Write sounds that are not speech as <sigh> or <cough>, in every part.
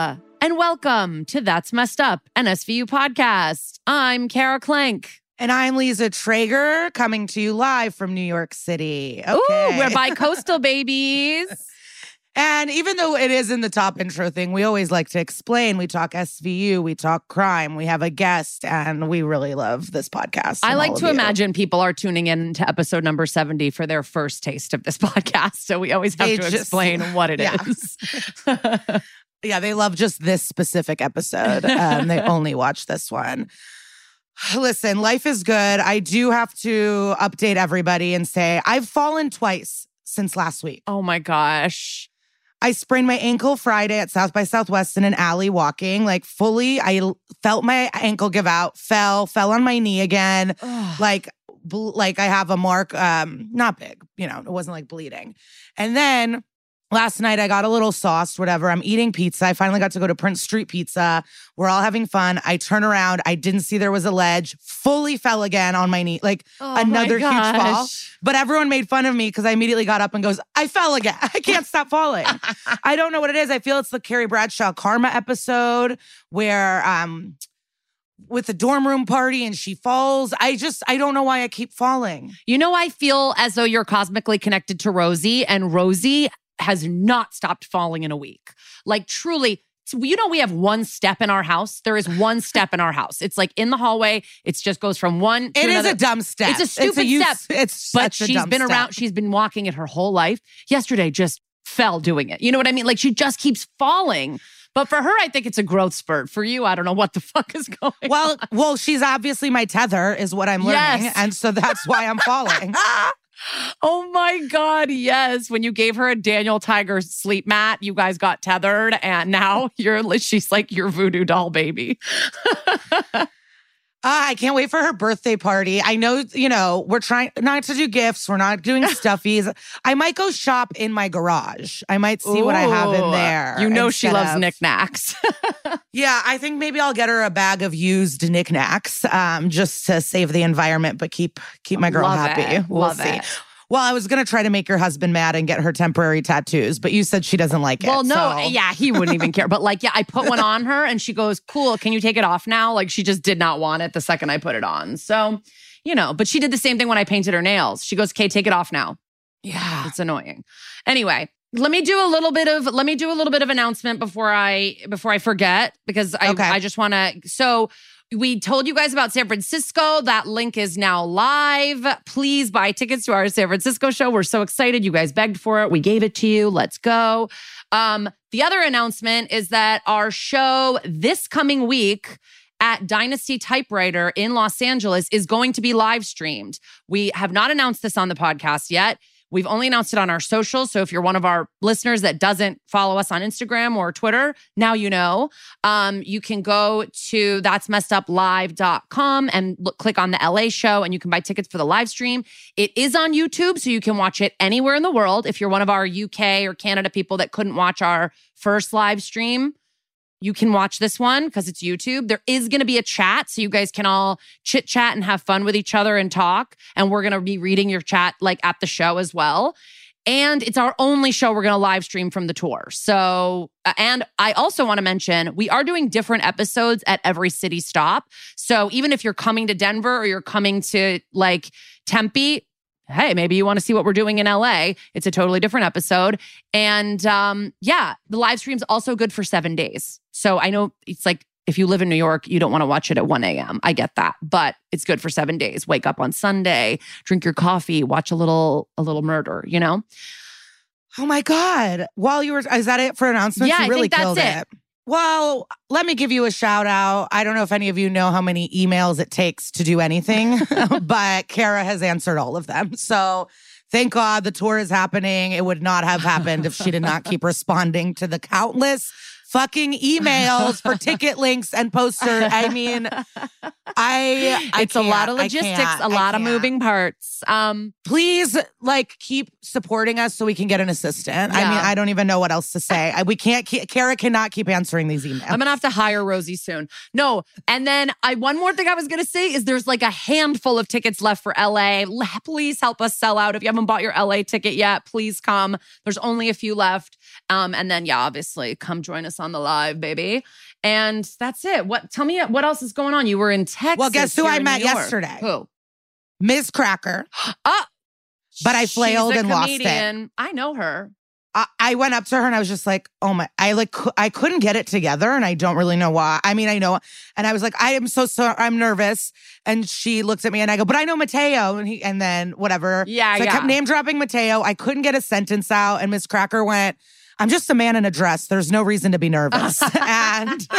And welcome to That's Messed Up, an SVU podcast. I'm Kara Klenk. And I'm Liza Treyger coming to you live from New York City. Okay. Ooh, we're <laughs> by coastal babies. And even though it is in the top intro thing, we always like to explain. We talk SVU, we talk crime, we have a guest, and we really love this podcast. I like to you. imagine people are tuning in to episode number 70 for their first taste of this <laughs> podcast. So we always have They to just- explain what it <laughs> is. Yeah. They love just this specific episode. Um, they <laughs> only watch this one. Listen, life is good. I do have to update everybody and say I've fallen twice since last week. oh my gosh. I sprained my ankle Friday at South by Southwest in an alley walking, like fully. I felt my ankle give out, fell, fell on my knee again. Like, bl- like I have a mark, um, not big, you know, it wasn't like bleeding. And then last night I got a little sauced, whatever. I'm eating pizza. I finally got to go to Prince Street Pizza. We're all having fun. I turn around. I didn't see there was a ledge, fully fell again on my knee. Like, Oh another huge fall. But everyone made fun of me because I immediately got up and goes, I fell again. <laughs> I can't stop falling. I don't know what it is. I feel it's the Carrie Bradshaw Karma episode where um with the dorm room party and she falls. I just I don't know why I keep falling. You know, I feel as though you're cosmically connected to Rosie, and Rosie has not stopped falling in a week. Like, truly. You know, we have one step in our house. There is one step in our house. It's like in the hallway. It just goes from one to It is another. a dumb step. It's a stupid use- step. It's but such a she's been step. around. She's been walking it her whole life. Yesterday, just fell doing it. You know what I mean? Like she just keeps falling. But for her, I think it's a growth spurt. For you, I don't know what the <laughs> fuck is going. Well, well, she's obviously my tether, is what I'm learning, Yes. and so that's why I'm falling. <laughs> Oh my God, yes. When you gave her a Daniel Tiger sleep mat, you guys got tethered, and now <laughs> you're she's like your voodoo doll baby. <laughs> Ah, I can't wait for her birthday party. I know, you know, we're trying not to do gifts. We're not doing <laughs> stuffies. I might go shop in my garage. I might see what I have in there. You know she loves of- knickknacks. <laughs> Yeah, I think maybe I'll get her a bag of used knickknacks, um, just to save the environment, but keep keep my girl Love happy. it. We'll Love see. it. Well, I was gonna try to make your husband mad and get her temporary tattoos, but you said she doesn't like it. well, no, so- yeah, he wouldn't even care. But like, yeah, I put one on her and she goes, Cool, can you take it off now? Like, she just did not want it the second I put it on. So, you know, but she did the same thing when I painted her nails. She goes, Okay, take it off now. Yeah. It's annoying. Anyway, let me do a little bit of let me do a little bit of announcement before I before I forget because I Okay. I just want to so we told you guys about San Francisco. That link is now live. Please buy tickets to our San Francisco show. We're so excited. You guys begged for it. We gave it to you. Let's go. Um, the other announcement is that our show this coming week at Dynasty Typewriter in Los Angeles is going to be live streamed. We have not announced this on the podcast yet. We've only announced it on our socials. So if you're one of our listeners that doesn't follow us on Instagram or Twitter, now you know. Um, you can go to that's messed up live.com and look, click on the LA show and you can buy tickets for the live stream. It is on YouTube, so you can watch it anywhere in the world. If you're one of our UK or Canada people that couldn't watch our first live stream, you can watch this one because it's YouTube. There is going to be a chat so you guys can all chit chat and have fun with each other and talk. And we're going to be reading your chat like at the show as well. And it's our only show we're going to live stream from the tour. So, uh, and I also want to mention we are doing different episodes at every city stop. So, even if you're coming to Denver or you're coming to like Tempe, hey, maybe you want to see what we're doing in LA. It's a totally different episode. And um, yeah, the live stream's also good for seven days. So I know it's like if you live in New York, you don't want to watch it at 1 a.m. I get that, but it's good for seven days. Wake up on Sunday, drink your coffee, watch a little a little murder. You know, Oh my God. While you were, is that it for announcements? Yeah, you I really think that's killed it. Well, let me give you a shout out. I don't know if any of you know how many emails it takes to do anything, <laughs> but Kara has answered all of them. So Thank God the tour is happening. It would not have happened if she did not keep <laughs> responding to the countless fucking emails for <laughs> ticket links and poster. I mean, I, I it's a lot of logistics, a lot of moving parts. Um, Please, like, keep supporting us so we can get an assistant. I mean, I don't even know what else to say. I, we can't. Keep, Kara cannot keep answering these emails. I'm gonna have to hire Rosie soon. No, and then I one more thing I was gonna say is there's like a handful of tickets left for LA. Please help us sell out. If you haven't bought your LA ticket yet, please come. There's only a few left. Um, and then yeah, obviously come join us on the live, baby. And that's it. What? Tell me what else is going on. You were in Texas. Well, guess who I met yesterday? Who? Miz Cracker. Oh, <gasps> But I flailed and lost it. I know her. I, I went up to her and I was just like, oh my, I like, I couldn't get it together and I don't really know why. I mean, I know. And I was like, I am so, so, I'm nervous. And she looked at me and I go, but I know Mateo. And he, and then whatever. Yeah, So I yeah. kept name dropping Mateo. I couldn't get a sentence out. And Miz Cracker went, I'm just a man in a dress. There's no reason to be <laughs> nervous. and <laughs>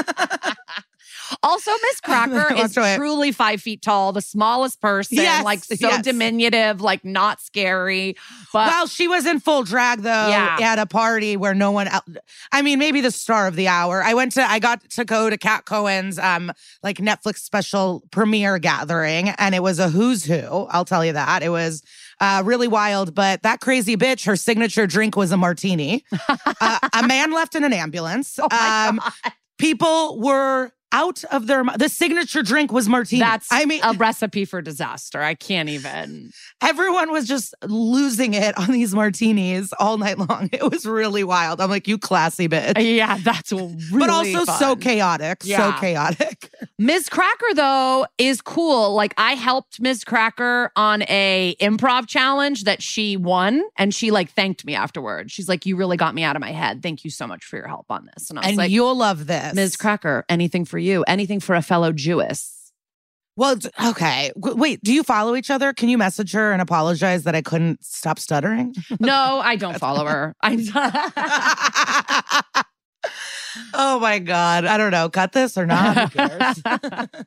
Also, Miss <laughs> Cracker is truly five feet tall, the smallest person, Yes, like so yes. diminutive, like not scary. But well, she was in full drag though Yeah. at a party where no one Else, I mean, maybe the star of the hour. I went to I got to go to Cat Cohen's um like Netflix special premiere gathering and it was a who's who. I'll tell you that. It was uh, really wild, but that crazy bitch, her signature drink was a martini. <laughs> uh, a man left in an ambulance. Oh um, people were out of their. The signature drink was martini. that's I mean, a recipe for disaster. I can't even. everyone was just losing it on these martinis all night long. <laughs> It was really wild. I'm like, you classy bitch. Yeah, that's <laughs> really but also so fun. chaotic. So chaotic. <laughs> Miz Cracker though is cool. Like I helped Miz Cracker on a improv challenge that she won and she like thanked me afterwards. She's like, "You really got me out of my head. Thank you so much for your help on this." And I was And like, you'll love this. Miz Cracker, anything for you, anything for a fellow Jewess. Well, okay. Wait, do you follow each other? Can you message her and apologize that I couldn't stop stuttering? <laughs> No, I don't follow her. I <laughs> oh my God. I don't know. Cut this or not? Who cares? <laughs>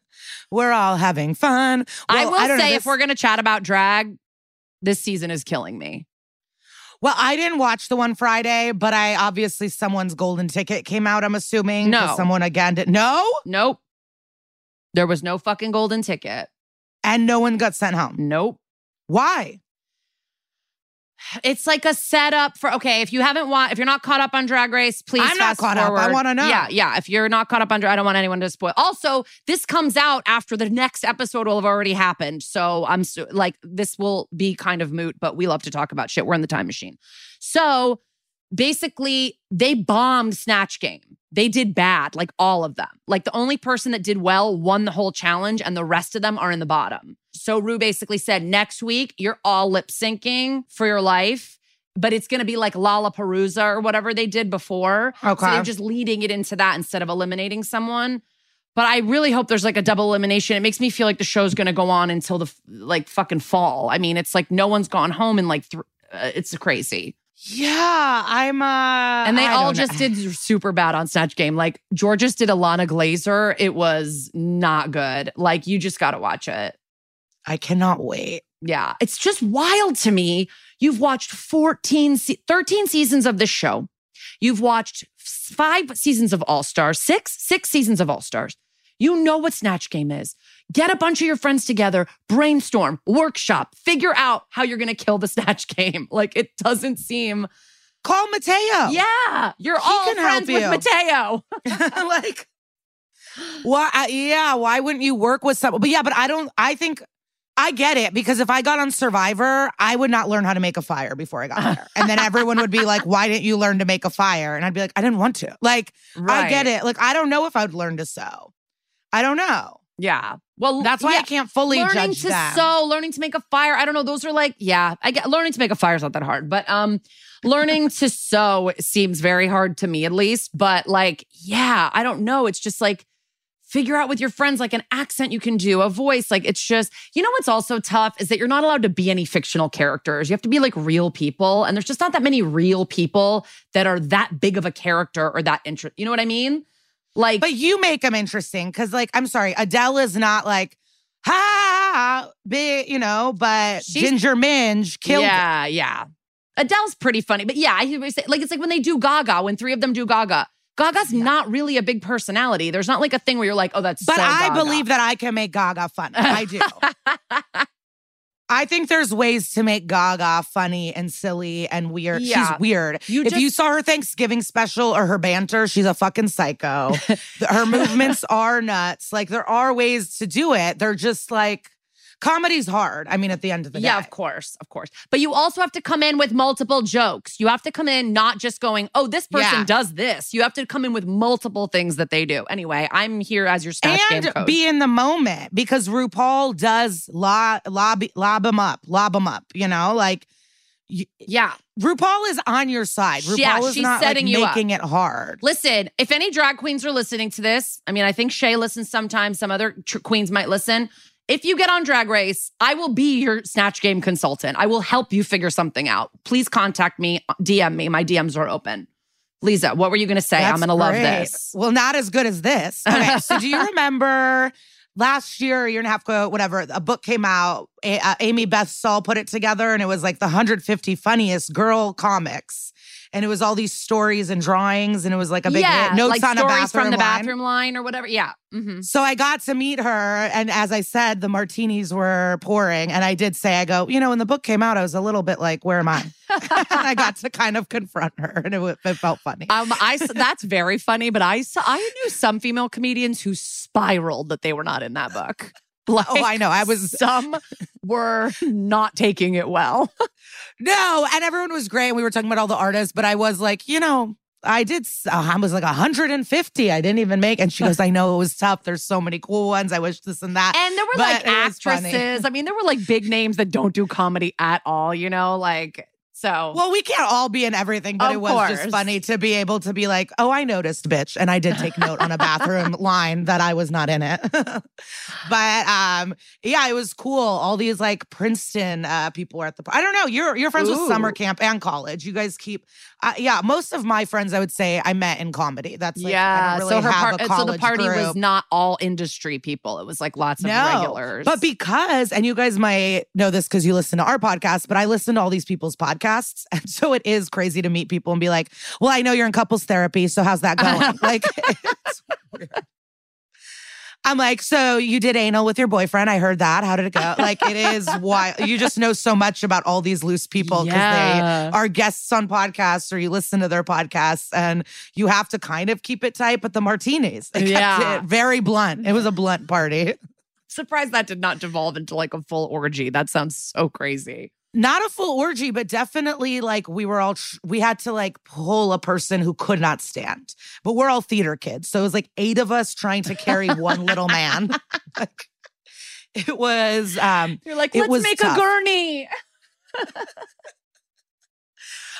we're all having fun. I Well, will don't know, say this- if we're gonna chat about drag, this season is killing me. Well, I didn't watch the one Friday, but I obviously someone's golden ticket came out, I'm assuming. No. Someone again did. No? Nope. There was no fucking golden ticket. And no one got sent home. Nope. Why? It's like a setup for okay. If you haven't watched, if you're not caught up on Drag Race, please. I'm not caught up. I wanna know. Yeah, yeah. If you're not caught up on, I don't want anyone to spoil. Also, this comes out after the next episode will have already happened, so I'm so, like, this will be kind of moot. But we love to talk about shit. We're in the time machine. So basically, they bombed Snatch Game. They did bad, like all of them. Like the only person that did well won the whole challenge, and the rest of them are in the bottom. So Ru basically said, next week, you're all lip syncing for your life, but it's gonna be like Lalaparuza or whatever they did before. Okay. So they're just leading it into that instead of eliminating someone. But I really hope there's like a double elimination. It makes me feel like the show's gonna go on until the like fucking fall. I mean, it's like no one's gone home in like, th- uh, it's crazy. Yeah, I'm uh And they I all don't know. just did super bad on Snatch Game. Like Georges did Ilana Glazer. It was not good. Like you just got to watch it. I cannot wait. Yeah. It's just wild to me. You've watched 14, se- 13 seasons of this show. You've watched five seasons of All Stars, six, six seasons of All Stars. You know what Snatch Game is. Get a bunch of your friends together, brainstorm, workshop, figure out how you're going to kill the Snatch Game. <laughs> Like it doesn't seem. Call Mateo. Yeah. You're He all friends with you. Mateo. <laughs> <laughs> like why I- yeah, why wouldn't you work with someone? But yeah, but I don't I think I get it because if I got on Survivor, I would not learn how to make a fire before I got there. And then everyone would be like, why didn't you learn to make a fire? And I'd be like, I didn't want to. Like, I get it. Like, I don't know if I'd learn to sew. I don't know. Yeah. Well, That's why yeah. I can't fully learning judge to them. sew, learning to make a fire. I don't know. Those are like, yeah, I get learning to make a fire is not that hard, but um, learning to sew seems very hard to me at least. But like, yeah, I don't know. It's just like figure out with your friends like an accent you can do, a voice. Like it's just, you know, what's also tough is that you're not allowed to be any fictional characters. You have to be like real people, and there's just not that many real people that are that big of a character or that interest. You know what I mean? Like, But you make them interesting because, like, I'm sorry, Adele is not like ha, big, you know, but Ginger Minj killed it. yeah, yeah. Adele's pretty funny, but yeah, I hear what you're like it's like when they do Gaga, when three of them do Gaga. Gaga's not really a big personality. There's not like a thing where you're like, oh, that's But so I believe that I can make Gaga fun. I do. <laughs> I think there's ways to make Gaga funny and silly and weird. Yeah. She's weird. You if just, you saw her Thanksgiving special or her banter, she's a fucking psycho. <laughs> her movements are nuts. Like there are ways to do it. They're just like comedy's hard. I mean, at the end of the day. yeah, of course, of course. But you also have to come in with multiple jokes. You have to come in not just going, oh, this person Yeah. does this. You have to come in with multiple things that they do. Anyway, I'm here as your game and coach. be in the moment because RuPaul does lob, lob, lob him up, lob him up, you know, like yeah. RuPaul is on your side. RuPaul Yeah, is she's not setting like, you up. making it hard. Listen, if any drag queens are listening to this, I mean, I think Shay listens sometimes, some other tr- queens might listen. If you get on Drag Race, I will be your Snatch Game consultant. I will help you figure something out. Please contact me, DM me. My DMs are open. Liza, what were you going to say? I'm going to love this. Well, not as good as this. <laughs> Okay, so do you remember last year, a year and a half ago, whatever, a book came out. A- uh, Amy Beth Saul put it together, and it was like the 150 funniest girl comics. And it was all these stories and drawings, and it was like a big yeah, hit. Notes like on a bathroom from the line. bathroom line or whatever. Yeah. hmm So I got to meet her. And as I said, the martinis were pouring. And I did say, I go, you know, when the book came out, I was a little bit like, where am I? <laughs> <laughs> and I got to kind of confront her and it, it felt funny. Um, I that's very funny, but I saw, I knew some female comedians who spiraled that they were not in that book. <laughs> Like, oh, I know. I was, <laughs> some were not taking it well. <laughs> no, and everyone was great. And we were talking about all the artists, but I was like, you know, I did, uh, I was like 150. I didn't even make. And she goes, I know it was tough. There's so many cool ones. I wish this and that. And there were But like it was funny. actresses. I mean, there were like big names that don't do comedy at all, you know, like so. Well, we can't all be in everything, but it was just funny to be able to be like, oh, I noticed, bitch. And I did take note on a bathroom <laughs> line that I was not in it. <laughs> but um, yeah, it was cool. All these like Princeton uh, people were at the I don't know. You're you're friends with summer camp and college. You guys keep uh, yeah, most of my friends I would say I met in comedy. That's like, I yeah, don't so her part, so the party was not all industry people. It was like lots of No, regulars. But because, and you guys might know this because you listen to our podcast, but I listen to all these people's podcasts. And so it is crazy to meet people and be like, well, I know you're in couples therapy. So how's that <laughs> going? like, <laughs> it's weird. I'm like, so you did anal with your boyfriend. I heard that. How did it go? Like, it is <laughs> why you just know so much about all these loose people because Yeah. they are guests on podcasts or you listen to their podcasts and you have to kind of keep it tight. But the martinis, they kept Yeah. it very blunt. It was a blunt party. <laughs> surprised that did not devolve into like a full orgy. That sounds so crazy. Not a full orgy, but definitely like we were all, we had to like pull a person who could not stand. But we're all theater kids. So it was like eight of us trying to carry one little man. <laughs> <laughs> like, it was, um, You're like, let's make tough. a gurney. <laughs>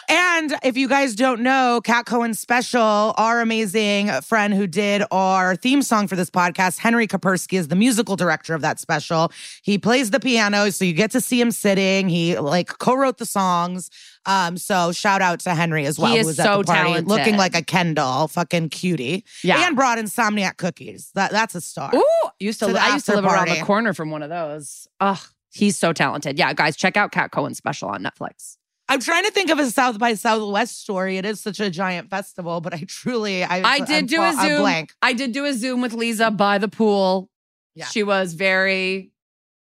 and if you guys don't know, Cat Cohen Special, our amazing friend who did our theme song for this podcast, Henry Koperski, is the musical director of that special. He plays the piano, so you get to see him sitting. He like co-wrote the songs. Um, so shout out to Henry as well. He is so party, talented. looking like a Ken doll, fucking cutie. Yeah. And brought insomniac cookies. That that's a star. Ooh, used to, To li- I used to live around the corner from one of those. Ugh, he's so talented. Yeah, guys, check out Cat Cohen's special on Netflix. I'm trying to think of a South by Southwest story. It is such a giant festival, but I truly I I did I'm do a Zoom. blank. I did do a Zoom with Liza by the pool. Yeah. She was very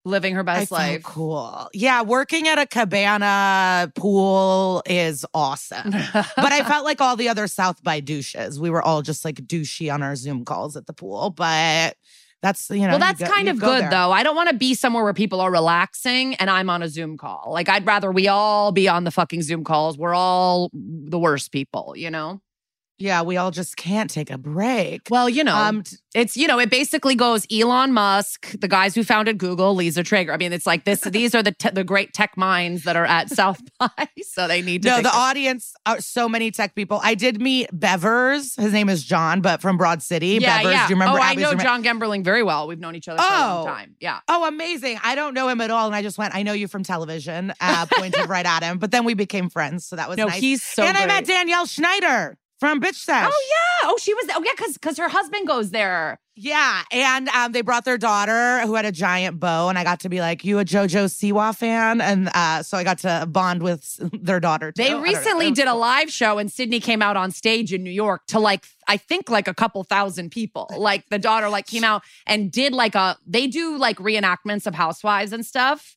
living her best felt life. cool. Yeah, working at a cabana pool is awesome. but I <laughs> felt like all the other South by douches. We were all just like douchey on our Zoom calls at the pool. But that's you know. well, that's go- kind of go good there. though. I don't want to be somewhere where people are relaxing and I'm on a Zoom call. Like I'd rather we all be on the fucking Zoom calls. We're all the worst people, you know? Yeah, we all just can't take a break. Well, you know, um, it's you know, it basically goes Elon Musk, the guys who founded Google, Liza Treyger. I mean, it's like this. <laughs> these are the te- the great tech minds that are at South <laughs> by, so they need to. no, the audience are so many tech people. I did meet Bevers. His name is John, but from Broad City. yeah, Bevers. yeah. Do you remember? oh, I know? John Gemberling very well. We've known each other for a long Oh. time. Yeah. Oh, amazing. I don't know him at all. And I just went, I know you from television, uh, pointed right at him. But then we became friends. So that was No, nice. he's so. and I met. Danielle Schneider from Bitch Sesh. Oh yeah. Oh, she was. Oh yeah, because because her husband goes there. Yeah, and um, they brought their daughter who had a giant bow, and I got to be like, "You a JoJo Siwa fan?" And uh, so I got to bond with <laughs> their daughter. Too. They recently did a live show, and Sydney came out on stage in New York to like I think like a couple thousand people. <laughs> Like the daughter like came out and did like a they do like reenactments of housewives and stuff.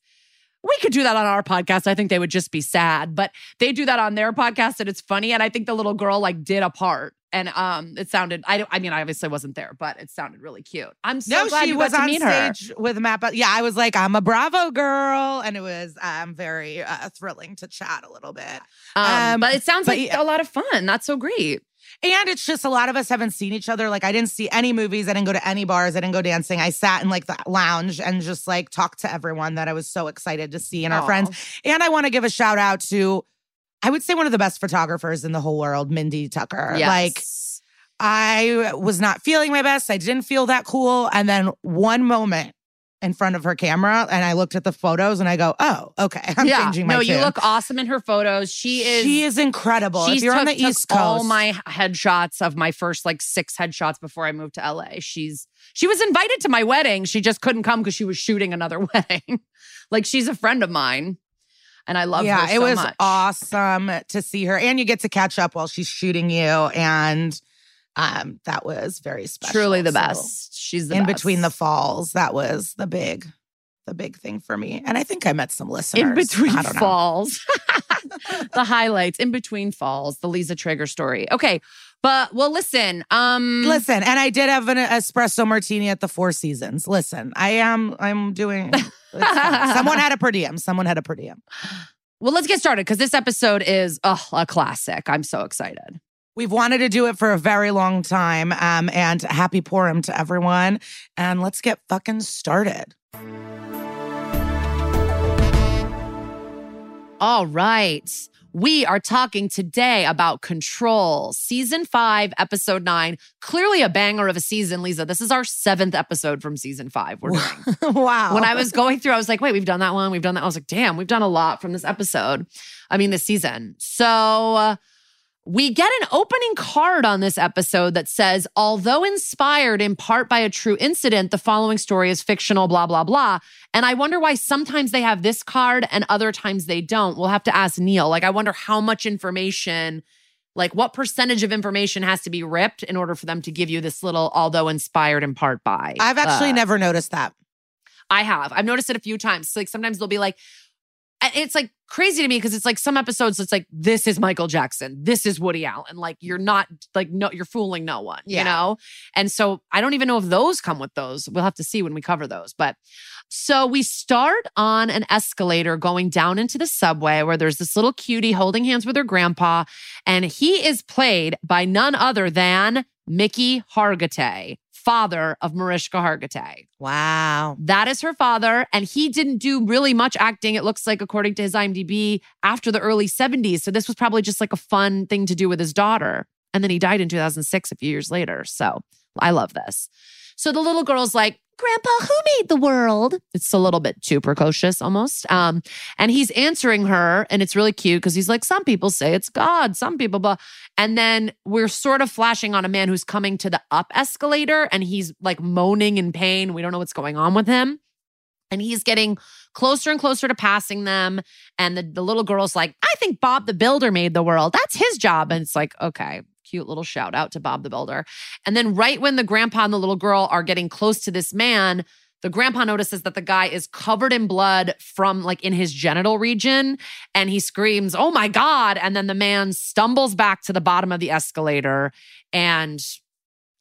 We could do that on our podcast. I think they would just be sad, but they do that on their podcast and it's funny. And I think the little girl like did a part and um it sounded I don't I mean I obviously wasn't there, but it sounded really cute. I'm so no, glad she you was got to on meet her. with Matt. But yeah, I was like, I'm a Bravo girl, and it was um, very uh, thrilling to chat a little bit. Um, Um, but it sounds but like yeah. a lot of fun. That's so great. And it's just a lot of us haven't seen each other. Like I didn't see any movies. I didn't go to any bars. I didn't go dancing. I sat in like the lounge and just like talked to everyone that I was so excited to see and our friends. And I want to give a shout out to, I would say one of the best photographers in the whole world, Mindy Tucker. Like I was not feeling my best. I didn't feel that cool. And then one moment in front of her camera, and I looked at the photos and I go, "Oh, okay, <laughs> I'm yeah. changing my No, you look awesome in her photos. She is She is incredible. She's if you're on the took- took East Coast, all my headshots of my first like six headshots before I moved to LA. She's she was invited to my wedding. She just couldn't come because she was shooting another <laughs> wedding. like she's a friend of mine, and I love yeah, her. it so was much. awesome to see her, and you get to catch up while she's shooting you, and um, that was very special. Truly the So, best. She's the in best. between the falls, that was the big, the big thing for me, and I think I met some listeners. in between I don't know. falls. <laughs> the highlights in between falls. The Liza Treyger story. Okay, but well, listen. Um, Listen, and I did have an espresso martini at the Four Seasons. Listen, I am, I'm doing. <laughs> Someone had a per diem. Someone had a per diem. Well, let's get started because this episode is oh, a classic. I'm so excited. We've wanted to do it for a very long time. Um, and happy Purim to everyone. And let's get fucking started. All right. We are talking today about Control, season five, episode nine. Clearly a banger of a season, Liza. This is our seventh episode from season five we're doing. <laughs> wow. when I was going through, I was like, wait, we've done that one. We've done that. I was like, damn, we've done a lot from this episode. I mean, this season. So uh, we get an opening card on this episode that says, although inspired in part by a true incident, the following story is fictional, blah, blah, blah. And I wonder why sometimes they have this card and other times they don't. We'll have to ask Neil. Like, I wonder how much information. Like, what percentage of information has to be ripped in order for them to give you this little, although inspired in part by? I've actually uh, never noticed that. I have. I've noticed it a few times. Like sometimes they'll be like, it's like crazy to me because it's like some episodes it's like this is Michael Jackson, this is Woody Allen. Like you're not like no, you're fooling no one, Yeah. you know. And so I don't even know if those come with those. We'll have to see when we cover those. But so we start on an escalator going down into the subway where there's this little cutie holding hands with her grandpa, and he is played by none other than Mickey Hargitay, father of Mariska Hargitay. Wow. That is her father. And he didn't do really much acting, it looks like, according to his IMDb, after the early 70s. So this was probably just like a fun thing to do with his daughter. And then he died in 2006, a few years later. So I love this. So the little girl's like, Grandpa, who made the world? It's a little bit too precocious almost. Um, and he's answering her, and it's really cute because he's like, Some people say it's God, some people, blah. and then we're sort of flashing on a man who's coming to the up escalator and he's like moaning in pain. We don't know what's going on with him. And he's getting closer and closer to passing them. And the, the little girl's like, I think Bob the Builder made the world. That's his job. And it's like, okay, cute little shout out to Bob the Builder. And then right when the grandpa and the little girl are getting close to this man, the grandpa notices that the guy is covered in blood from like in his genital region and he screams, Oh my God. And then the man stumbles back to the bottom of the escalator and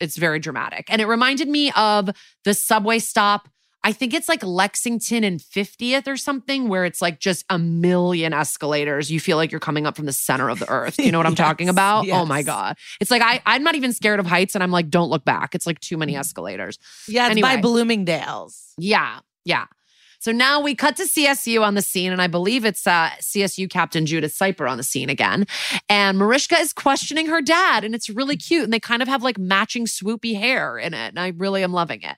it's very dramatic. And it reminded me of the subway stop. I think it's like Lexington and 50th or something, where it's like just a million escalators. You feel like you're coming up from the center of the earth. You know what I'm <laughs> talking Yes, about? Oh my. God. It's like I, I'm not even scared of heights, and I'm like, don't look back. It's like too many mm-hmm. escalators. Yeah, it's Anyway. by Bloomingdale's. Yeah, yeah. So now we cut to CSU on the scene, and I believe it's uh, CSU Captain Judith Siper on the scene again. And Mariska is questioning her dad, and it's really cute. And they kind of have like matching swoopy hair in it. And I really am loving it.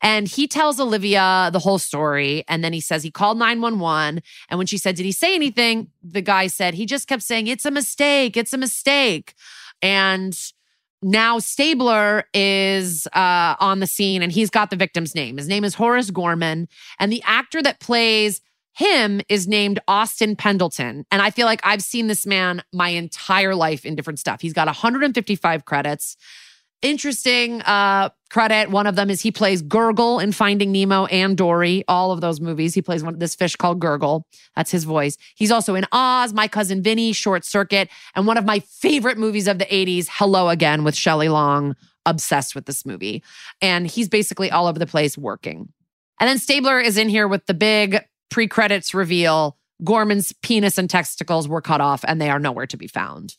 And he tells Olivia the whole story. And then he says he called 911. And when she said, Did he say anything? The guy said, He just kept saying, It's a mistake. It's a mistake. And now Stabler is uh, on the scene and he's got the victim's name. His name is Horace Gorman. And the actor that plays him is named Austin Pendleton. And I feel like I've seen this man my entire life in different stuff. He's got 155 credits. Interesting uh, credit. One of them is he plays Gurgle in Finding Nemo and Dory, all of those movies. He plays one this fish called Gurgle. That's his voice. He's also in Oz, My Cousin Vinny, Short Circuit, and one of my favorite movies of the 80s, Hello Again with Shelley Long. Obsessed with this movie. And he's basically all over the place working. And then Stabler is in here with the big pre credits reveal Gorman's penis and testicles were cut off and they are nowhere to be found.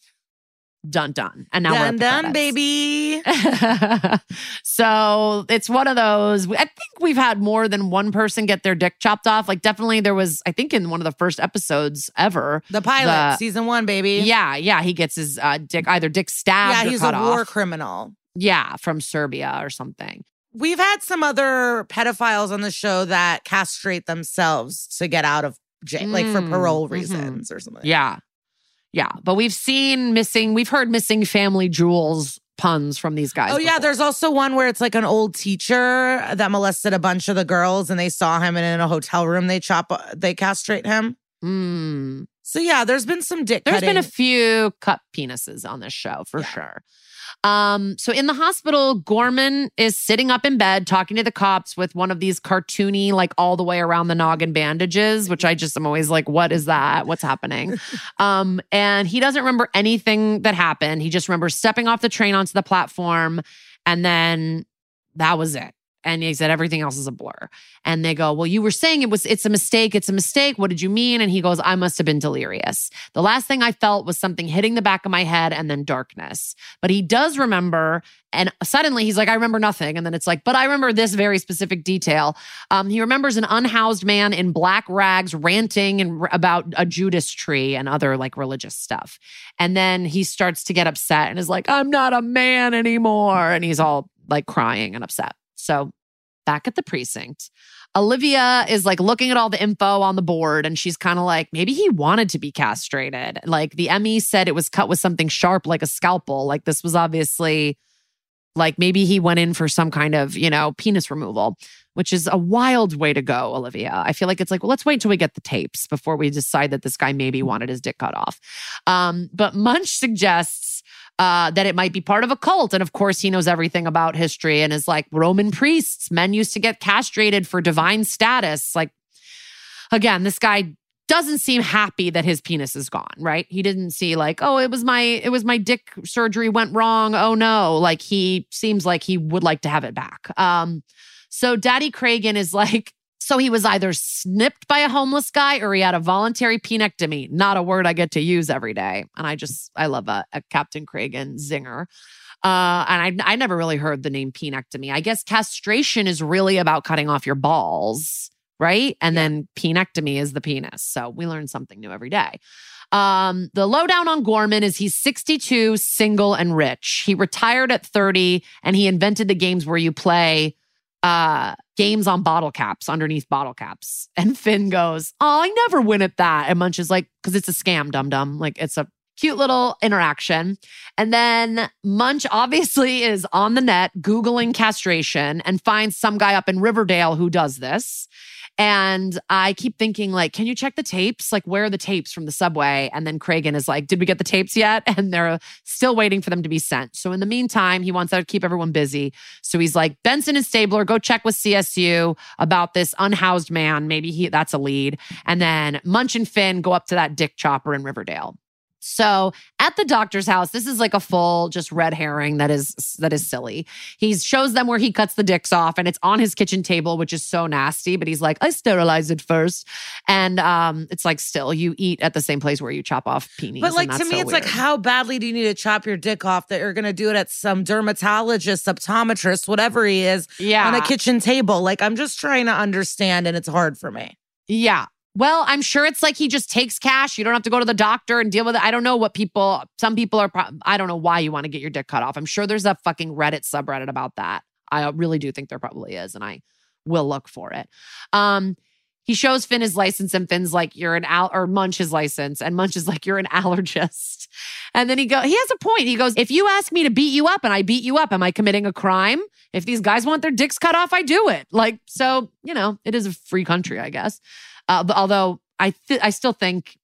Dun done And now done, we're done, baby. <laughs> so it's one of those. I think we've had more than one person get their dick chopped off. Like, definitely, there was, I think, in one of the first episodes ever. The pilot, The- season one, baby. Yeah, yeah. He gets his uh, dick, either dick stabbed yeah, he's a war off. criminal. Yeah, from Serbia or something. We've had some other pedophiles on the show that castrate themselves to get out of jail, like for Mm, parole mhm. reasons or something. Yeah. Yeah. But we've seen missing, we've heard missing family jewels puns from these guys. Oh yeah, there's also one where it's like an old teacher that molested a bunch of the girls, and they saw him and in a hotel room. They chop, they castrate him. Mm. So yeah, there's been some dick. There's been a few cut penises on this show for Yeah. sure. Um, so in the hospital, Gorman is sitting up in bed talking to the cops with one of these cartoony, like all the way around the noggin bandages, which I just am always like, what is that? What's happening? <laughs> um, and he doesn't remember anything that happened. He just remembers stepping off the train onto the platform, and then that was it. And he said everything else is a blur. And they go, Well, you were saying it was it's a mistake, it's a mistake. What did you mean? And he goes, I must have been delirious. The last thing I felt was something hitting the back of my head and then darkness. But he does remember, and suddenly he's like, I remember nothing. And then it's like, but I remember this very specific detail. Um, he remembers an unhoused man in black rags ranting and about a Judas tree and other like religious stuff. And then he starts to get upset and is like, I'm not a man anymore. And he's all like crying and upset. So back at the precinct, Olivia is like looking at all the info on the board and she's kind of like, maybe he wanted to be castrated. Like the ME said it was cut with something sharp like a scalpel. Like this was obviously like maybe he went in for some kind of, you know, penis removal, which is a wild way to go, Olivia. I feel like it's like, well, let's wait till we get the tapes before we decide that this guy maybe wanted his dick cut off. Um, but Munch suggests uh, that it might be part of a cult. And of course, he knows everything about history and is like Roman priests. Men used to get castrated for divine status. Like, again, this guy doesn't seem happy that his penis is gone, right? He didn't see like, oh, it was my it was my dick surgery went wrong. Oh no. Like he seems like he would like to have it back. Um, so Daddy Cragen is like, so he was either snipped by a homeless guy or he had a voluntary penectomy. Not a word I get to use every day. And I just I love a, a Captain Cragen zinger. Uh, and I I never really heard the name penectomy. I guess castration is really about cutting off your balls, right? And then penectomy is the penis. So we learn something new every day. Um, the lowdown on Gorman is he's 62, single, and rich. He retired at 30 and he invented the games where you play uh games on bottle caps underneath bottle caps. And Finn goes, Oh, I never win at that. And Munch is like, because it's a scam, dum dum. Like it's a cute little interaction. And then Munch obviously is on the net Googling castration and finds some guy up in Riverdale who does this. And I keep thinking, like, can you check the tapes? Like, where are the tapes from the subway? And then Cragen is like, did we get the tapes yet? <laughs> And they're still waiting for them to be sent. So in the meantime, he wants to keep everyone busy. So he's like, Benson and Stabler, go check with CSU about this unhoused man. Maybe he that's a lead. And then Munch and Finn go up to that dick chopper in Riverdale. So at the doctor's house, this is like a full just red herring that is that is silly. He shows them where he cuts the dicks off, and it's on his kitchen table, which is so nasty. But he's like, I sterilize it first, and um, it's like still you eat at the same place where you chop off peenies. But like to me, so it's like how badly do you need to chop your dick off that you're gonna do it at some dermatologist, optometrist, whatever he is, yeah on a kitchen table? Like I'm just trying to understand, and it's hard for me. Yeah. Well, I'm sure it's like he just takes cash. You don't have to go to the doctor and deal with it. I don't know what people, some people are, pro- I don't know why you want to get your dick cut off. I'm sure there's a fucking Reddit subreddit about that. I really do think there probably is. And I will look for it. Um, he shows Finn his license, and Finn's like, "You're an al," or Munch his license, and Munch is like, "You're an <laughs> allergist." And then he go, he has a point. He goes, "If you ask me to beat you up, and I beat you up, am I committing a crime? If these guys want their dicks cut off, I do it." Like, so you know, it is a free country, I guess. Uh, although I, th- I still think,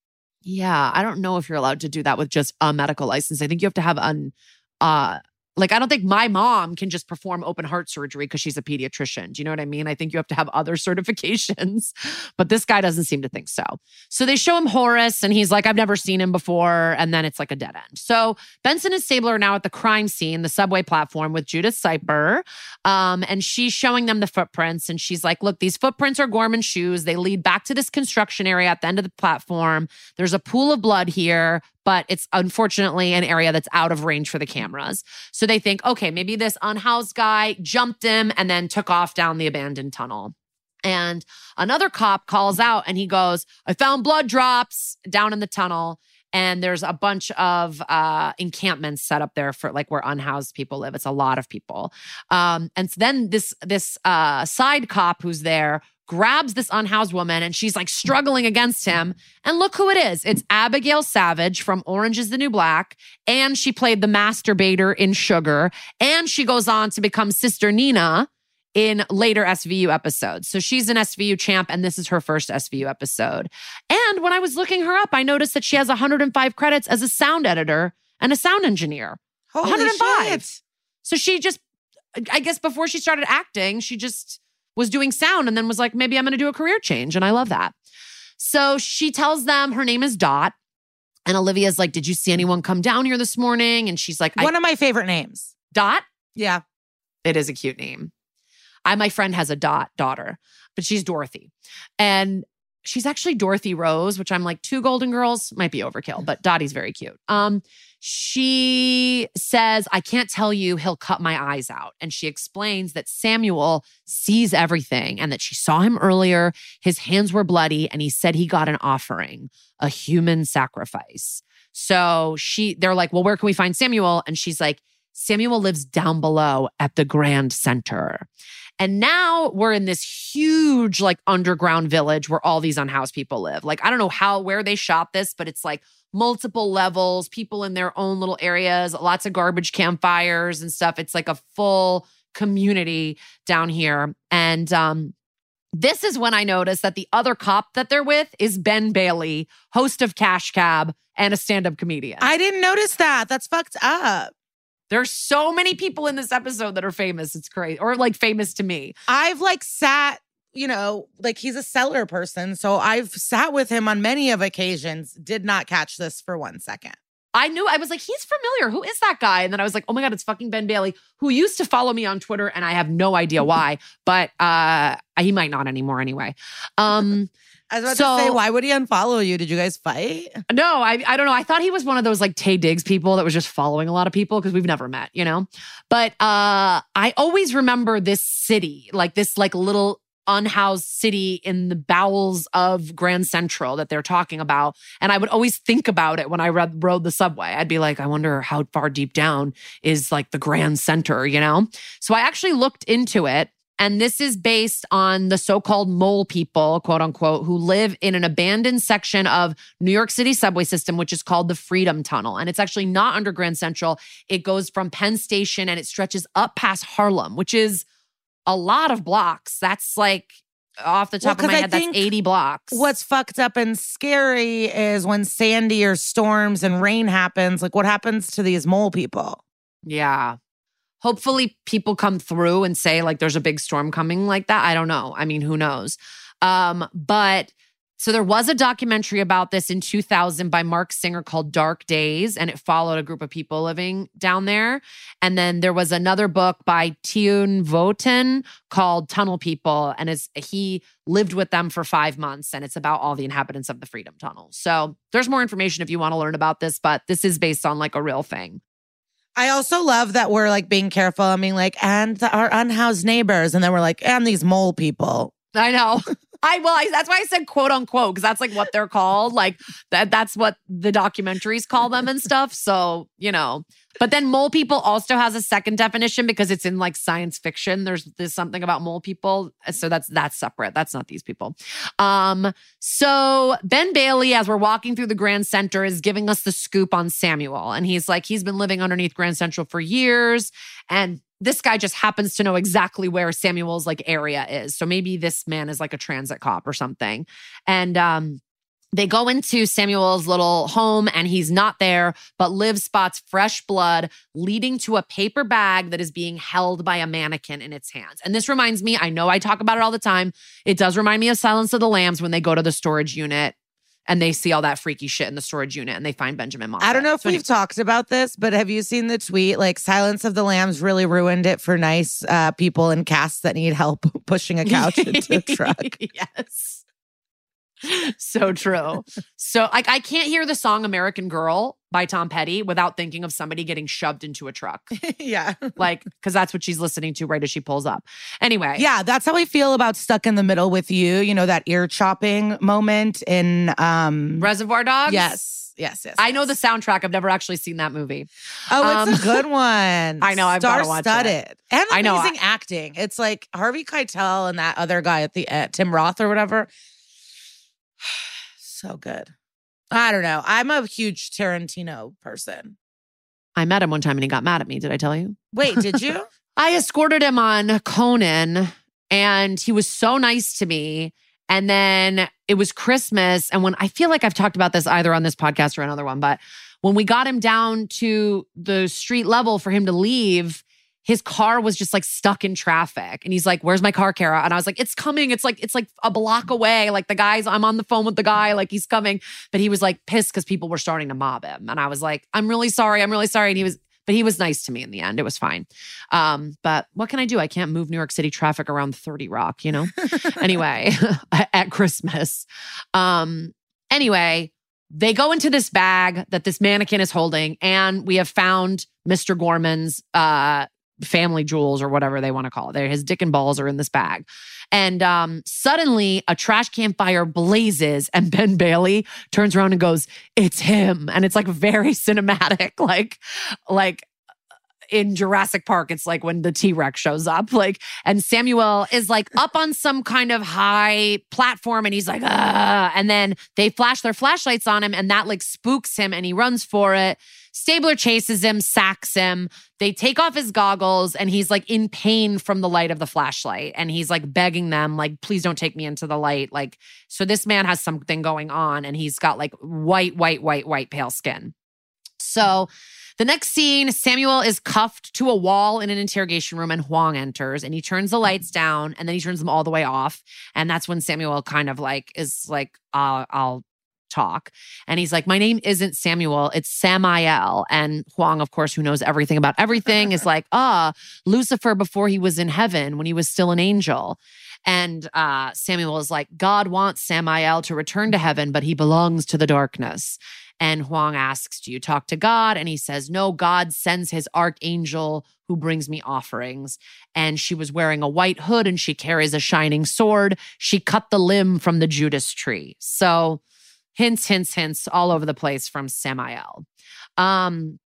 yeah, I don't know if you're allowed to do that with just a medical license. I think you have to have an, uh, like I don't think my mom can just perform open heart surgery because she's a pediatrician. Do you know what I mean? I think you have to have other <laughs> certifications, but this guy doesn't seem to think so. So they show him Horace and he's like, I've never seen him before. And then it's like a dead end. So Benson and Stabler are now at the crime scene, the subway platform with Judith Siper. Um, and she's showing them the footprints. And she's like, Look, these footprints are Gorman's shoes. They lead back to this construction area at the end of the platform. There's a pool of blood here but it's unfortunately an area that's out of range for the cameras. So they think, okay, maybe this unhoused guy jumped him and then took off down the abandoned tunnel. And another cop calls out and he goes, I found blood drops down in the tunnel. And there's a bunch of uh, encampments set up there for like where unhoused people live. It's a lot of people. Um, and so then this this uh, side cop who's there grabs this unhoused woman and she's like struggling against him. And look who it is. It's Abigail Savage from Orange is the New Black. And she played the masturbator in Sugar. And she goes on to become Sister Nina in later SVU episodes. So she's an SVU champ, and this is her first SVU episode. And when I was looking her up, I noticed that she has 105 credits as a sound editor and a sound engineer. Holy 105. shit. So she just, I guess before she started acting, she just was doing sound and then was like, maybe I'm going to do a career change. And I love that. So she tells them her name is Dot. And Olivia's like, Did you see anyone come down here this morning? And she's like, One of my favorite names. Dot? Yeah. It is a cute name. I, my friend has a Dot daughter, but she's Dorothy. And she's actually Dorothy Rose, which I'm like, two Golden Girls might be overkill, but Dottie's very cute. Um, she says, I can't tell you, he'll cut my eyes out. And she explains that Samuel sees everything and that she saw him earlier. His hands were bloody, and he said he got an offering, a human sacrifice. So she, they're like, Well, where can we find Samuel? And she's like, Samuel lives down below at the Grand Center. And now we're in this huge, like, underground village where all these unhoused people live. Like, I don't know how, where they shot this, but it's like multiple levels, people in their own little areas, lots of garbage campfires and stuff. It's like a full community down here. And, um, this is when I noticed that the other cop that they're with is Ben Bailey, host of Cash Cab and a stand up comedian. I didn't notice that. That's fucked up. There's so many people in this episode that are famous. It's crazy, or like famous to me. I've like sat, you know, like he's a seller person. So I've sat with him on many of occasions, did not catch this for one second. I knew I was like, he's familiar. Who is that guy? And then I was like, oh my God, it's fucking Ben Bailey, who used to follow me on Twitter, and I have no idea why, but uh he might not anymore anyway. Um I was about So- to say, why would he unfollow you? Did you guys fight? No, I I don't know. I thought he was one of those like Taye Diggs people that was just following a lot of people because we've never met, you know. But uh I always remember this city, like this like little unhoused city in the bowels of Grand Central that they're talking about. And I would always think about it when I read, rode the subway. I'd be like, I wonder how far deep down is like the Grand Center, you know? So I actually looked into it. And this is based on the so called mole people, quote unquote, who live in an abandoned section of New York City subway system, which is called the Freedom Tunnel. And it's actually not under Grand Central. It goes from Penn Station and it stretches up past Harlem, which is a lot of blocks. That's like off the Well, top of my 'cause I head, that's 80 blocks. What's fucked up and scary is when Sandy or storms and rain happens. Like, what happens to these mole people? Yeah. Hopefully people come through and say like there's a big storm coming like that. I don't know. I mean, who knows? Um, but so there was a documentary about this in 2000 by Marc Singer called Dark Days, and it followed a group of people living down there. And then there was another book by Teun Voeten called Tunnel People, and it's, he lived with them for five months, and it's about all the inhabitants of the Freedom Tunnel. So there's more information if you want to learn about this, but this is based on like a real thing. I also love that we're like being careful. I mean, like, and the- our unhoused neighbors. And then we're like, and these mole people. I know. <laughs> I well, I, that's why I said quote unquote because that's like what they're called. Like that. That's what the documentaries call them and stuff. So you know. But then mole people also has a second definition because it's in like science fiction. There's there's something about mole people, so that's that's separate. That's not these people. Um. So Ben Bailey, as we're walking through the Grand Center, is giving us the scoop on Samuel, and he's like he's been living underneath Grand Central for years, and this guy just happens to know exactly where Samuel's like area is. So maybe this man is like a transit cop or something. And um they go into Samuel's little home and he's not there, but Liv spots fresh blood leading to a paper bag that is being held by a mannequin in its hands. And this reminds me, I know I talk about it all the time. It does remind me of Silence of the Lambs when they go to the storage unit and they see all that freaky shit in the storage unit and they find Benjamin Moffat. I don't know if So we've anyway- talked about this, but have you seen the tweet? Like, Silence of the Lambs really ruined it for nice uh, people in casts that need help <laughs> pushing a couch into a truck. <laughs> yes. <laughs> So true. So like I can't hear the song American Girl by Tom Petty without thinking of somebody getting shoved into a truck. <laughs> yeah. Like, because that's what she's listening to right as she pulls up. Anyway. Yeah, that's how I feel about Stuck in the Middle with You. You know, that ear chopping moment in um Reservoir Dogs. Yes. Yes, yes. I know the soundtrack. I've never actually seen that movie. Oh, it's Um, a good <laughs> one. I know, I've gotta watch it. Star-studded. And I know, amazing acting. It's like Harvey Keitel and that other guy at the uh, Tim Roth or whatever. <sighs> so good. I don't know. I'm a huge Tarantino person. I met him one time and he got mad at me. Did I tell you? Wait, did you? <laughs> I escorted him on Conan and he was so nice to me. And then it was Christmas. And when I feel like I've talked about this either on this podcast or another one, but when we got him down to the street level for him to leave, his car was just like stuck in traffic. And he's like, Where's my car, Kara? And I was like, It's coming. It's like, it's like a block away. Like the guys, I'm on the phone with the guy, like he's coming. But he was like pissed because people were starting to mob him. And I was like, I'm really sorry. I'm really sorry. And he was, but he was nice to me in the end. It was fine. Um, but what can I do? I can't move New York City traffic around 30 Rock, you know? <laughs> anyway, <laughs> at Christmas. Um, anyway, they go into this bag that this mannequin is holding, and we have found Mr. Gorman's uh family jewels or whatever they want to call it. They're, his dick and balls are in this bag. And um, suddenly a trash can fire blazes, and <laughs> Ben Bailey turns around and goes, It's him. And it's like very <laughs> cinematic, like, like in Jurassic Park, it's like when the T Rex shows up, like, and Samuel is like up on some kind of high platform and he's like, ah, and then they flash their flashlights on him and that like spooks him and he runs for it. Stabler chases him, sacks him. They take off his goggles and he's like in pain from the light of the flashlight. And he's like begging them, like, please don't take me into the light. Like, so this man has something going on and he's got like white, white, white, white, pale skin. So the next scene, Samuel is cuffed to a wall in an interrogation room, and Huang enters and he turns the lights down and then he turns them all the way off. And that's when Samuel kind of like is like, uh, I'll, I'll talk. And he's like, My name isn't Samuel, it's Samael. And Huang, of course, who knows everything about everything, is <laughs> like, Ah, Lucifer before he was in heaven when he was still an angel. And uh, Samuel is like, God wants Samael to return to heaven, but he belongs to the darkness. And Huang asks, Do you talk to God? And he says, No, God sends his archangel who brings me offerings. And she was wearing a white hood and she carries a shining sword. She cut the limb from the Judas tree. So, hints, hints, hints all over the place from Samael. Um,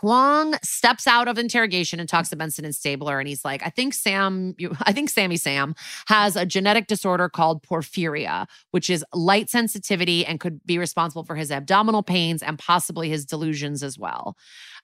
Huang steps out of interrogation and talks to Benson and Stabler, and he's like, "I think Sam, you, <laughs> I think Sammy Sam has a genetic disorder called porphyria, which is light sensitivity and could be responsible for his abdominal pains and possibly his delusions as well."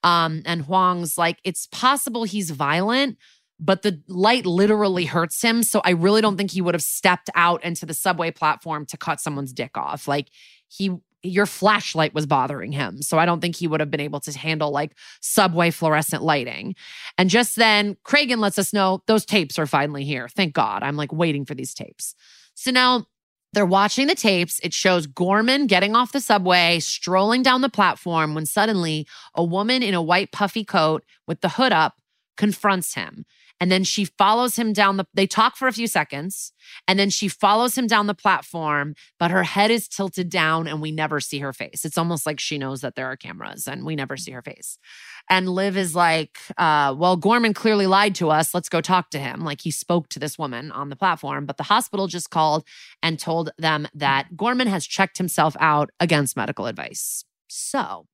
Um, and Huang's like, "It's possible he's violent." But the light literally hurts him. So I really don't think he would have stepped out into the subway platform to cut someone's dick off. Like he your flashlight was bothering him. So I don't think he would have been able to handle like subway fluorescent lighting. And just then, Cragen lets us know those tapes are finally here. Thank God. I'm like waiting for these tapes. So now they're watching the tapes. It shows Gorman getting off the subway, strolling down the platform when suddenly a woman in a white puffy coat with the hood up confronts him. And then she follows him down the, they talk for a few seconds. And then she follows him down the platform, but her head is tilted down and we never see her face. It's almost like she knows that there are cameras and we never see her face. And Liv is like, uh, well, Gorman clearly lied to us. Let's go talk to him. Like he spoke to this woman on the platform, but the hospital just called and told them that Gorman has checked himself out against medical advice. So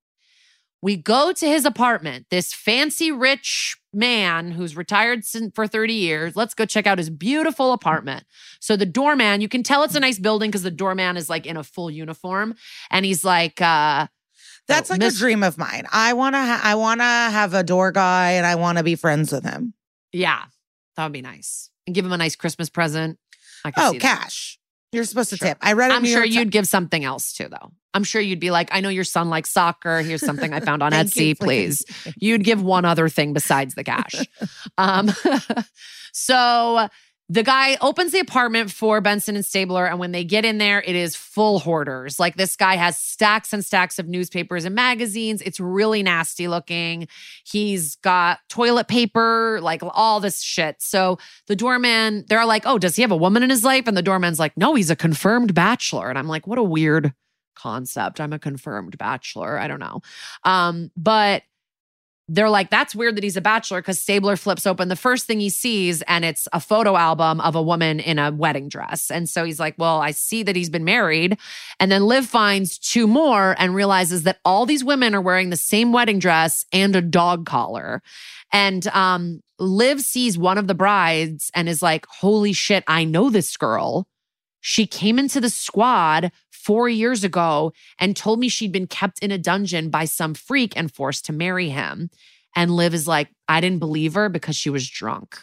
we go to his apartment, this fancy rich man who's retired for 30 years. Let's go check out his beautiful apartment. So the doorman, you can tell it's a nice building because the doorman is like in a full uniform and he's like, uh, that's like Miss- a dream of mine. I want to ha- I want to have a door guy and I want to be friends with him. Yeah. That would be nice. And give him a nice Christmas present. oh, cash. You're supposed to sure. tip. I read. I'm sure you'd give something else too, though. I'm sure you'd be like, I know your son likes soccer. Here's something I found on <laughs> Etsy, you, please. please. You'd give one other thing besides the cash. <laughs> um, <laughs> so the guy opens the apartment for Benson and Stabler. And when they get in there, it is full hoarders. Like this guy has stacks and stacks of newspapers and magazines. It's really nasty looking. He's got toilet paper, like all this shit. So the doorman, they're like, oh, does he have a woman in his life? And the doorman's like, no, he's a confirmed bachelor. And I'm like, what a weird concept. I'm a confirmed bachelor. I don't know. Um, but they're like, that's weird that he's a bachelor because Stabler flips open the first thing he sees and it's a photo album of a woman in a wedding dress. And so he's like, well, I see that he's been married. And then Liv finds two more and realizes that all these women are wearing the same wedding dress and a dog collar. And um, Liv sees one of the brides and is like, holy shit, I know this girl. She came into the squad four years ago and told me she'd been kept in a dungeon by some freak and forced to marry him. And Liv is like, I didn't believe her because she was drunk.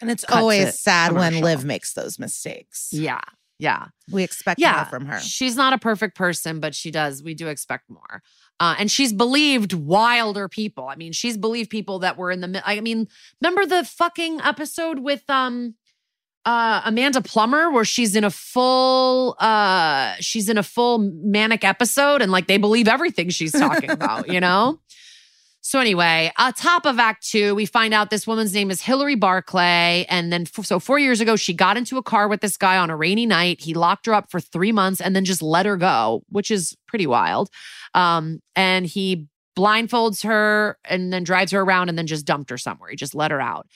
And it's always sad commercial. when Liv makes those mistakes. Yeah. Yeah. We expect yeah. more from her. She's not a perfect person, but she does. We do expect more. Uh, and she's believed wilder people. I mean, she's believed people that were in the. I mean, remember the fucking episode with um uh, Amanda Plummer where she's in a full uh she's in a full manic episode and like they believe everything she's talking <laughs> about, you know? So anyway, uh, top of Act Two, we find out this woman's name is Hillary Barclay, and then f- so four years ago, she got into a car with this guy on a rainy night. He locked her up for three months and then just let her go, which is pretty wild. Um, and he blindfolds her and then drives her around and then just dumped her somewhere. He just let her out.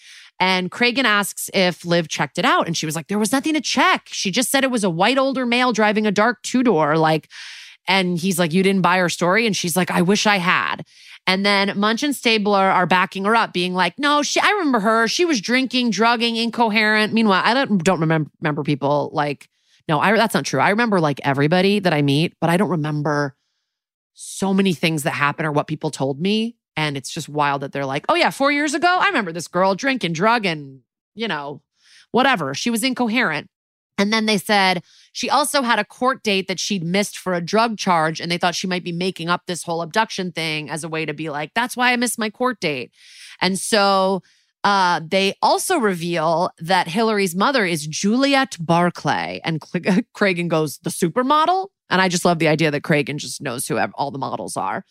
And Cragen asks if Liv checked it out. And she was like, there was nothing to check. She just said it was a white older male driving a dark two door. Like, and he's like, you didn't buy her story? And she's like, I wish I had. And then Munch and Stabler are backing her up, being like, no, she, I remember her. She was drinking, drugging, incoherent. Meanwhile, I don't, don't remember, remember people like, no, I, that's not true. I remember like everybody that I meet, but I don't remember so many things that happen or what people told me. And it's just wild that they're like, oh, yeah, four years ago, I remember this girl drinking, drug, and, you know, whatever. She was incoherent. And then they said she also had a court date that she'd missed for a drug charge. And they thought she might be making up this whole abduction thing as a way to be like, that's why I missed my court date. And so uh, they also reveal that Hillary's mother is Juliet Barclay. And <laughs> Cragen goes, the supermodel? And I just love the idea that Cragen just knows who all the models are.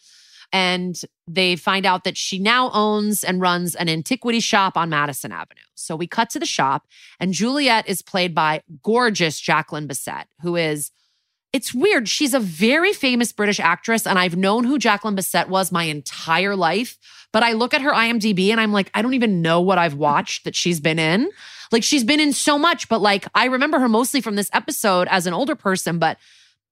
And they find out that she now owns and runs an antiquity shop on Madison Avenue. So we cut to the shop, and Juliet is played by gorgeous Jacqueline Bisset, who is it's weird. She's a very famous British actress, and I've known who Jacqueline Bisset was my entire life. But I look at her IMDb and I'm like, I don't even know what I've watched that she's been in. Like, she's been in so much, but like, I remember her mostly from this episode as an older person. But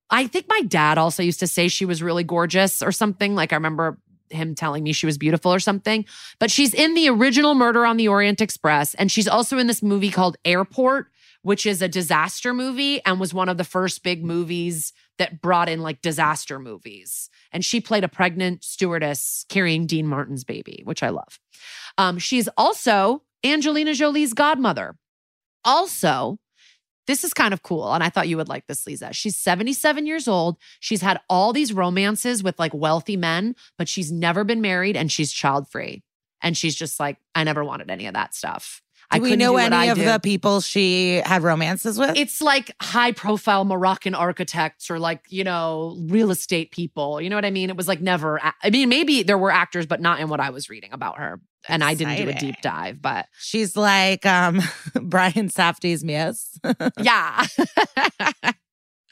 I think my dad also used to say she was really gorgeous or something. Like I remember him telling me she was beautiful or something. But she's in the original Murder on the Orient Express. And she's also in this movie called Airport, which is a disaster movie and was one of the first big movies that brought in like disaster movies. And she played a pregnant stewardess carrying Dean Martin's baby, which I love. Um, she's also Angelina Jolie's godmother. Also, this is kind of cool. And I thought you would like this, Liza. She's 77 years old. She's had all these romances with like wealthy men, but she's never been married and she's child free. And she's just like, I never wanted any of that stuff. I we know do any of do. the people she had romances with? It's like high profile Moroccan architects or like, you know, real estate people. You know what I mean? It was like never, I mean, maybe there were actors, but not in what I was reading about her. And I didn't do a deep dive, but She's like um <laughs> Brian Safdie's Miss. <laughs> yeah.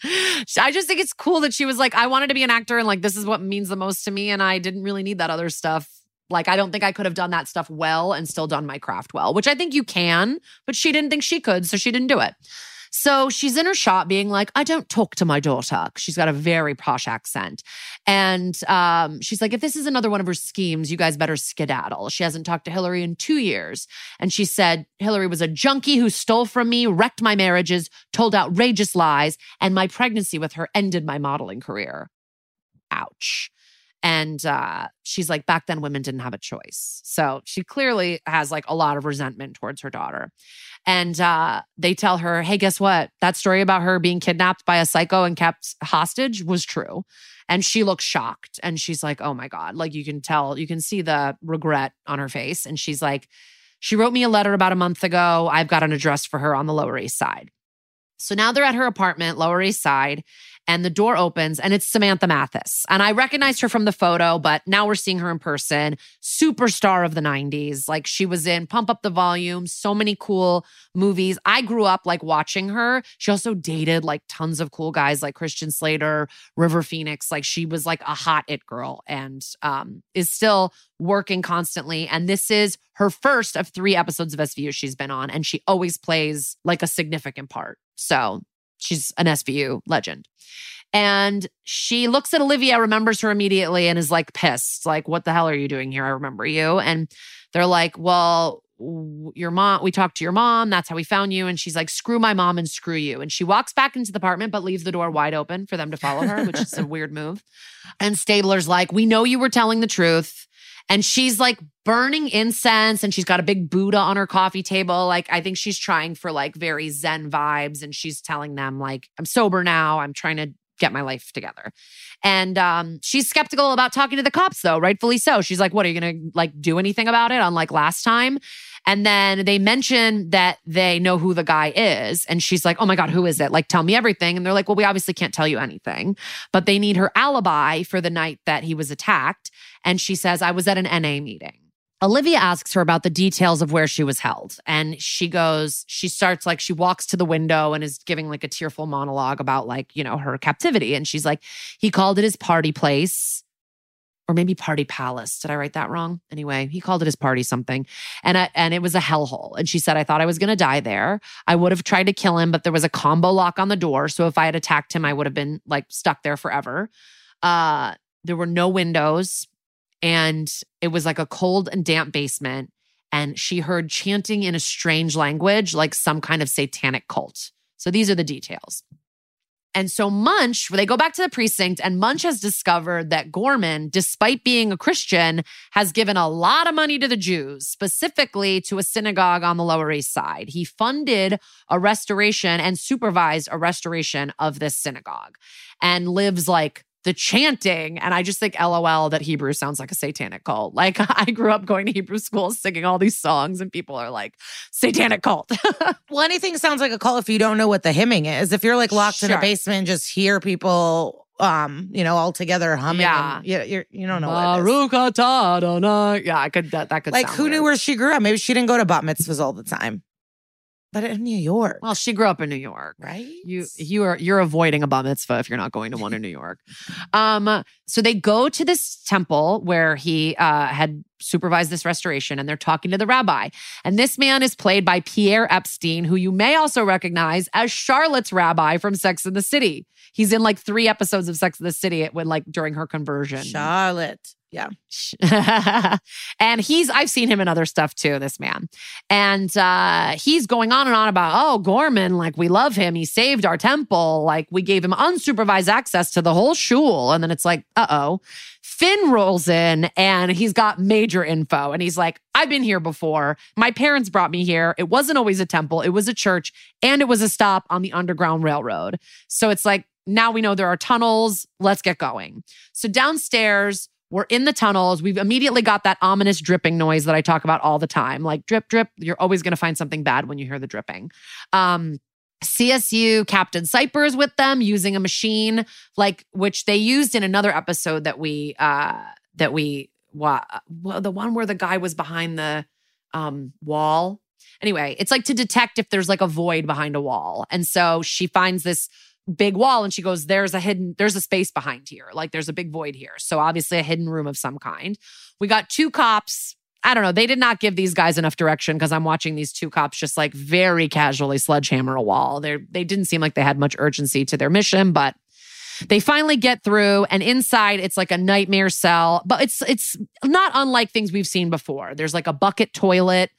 I just think it's cool that she was like, I wanted to be an actor and like, this is what means the most to me. And I didn't really need that other stuff. Like, I don't think I could have done that stuff well and still done my craft well, which I think you can, but she didn't think she could. So she didn't do it. So she's in her shop being like, I don't talk to my daughter. She's got a very posh accent. And um, she's like, if this is another one of her schemes, you guys better skedaddle. She hasn't talked to Hillary in two years. And she said, Hillary was a junkie who stole from me, wrecked my marriages, told outrageous lies, and my pregnancy with her ended my modeling career. Ouch. And uh, she's like, back then women didn't have a choice. So she clearly has like a lot of resentment towards her daughter. And uh, they tell her, hey, guess what? That story about her being kidnapped by a psycho and kept hostage was true. And she looks shocked. And she's like, oh my God. Like you can tell, you can see the regret on her face. And she's like, she wrote me a letter about a month ago. I've got an address for her on the Lower East Side. So now they're at her apartment, Lower East Side, and the door opens and it's Samantha Mathis. And I recognized her from the photo, but now we're seeing her in person. Superstar of the 90s. Like she was in Pump Up the Volume, so many cool movies. I grew up like watching her. She also dated like tons of cool guys like Christian Slater, River Phoenix. Like she was like a hot it girl and um, is still working constantly. And this is her first of three episodes of SVU she's been on. And she always plays like a significant part. So she's an SVU legend. And she looks at Olivia, remembers her immediately, and is like pissed. Like, what the hell are you doing here? I remember you. And they're like, well, your mom, we talked to your mom. That's how we found you. And she's like, screw my mom and screw you. And she walks back into the apartment, but leaves the door wide open for them to follow her, which is a <laughs> weird move. And Stabler's like, we know you were telling the truth. And she's like burning incense and she's got a big Buddha on her coffee table. Like, I think she's trying for like very Zen vibes. And she's telling them, like, I'm sober now. I'm trying to get my life together. And um, she's skeptical about talking to the cops, though, rightfully so. She's like, what are you going to like do anything about it, unlike last time? And then they mention that they know who the guy is. And she's like, oh my God, who is it? Like, tell me everything. And they're like, well, we obviously can't tell you anything, but they need her alibi for the night that he was attacked. And she says, I was at an NA meeting. Olivia asks her about the details of where she was held. And she goes, she starts like, she walks to the window and is giving like a tearful monologue about like, you know, her captivity. And she's like, he called it his party place or maybe party palace. Did I write that wrong? Anyway, he called it his party something. And I, and it was a hellhole. And she said, I thought I was going to die there. I would have tried to kill him, but there was a combo lock on the door. So if I had attacked him, I would have been like stuck there forever. Uh, there were no windows and it was like a cold and damp basement. And she heard chanting in a strange language, like some kind of satanic cult. So these are the details. And so Munch, they go back to the precinct, and Munch has discovered that Gorman, despite being a Christian, has given a lot of money to the Jews, specifically to a synagogue on the Lower East Side. He funded a restoration and supervised a restoration of this synagogue and lives like the chanting. And I just think, lol, that Hebrew sounds like a satanic cult. Like <laughs> I grew up going to Hebrew school singing all these songs, and people are like, satanic cult. <laughs> Well, anything sounds like a cult if you don't know what the hemming is. If you're like locked in a basement and just hear people, um, you know, all together humming. Yeah. and you, you're, you don't know what it is. Baruch. Yeah, I could that, that could Like, who knew where she grew up? Maybe she didn't go to bat mitzvahs all the time, but in New York, Well, she grew up in New York. right? You you are you're avoiding a bar mitzvah if you're not going to one in New York. <laughs> Um, so they go to this temple where he uh, had supervised this restoration, and they're talking to the rabbi. And this man is played by Pierre Epstein, who you may also recognize as Charlotte's rabbi from Sex and the City. He's in like three episodes of Sex and the City when like during her conversion. Charlotte. Yeah. <laughs> and he's I've seen him in other stuff too, this man. And uh he's going on and on about, oh, Gorman, like we love him. He saved our temple. Like we gave him unsupervised access to the whole shul. And then it's like, uh-oh. Fin rolls in and he's got major info. And he's like, I've been here before. My parents brought me here. It wasn't always a temple, it was a church, and it was a stop on the Underground Railroad. So it's like, now we know there are tunnels. Let's get going. So downstairs, we're in the tunnels. We've immediately got that ominous dripping noise that I talk about all the time. Like drip, drip. You're always going to find something bad when you hear the dripping. Um, CSU Captain Siper's with them using a machine like which they used in another episode that we uh that we well, the one where the guy was behind the um wall. Anyway, it's like to detect if there's like a void behind a wall. And so she finds this big wall and she goes there's a hidden there's a space behind here. Like there's a big void here. So obviously a hidden room of some kind. We got two cops I don't know. They did not give these guys enough direction because I'm watching these two cops just like very casually sledgehammer a wall. They they didn't seem like they had much urgency to their mission, but they finally get through and inside it's like a nightmare cell, but it's it's not unlike things we've seen before. There's like a bucket toilet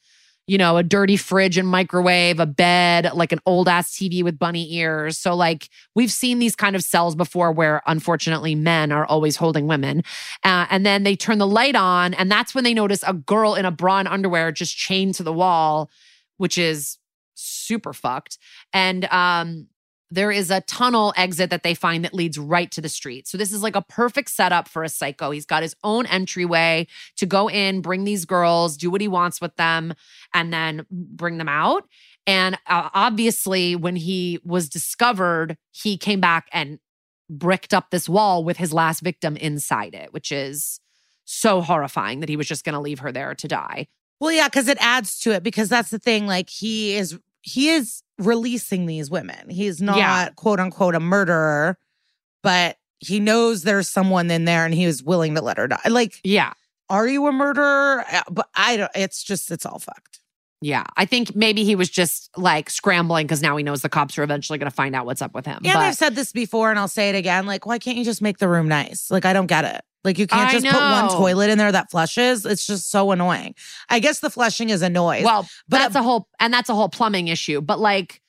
you know, a dirty fridge and microwave, a bed, like an old ass TV with bunny ears. So, like, we've seen these kind of cells before where unfortunately men are always holding women. Uh, and then they turn the light on, and that's when they notice a girl in a bra and underwear just chained to the wall, which is super fucked. And um, there is a tunnel exit that they find that leads right to the street. So this is like a perfect setup for a psycho. He's got his own entryway to go in, bring these girls, do what he wants with them, and then bring them out. And uh, obviously, when he was discovered, he came back and bricked up this wall with his last victim inside it, which is so horrifying that he was just going to leave her there to die. Well, yeah, because it adds to it because that's the thing. Like he is, he is releasing these women. He's not yeah. quote unquote a murderer, but he knows there's someone in there and he was willing to let her die. Like, yeah. Are you a murderer? Uh, but I don't, it's just, it's all fucked. Yeah. I think maybe he was just like scrambling because now he knows the cops are eventually going to find out what's up with him. Yeah. But- I've said this before and I'll say it again. Like, why can't you just make the room nice? Like, I don't get it. Like you can't just put one toilet in there that flushes. It's just so annoying. I guess the flushing is a noise. Well, but that's a whole and that's a whole plumbing issue. But like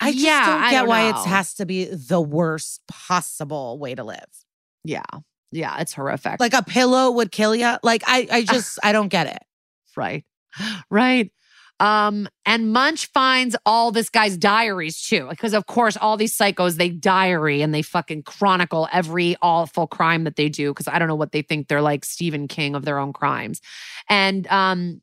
I just yeah, don't get don't why know. it has to be the worst possible way to live. Yeah. Yeah, it's horrific. Like a pillow would kill you. Like I I just I don't get it. <sighs> Right. <laughs> Right. Um, and Munch finds all this guy's diaries too, because of course, all these psychos they diary and they fucking chronicle every awful crime that they do. Because I don't know what they think they're like Stephen King of their own crimes. And um,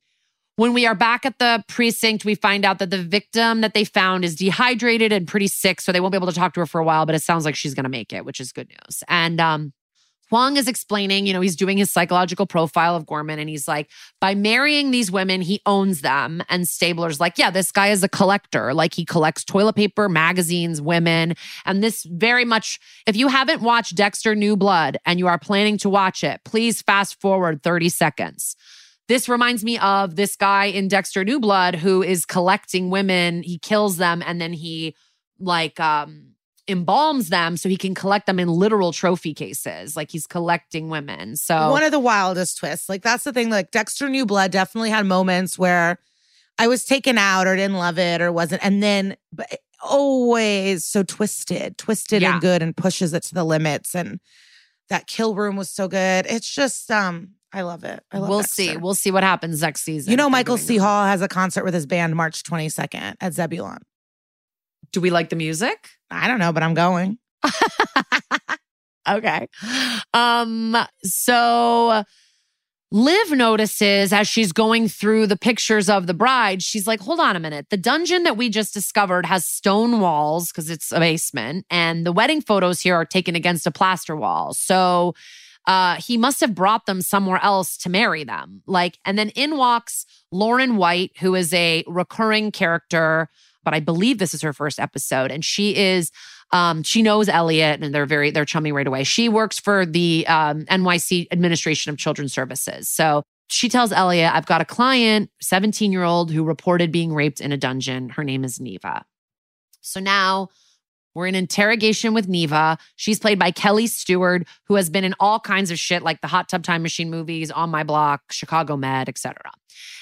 when we are back at the precinct, we find out that the victim that they found is dehydrated and pretty sick, so they won't be able to talk to her for a while. But it sounds like she's going to make it, which is good news. And um, Huang is explaining, you know, he's doing his psychological profile of Gorman and he's like, by marrying these women, he owns them. And Stabler's like, yeah, this guy is a collector. Like he collects toilet paper, magazines, women. And this very much, if you haven't watched Dexter New Blood and you are planning to watch it, please fast forward 30 seconds. This reminds me of this guy in Dexter New Blood who is collecting women. He kills them and then he like um embalms them so he can collect them in literal trophy cases. Like he's collecting women. So one of the wildest twists. Like that's the thing. Like Dexter New Blood definitely had moments where I was taken out or didn't love it or wasn't. And then but always so twisted, twisted yeah. and good and pushes it to the limits. And that kill room was so good. It's just um I love it. I love We'll Dexter. see. We'll see what happens next season. You know, Michael C. Hall has a concert with his band March 22nd at Zebulon. Do we like the music? I don't know, but I'm going. <laughs> okay. Um, so Liv notices as she's going through the pictures of the bride, she's like, hold on a minute. The dungeon that we just discovered has stone walls because it's a basement, and the wedding photos here are taken against a plaster wall. So uh, he must have brought them somewhere else to marry them. Like, and then in walks Lauren White, who is a recurring character but I believe this is her first episode. And she is, um, she knows Elliot and they're very, they're chummy right away. She works for the um, NYC Administration of Children's Services. So she tells Elliot, I've got a client, 17 year old, who reported being raped in a dungeon. Her name is Neva. So now we're in interrogation with Neva. She's played by Kellee Stewart, who has been in all kinds of shit like the Hot Tub Time Machine movies, On My Block, Chicago Med, etc.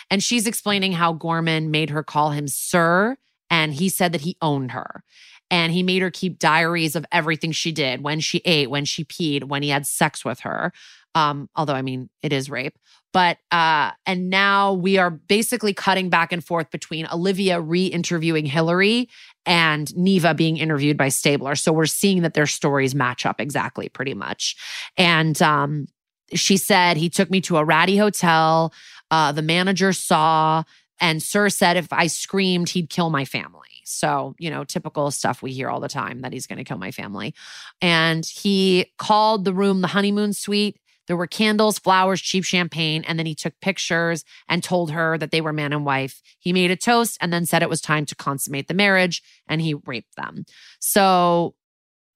And she's explaining how Gorman made her call him sir and he said that he owned her. And he made her keep diaries of everything she did when she ate, when she peed, when he had sex with her. Um, although, I mean, it is rape. But, uh, and now we are basically cutting back and forth between Olivia re interviewing Hillary and Neva being interviewed by Stabler. So we're seeing that their stories match up exactly, pretty much. And, um, she said he took me to a ratty hotel. Uh, the manager saw, and Sir said if I screamed, he'd kill my family. So, you know, typical stuff we hear all the time that he's going to kill my family. And he called the room the honeymoon suite. There were candles, flowers, cheap champagne, and then he took pictures and told her that they were man and wife. He made a toast and then said it was time to consummate the marriage and he raped them. So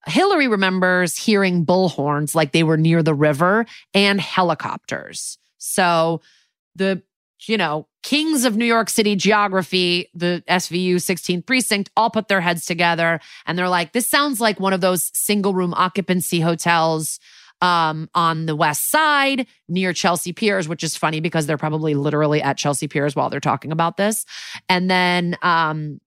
Hillary remembers hearing bullhorns like they were near the river and helicopters. So the you know, kings of New York City geography, the SVU 16th precinct, all put their heads together and they're like, this sounds like one of those single room occupancy hotels um, on the west side near Chelsea Piers, which is funny because they're probably literally at Chelsea Piers while they're talking about this. And then um,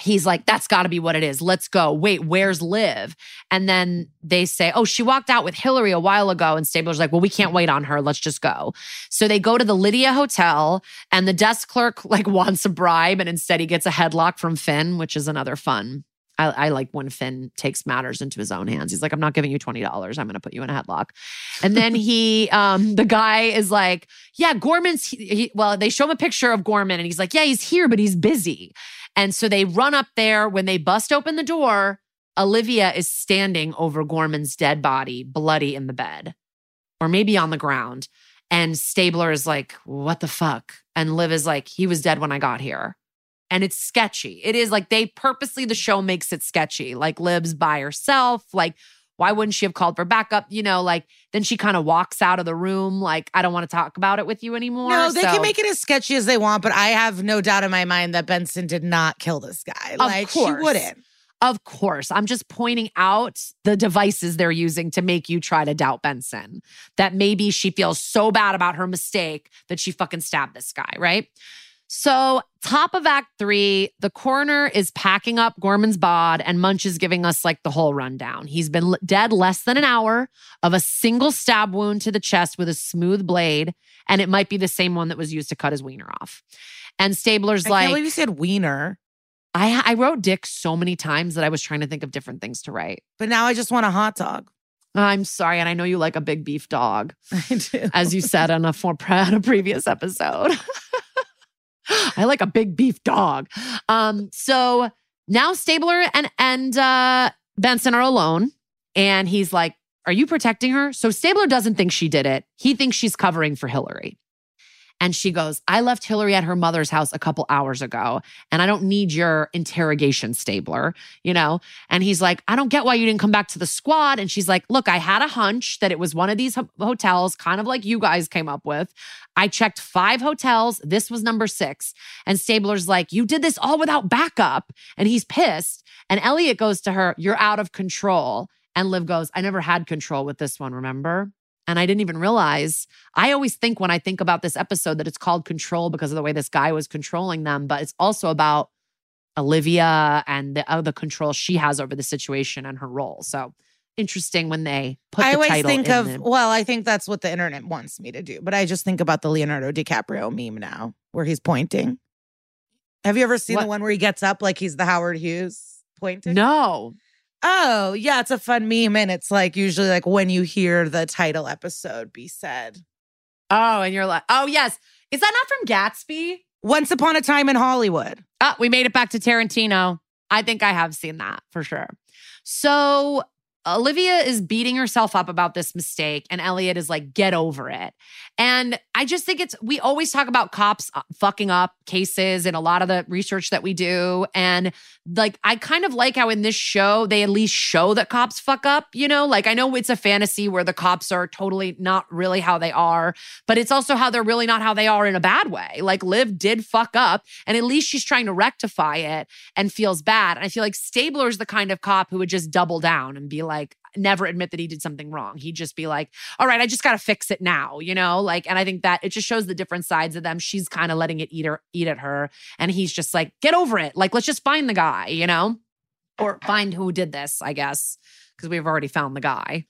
he's like, that's got to be what it is. Let's go. Wait, where's Liv? And then they say, oh, she walked out with Hillary a while ago. And Stabler's like, well, we can't wait on her. Let's just go. So they go to the Lydia Hotel, and the desk clerk <laughs> like wants a bribe, and instead he gets a headlock from Fin, which is another fun. I, I like when Fin takes matters into his own hands. He's like, I'm not giving you twenty dollars. I'm going to put you in a headlock. And then <laughs> he, um, the guy is like, Yeah, Gorman's. He, he, well, they show him a picture of Gorman, and he's like, Yeah, he's here, but he's busy. And so they run up there. When they bust open the door, Olivia is standing over Gorman's dead body, bloody in the bed, or maybe on the ground. And Stabler is like, What the fuck? And Liv is like, He was dead when I got here. And it's sketchy. It is like they purposely, the show makes it sketchy. Like Liv's by herself. Like, why wouldn't she have called for backup? You know, like then she kind of walks out of the room, like, I don't want to talk about it with you anymore. No, they So- can make it as sketchy as they want, but I have no doubt in my mind that Benson did not kill this guy. like she course. wouldn't. Of course. I'm just pointing out the devices they're using to make you try to doubt Benson. That maybe she feels so bad about her mistake that she fucking stabbed this guy, right? So, top of act three, the coroner is packing up Gorman's bod, and Munch is giving us like the whole rundown. He's been l- dead less than an hour of a single stab wound to the chest with a smooth blade, and it might be the same one that was used to cut his wiener off. And Stabler's I like, can't believe you said wiener, I, I wrote dick so many times that I was trying to think of different things to write. but now I just want a hot dog. I'm sorry, and I know you like a big beef dog, <laughs> I do. as you said on a, for, <laughs> on a previous episode. <laughs> <gasps> I like a big beef dog. Um, so now Stabler and and uh, Benson are alone, and he's like, "Are you protecting her?" So Stabler doesn't think she did it. He thinks she's covering for Hillary. And she goes, I left Hillary at her mother's house a couple hours ago, and I don't need your interrogation, Stabler, you know? And he's like, I don't get why you didn't come back to the squad. And she's like, Look, I had a hunch that it was one of these ho- hotels, kind of like you guys came up with. I checked five hotels. This was number six. And Stabler's like, You did this all without backup. And he's pissed. And Elliot goes to her, You're out of control. And Liv goes, I never had control with this one, remember? And I didn't even realize. I always think when I think about this episode that it's called control because of the way this guy was controlling them, but it's also about Olivia and the, the control she has over the situation and her role. So interesting when they put I the always think in of the- well, I think that's what the internet wants me to do, but I just think about the Leonardo DiCaprio meme now, where he's pointing. Have you ever seen What? the one where he gets up like he's the Howard Hughes pointing? no. Oh, yeah, it's a fun meme, and it's like usually like when you hear the title episode be said. Oh, and you're like, oh yes, is that not from Gatsby? Once upon a time in Hollywood. Ah, we made it back to Tarantino. I think I have seen that for sure. So Olivia is beating herself up about this mistake, and Elliot is like, get over it. And I just think it's, we always talk about cops uh, fucking up cases in a lot of the research that we do. And like, I kind of like how in this show, they at least show that cops fuck up, you know? Like, I know it's a fantasy where the cops are totally not really how they are, but it's also how they're really not how they are in a bad way. Like, Liv did fuck up, and at least she's trying to rectify it and feels bad. And I feel like Stabler's the kind of cop who would just double down and be like, never admit that he did something wrong. He'd just be like, all right, I just got to fix it now, you know? Like, and I think that it just shows the different sides of them. She's kind of letting it eat her, eat at her. And he's just like, get over it. Like, let's just find the guy, you know? Or find who did this, I guess, because we've already found the guy.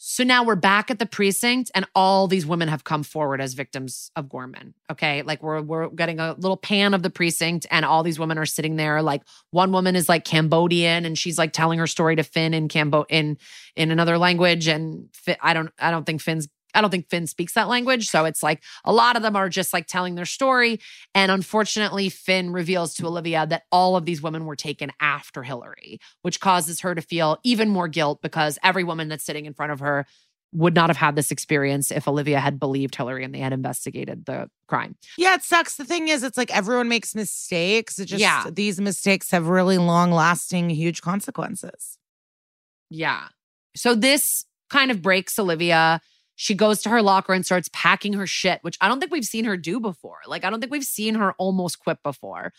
So now we're back at the precinct, and all these women have come forward as victims of Gorman. Okay, like we're we're getting a little pan of the precinct, and all these women are sitting there. Like one woman is like Cambodian, and she's like telling her story to Fin in Cambo in in another language, and Fi- I don't I don't think Fin's I don't think Fin speaks that language. So it's like a lot of them are just like telling their story. And unfortunately, Fin reveals to Olivia that all of these women were taken after Hillary, which causes her to feel even more guilt because every woman that's sitting in front of her would not have had this experience if Olivia had believed Hillary and they had investigated the crime. Yeah, it sucks. The thing is, it's like everyone makes mistakes. It just Yeah. these mistakes have really long lasting, huge consequences. Yeah. So this kind of breaks Olivia. She goes to her locker and starts packing her shit, which I don't think we've seen her do before. Like, I don't think we've seen her almost quit before.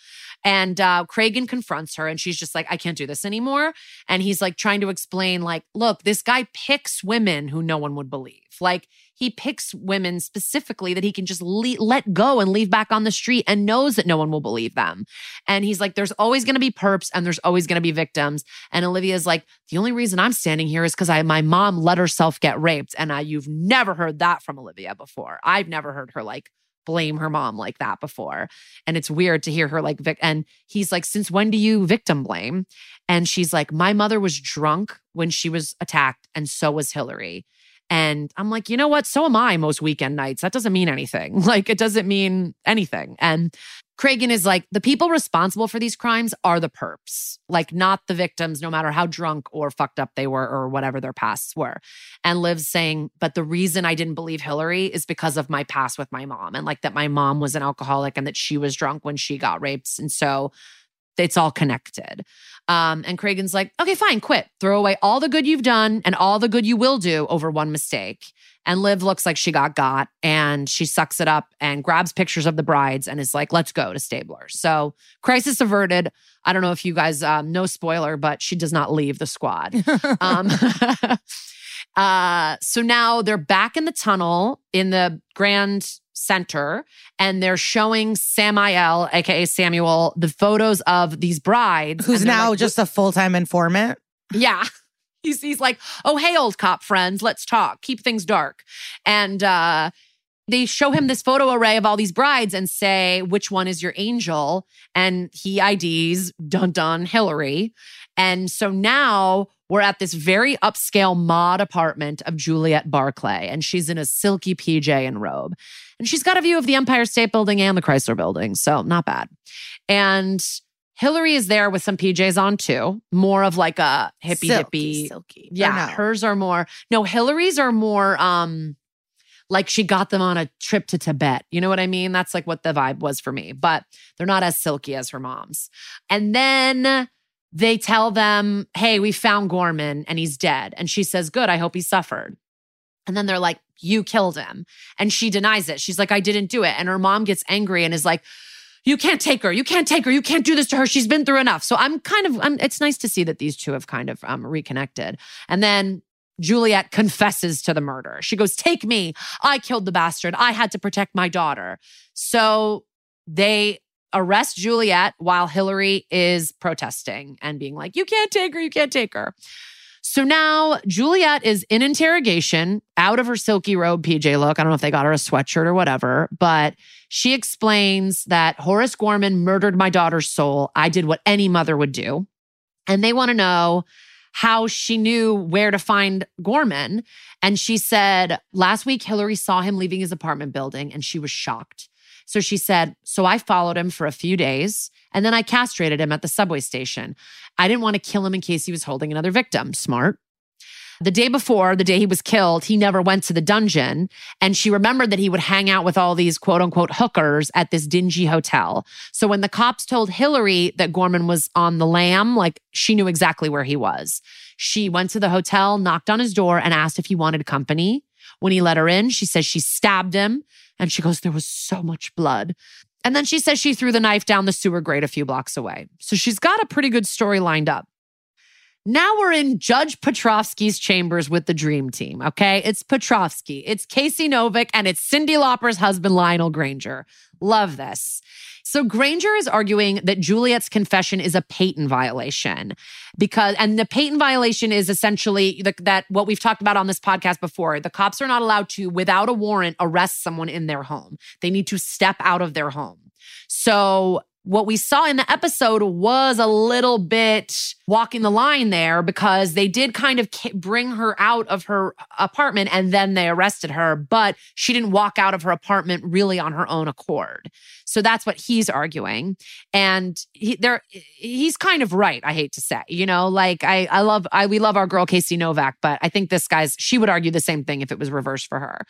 And uh, Cragen confronts her and she's just like, I can't do this anymore. And he's like trying to explain, like, look, this guy picks women who no one would believe. Like, he picks women specifically that he can just le- let go and leave back on the street and knows that no one will believe them. And he's like, there's always going to be perps and there's always going to be victims. And Olivia's like, the only reason I'm standing here is because I my mom let herself get raped. And I, you've never heard that from Olivia before. I've never heard her like blame her mom like that before. And it's weird to hear her like vic- and he's like, since when do you victim blame? And she's like, my mother was drunk when she was attacked, and so was Hillary. And I'm like, you know what? So am I most weekend nights. That doesn't mean anything. <laughs> Like, it doesn't mean anything. And Cragen is like, the people responsible for these crimes are the perps, like not the victims, no matter how drunk or fucked up they were or whatever their pasts were. And Liv's saying, but the reason I didn't believe Hillary is because of my past with my mom and like that my mom was an alcoholic and that she was drunk when she got raped. And so it's all connected. Um, and Cragen's like, okay, fine, quit. Throw away all the good you've done and all the good you will do over one mistake. And Liv looks like she got got and she sucks it up and grabs pictures of the brides and is like, let's go to Stabler. So crisis averted. I don't know if you guys, um, no spoiler, but she does not leave the squad. <laughs> um, <laughs> uh, so now they're back in the tunnel in the Grand Center and they're showing Samael, aka Samuel, the photos of these brides. Who's now like, just a full time informant? yeah. <laughs> He's, he's like, oh, hey, old cop friends, let's talk. Keep things dark. And uh, they show him this photo array of all these brides and say, which one is your angel? And he IDs dun dun Hillary. And so now we're at this very upscale mod apartment of Juliet Barclay, and she's in a silky PJ and robe. And she's got a view of the Empire State Building and the Chrysler Building. So not bad. And Hillary is there with some PJs on too, more of like a hippie Silky, hippie. silky. Yeah, no? hers are more. No, Hillary's are more um like she got them on a trip to Tibet. You know what I mean? That's like what the vibe was for me. But they're not as silky as her mom's. And then they tell them, "Hey, we found Gorman and he's dead." And she says, "Good, I hope he suffered." And then they're like, "You killed him." And she denies it. She's like, "I didn't do it." And her mom gets angry and is like, you can't take her. You can't take her. You can't do this to her. She's been through enough. So I'm kind of, I'm, it's nice to see that these two have kind of um, reconnected. And then Juliet confesses to the murder. She goes, Take me. I killed the bastard. I had to protect my daughter. So they arrest Juliet while Hillary is protesting and being like, You can't take her. You can't take her. So now Juliet is in interrogation out of her silky robe PJ look. I don't know if they got her a sweatshirt or whatever, but she explains that Horace Gorman murdered my daughter's soul. I did what any mother would do. And they want to know how she knew where to find Gorman. And she said, last week, Hillary saw him leaving his apartment building and she was shocked. So she said, So I followed him for a few days and then I castrated him at the subway station. I didn't want to kill him in case he was holding another victim. Smart. The day before, the day he was killed, he never went to the dungeon. And she remembered that he would hang out with all these quote unquote hookers at this dingy hotel. So when the cops told Hillary that Gorman was on the lam, like she knew exactly where he was. She went to the hotel, knocked on his door, and asked if he wanted company. When he let her in, she says she stabbed him. And she goes, There was so much blood. And then she says she threw the knife down the sewer grate a few blocks away. So she's got a pretty good story lined up. Now we're in Judge Petrovsky's chambers with the dream team, okay? It's Petrovsky, it's Casey Novak, and it's Cyndi Lauper's husband, Lionel Granger. Love this. So Granger is arguing that Juliet's confession is a Payton violation because, and the Payton violation is essentially the, that what we've talked about on this podcast before. The cops are not allowed to, without a warrant, arrest someone in their home. They need to step out of their home. So what we saw in the episode was a little bit walking the line there because they did kind of bring her out of her apartment and then they arrested her, but she didn't walk out of her apartment really on her own accord. So that's what he's arguing. And he, there, he's kind of right, I hate to say. You know, like I, I love, I, we love our girl Casey Novak, but I think this guy's, she would argue the same thing if it was reversed for her.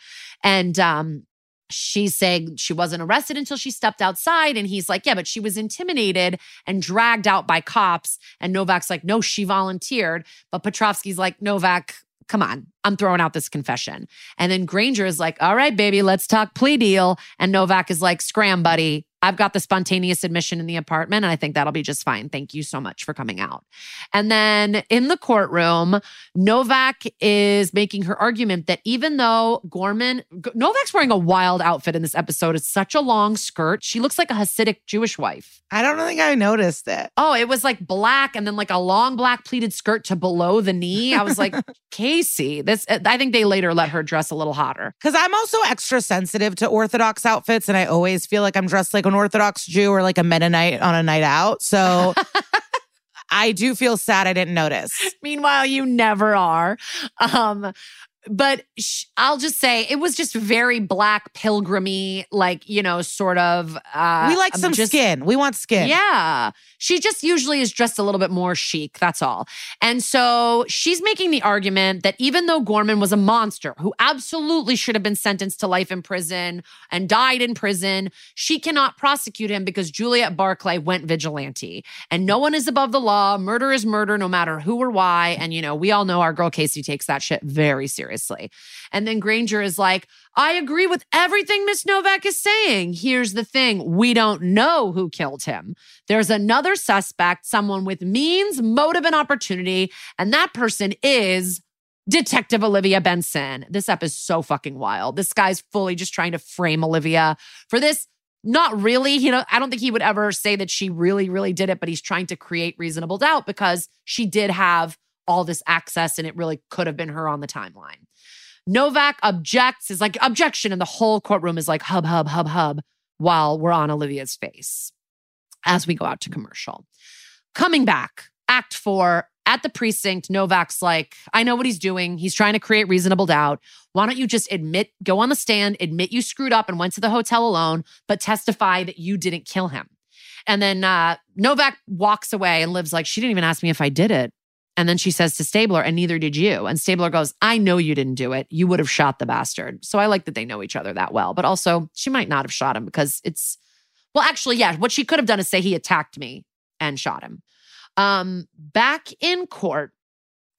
And um, she's saying she wasn't arrested until she stepped outside. And he's like, yeah, but she was intimidated and dragged out by cops. And Novak's like, no, she volunteered. But Petrovsky's like, Novak, come on, I'm throwing out this confession. And then Granger is like, all right, baby, let's talk plea deal. And Novak is like, scram, buddy. I've got the spontaneous admission in the apartment, and I think that'll be just fine. Thank you so much for coming out. And then in the courtroom, Novak is making her argument that even though Gorman, Novak's wearing a wild outfit in this episode, it's such a long skirt. She looks like a Hasidic Jewish wife. I don't think I noticed it. Oh, it was like black and then like a long black pleated skirt to below the knee. I was like, <laughs> Casey, this, uh, I think they later let her dress a little hotter. Cause I'm also extra sensitive to Orthodox outfits and I always feel like I'm dressed like an Orthodox Jew or like a Mennonite on a night out. So <laughs> I do feel sad I didn't notice. Meanwhile, you never are. Um, but sh- I'll just say it was just very black pilgrimy, like you know, sort of. Uh, we like some just, skin. We want skin. Yeah, she just usually is dressed a little bit more chic. That's all. And so she's making the argument that even though Gorman was a monster who absolutely should have been sentenced to life in prison and died in prison, she cannot prosecute him because Juliet Barclay went vigilante, and no one is above the law. Murder is murder, no matter who or why. And you know, we all know our girl Casey takes that shit very seriously seriously. And then Granger is like, I agree with everything Miss Novak is saying. Here's the thing we don't know who killed him. There's another suspect, someone with means, motive, and opportunity. And that person is Detective Olivia Benson. This up is so fucking wild. This guy's fully just trying to frame Olivia for this. Not really. You know, I don't think he would ever say that she really, really did it, but he's trying to create reasonable doubt because she did have all this access and it really could have been her on the timeline. Novak objects, is like, objection. And the whole courtroom is like, hub, hub, hub, hub, while we're on Olivia's face as we go out to commercial. Coming back, act four, at the precinct, Novak's like, I know what he's doing. He's trying to create reasonable doubt. Why don't you just admit, go on the stand, admit you screwed up and went to the hotel alone, but testify that you didn't kill him? And then uh, Novak walks away and lives like, she didn't even ask me if I did it. And then she says to Stabler, and neither did you. And Stabler goes, I know you didn't do it. You would have shot the bastard. So I like that they know each other that well. But also, she might not have shot him because it's, well, actually, yeah, what she could have done is say he attacked me and shot him. Um, back in court,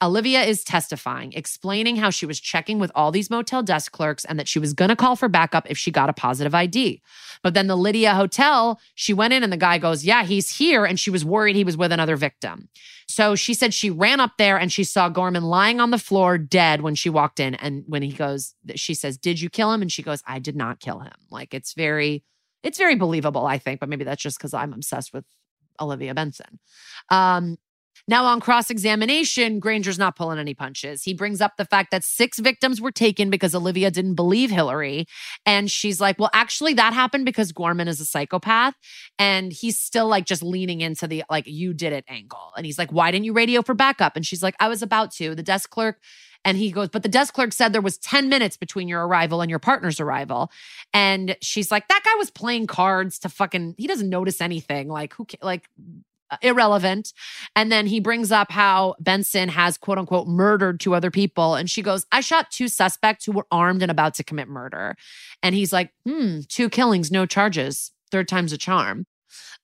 Olivia is testifying, explaining how she was checking with all these motel desk clerks and that she was going to call for backup if she got a positive ID. But then the Lydia Hotel, she went in and the guy goes, Yeah, he's here. And she was worried he was with another victim. So she said she ran up there and she saw Gorman lying on the floor dead when she walked in. And when he goes, she says, Did you kill him? And she goes, I did not kill him. Like it's very, it's very believable, I think, but maybe that's just because I'm obsessed with Olivia Benson. Um, now, on cross examination, Granger's not pulling any punches. He brings up the fact that six victims were taken because Olivia didn't believe Hillary. And she's like, well, actually, that happened because Gorman is a psychopath. And he's still like just leaning into the like, you did it angle. And he's like, why didn't you radio for backup? And she's like, I was about to. The desk clerk and he goes, but the desk clerk said there was 10 minutes between your arrival and your partner's arrival. And she's like, that guy was playing cards to fucking, he doesn't notice anything. Like, who, like, irrelevant. And then he brings up how Benson has quote unquote murdered two other people. And she goes, I shot two suspects who were armed and about to commit murder. And he's like, hmm, two killings, no charges. Third time's a charm.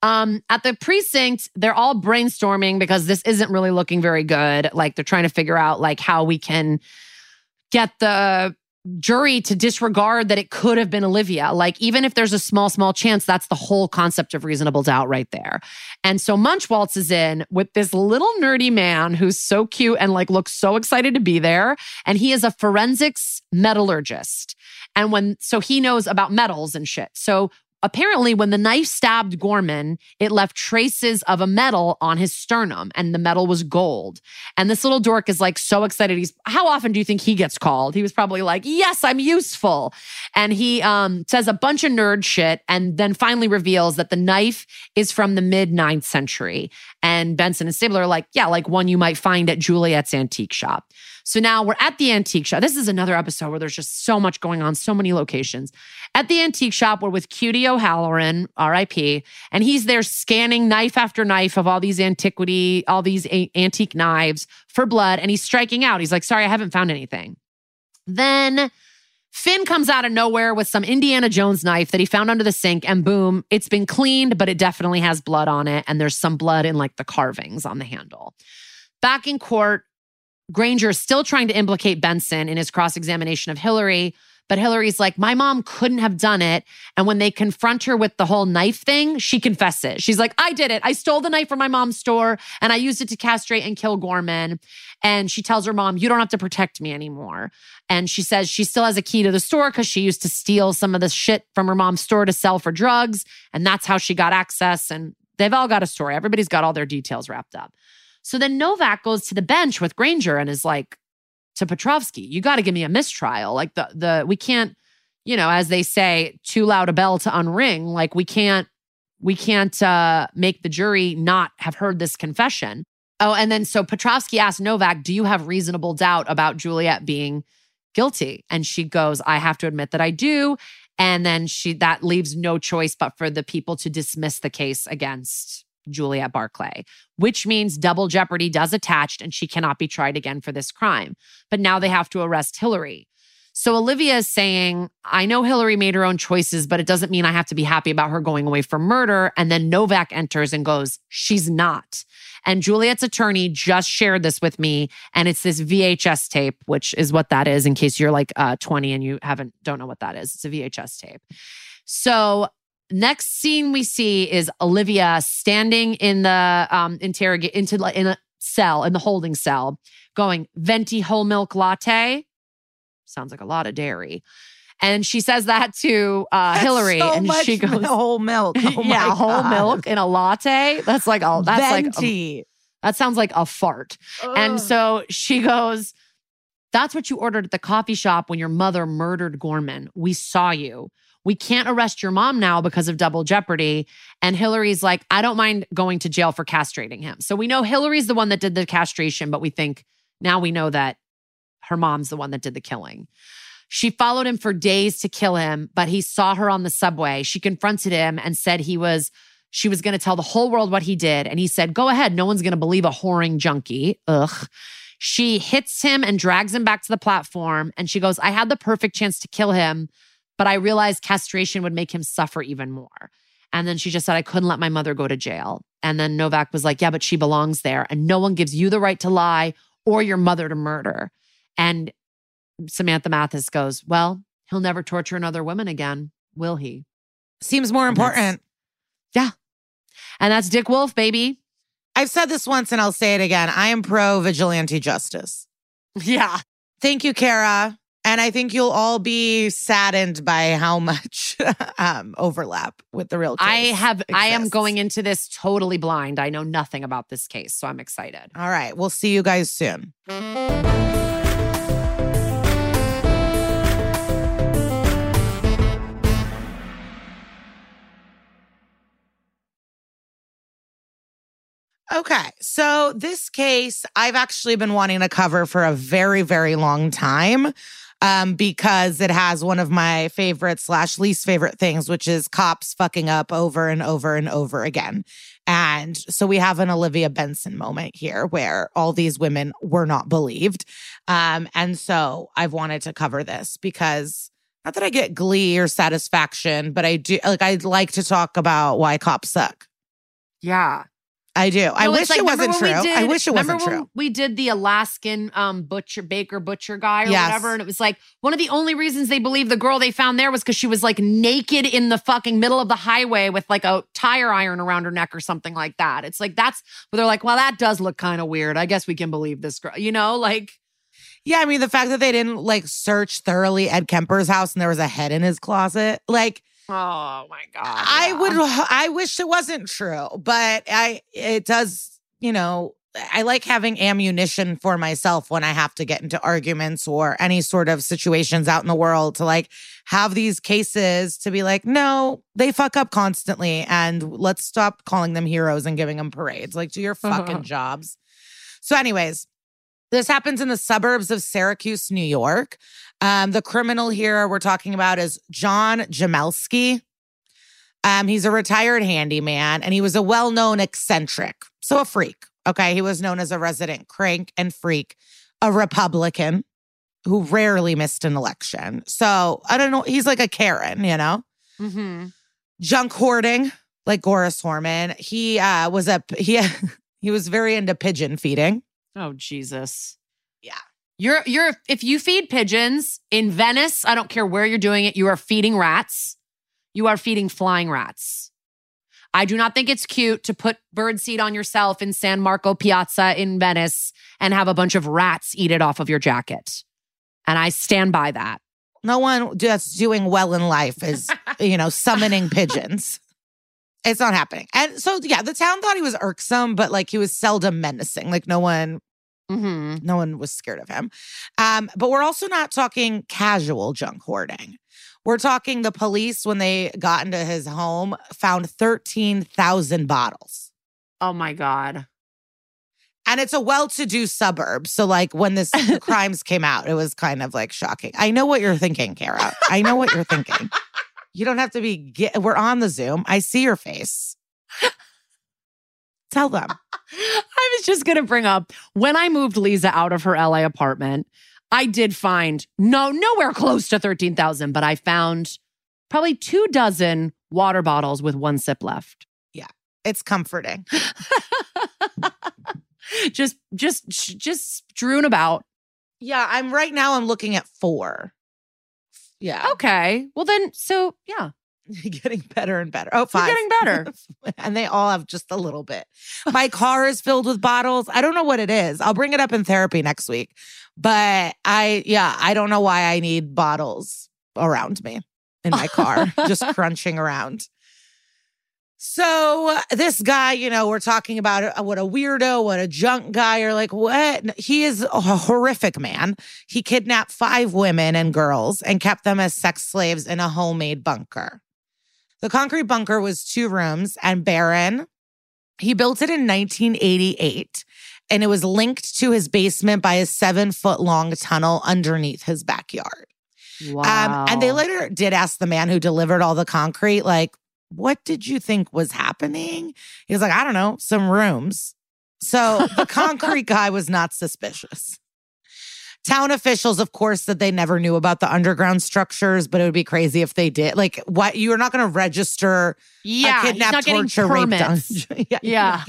Um, at the precinct, they're all brainstorming because this isn't really looking very good. Like they're trying to figure out like how we can get the jury to disregard that it could have been Olivia. Like, even if there's a small, small chance, that's the whole concept of reasonable doubt right there. And so Munch waltzes in with this little nerdy man who's so cute and like looks so excited to be there. And he is a forensics metallurgist. And when, so he knows about metals and shit. So apparently, when the knife stabbed Gorman, it left traces of a metal on his sternum, and the metal was gold. And this little dork is like so excited. He's how often do you think he gets called? He was probably like, "Yes, I'm useful," and he um, says a bunch of nerd shit, and then finally reveals that the knife is from the mid 9th century. And Benson and Stabler are like, "Yeah, like one you might find at Juliet's antique shop." So now we're at the antique shop. This is another episode where there's just so much going on, so many locations. At the antique shop, we're with Cutie O'Halloran, RIP, and he's there scanning knife after knife of all these antiquity, all these a- antique knives for blood, and he's striking out. He's like, sorry, I haven't found anything. Then Fin comes out of nowhere with some Indiana Jones knife that he found under the sink, and boom, it's been cleaned, but it definitely has blood on it. And there's some blood in like the carvings on the handle. Back in court, Granger is still trying to implicate Benson in his cross examination of Hillary. But Hillary's like, my mom couldn't have done it. And when they confront her with the whole knife thing, she confesses. She's like, I did it. I stole the knife from my mom's store and I used it to castrate and kill Gorman. And she tells her mom, You don't have to protect me anymore. And she says she still has a key to the store because she used to steal some of the shit from her mom's store to sell for drugs. And that's how she got access. And they've all got a story. Everybody's got all their details wrapped up. So then Novak goes to the bench with Granger and is like to Petrovsky, you got to give me a mistrial. Like the the we can't, you know, as they say, too loud a bell to unring. Like we can't we can't uh make the jury not have heard this confession. Oh, and then so Petrovsky asked Novak, "Do you have reasonable doubt about Juliet being guilty?" And she goes, "I have to admit that I do." And then she that leaves no choice but for the people to dismiss the case against Juliet Barclay, which means double jeopardy does attach and she cannot be tried again for this crime. But now they have to arrest Hillary. So Olivia is saying, I know Hillary made her own choices, but it doesn't mean I have to be happy about her going away for murder. And then Novak enters and goes, She's not. And Juliet's attorney just shared this with me. And it's this VHS tape, which is what that is, in case you're like uh, 20 and you haven't, don't know what that is. It's a VHS tape. So next scene we see is Olivia standing in the um interrogate into in a cell in the holding cell going venti whole milk latte sounds like a lot of dairy and she says that to uh, Hillary, so and she goes, whole milk. <laughs> Oh "Yeah, whole God. milk in a latte. That's like a that's like a, Venti. that sounds like a fart." And so she goes, That's what you ordered at the coffee shop when your mother murdered Gorman. We saw you. We can't arrest your mom now because of double jeopardy. And Hillary's like, I don't mind going to jail for castrating him. So we know Hillary's the one that did the castration, but we think now we know that her mom's the one that did the killing. She followed him for days to kill him, but he saw her on the subway. She confronted him and said he was she was going to tell the whole world what he did. And he said, Go ahead. No one's going to believe a whoring junkie. Ugh. She hits him and drags him back to the platform. And she goes, I had the perfect chance to kill him, but I realized castration would make him suffer even more. And then she just said, I couldn't let my mother go to jail. And then Novak was like, Yeah, but she belongs there. And no one gives you the right to lie or your mother to murder. And Samantha Mathis goes, Well, he'll never torture another woman again, will he? Seems more And important. And that's Dick Wolf, baby. I've said this once and I'll say it again. I am pro vigilante justice. <laughs> Yeah. Thank you, Kara. And I think you'll all be saddened by how much <laughs> um, overlap with the real case. I have I am going into this totally blind. I know nothing about this case, so I'm excited. All right. We'll see you guys soon. Okay. So this case, I've actually been wanting to cover for a very, very long time. Um, because it has one of my favorite slash least favorite things, which is cops fucking up over and over and over again. And so we have an Olivia Benson moment here where all these women were not believed. Um, and so I've wanted to cover this because not that I get glee or satisfaction, but I do like I'd like to talk about why cops suck. Yeah. I do. I No, it's wish like, it wasn't true. I wish it remember wasn't when true. We did the Alaskan um, butcher, baker, butcher guy or Yes. whatever. And it was like one of the only reasons they believe the girl they found there was because she was like naked in the fucking middle of the highway with like a tire iron around her neck or something like that. It's like that's where they're like, well, that does look kind of weird. I guess we can believe this girl, you know, like. Yeah, I mean the fact that they didn't like search thoroughly Ed Kemper's house and there was a head in his closet, like Oh my god. I yeah. would I wish it wasn't true, but I it does, you know, I like having ammunition for myself when I have to get into arguments or any sort of situations out in the world to like have these cases to be like, no, they fuck up constantly and let's stop calling them heroes and giving them parades. Like, do your fucking <laughs> jobs. So, anyways, this happens in the suburbs of Syracuse, New York. Um, the criminal here we're talking about is John Jamelske. Um, he's a retired handyman and he was a well known eccentric, so a freak. Okay. He was known as a resident crank and freak, a Republican who rarely missed an election. So I don't know. He's like a Karen, you know? Mhm. Junk hoarding, like Goris Horman. He uh, was a, he, <laughs> he was very into pigeon feeding. Oh Jesus. Yeah. You're you're if you feed pigeons in Venice, I don't care where you're doing it, you are feeding rats. You are feeding flying rats. I do not think it's cute to put bird birdseed on yourself in San Marco Piazza in Venice and have a bunch of rats eat it off of your jacket. And I stand by that. No one that's doing well in life is, <laughs> you know, summoning pigeons. It's not happening. And so, yeah, the town thought he was irksome, but like he was seldom menacing. Like no one, Mhm. no one was scared of him. Um, but we're also not talking casual junk hoarding. We're talking the police, when they got into his home, found 13,000 bottles. Oh my God. And it's a well to do suburb. So, like, when this <laughs> crimes came out, it was kind of like shocking. I know what you're thinking, Kara. I know what you're thinking. <laughs> You don't have to be, get, we're on the Zoom. I see your face. Tell them. I was just going to bring up when I moved Liza out of her LA apartment, I did find no, nowhere close to 13,000, but I found probably two dozen water bottles with one sip left. Yeah. It's comforting. <laughs> just, just, just strewn about. Yeah, I'm right now, I'm looking at four. Yeah. Okay. Well, then, so yeah, <laughs> getting better and better. Oh, you're getting better. <laughs> and they all have just a little bit. My car is filled with bottles. I don't know what it is. I'll bring it up in therapy next week. But I, yeah, I don't know why I need bottles around me in my car, just <laughs> crunching around. So this guy, you know, we're talking about uh, what a weirdo, what a junk guy. You're like, what? He is a horrific man. He kidnapped five women and girls and kept them as sex slaves in a homemade bunker. The concrete bunker was two rooms and barren. He built it in 1988 and it was linked to his basement by a seven foot long tunnel underneath his backyard. Wow. Um, and they later did ask the man who delivered all the concrete, like, what did you think was happening? He was like, I don't know, some rooms. So the concrete guy was not suspicious. Town officials, of course, said they never knew about the underground structures, but it would be crazy if they did. Like, what? You are not going to register yeah, a he's kidnap, not torture, rape dungeon. <laughs> yeah, Yeah.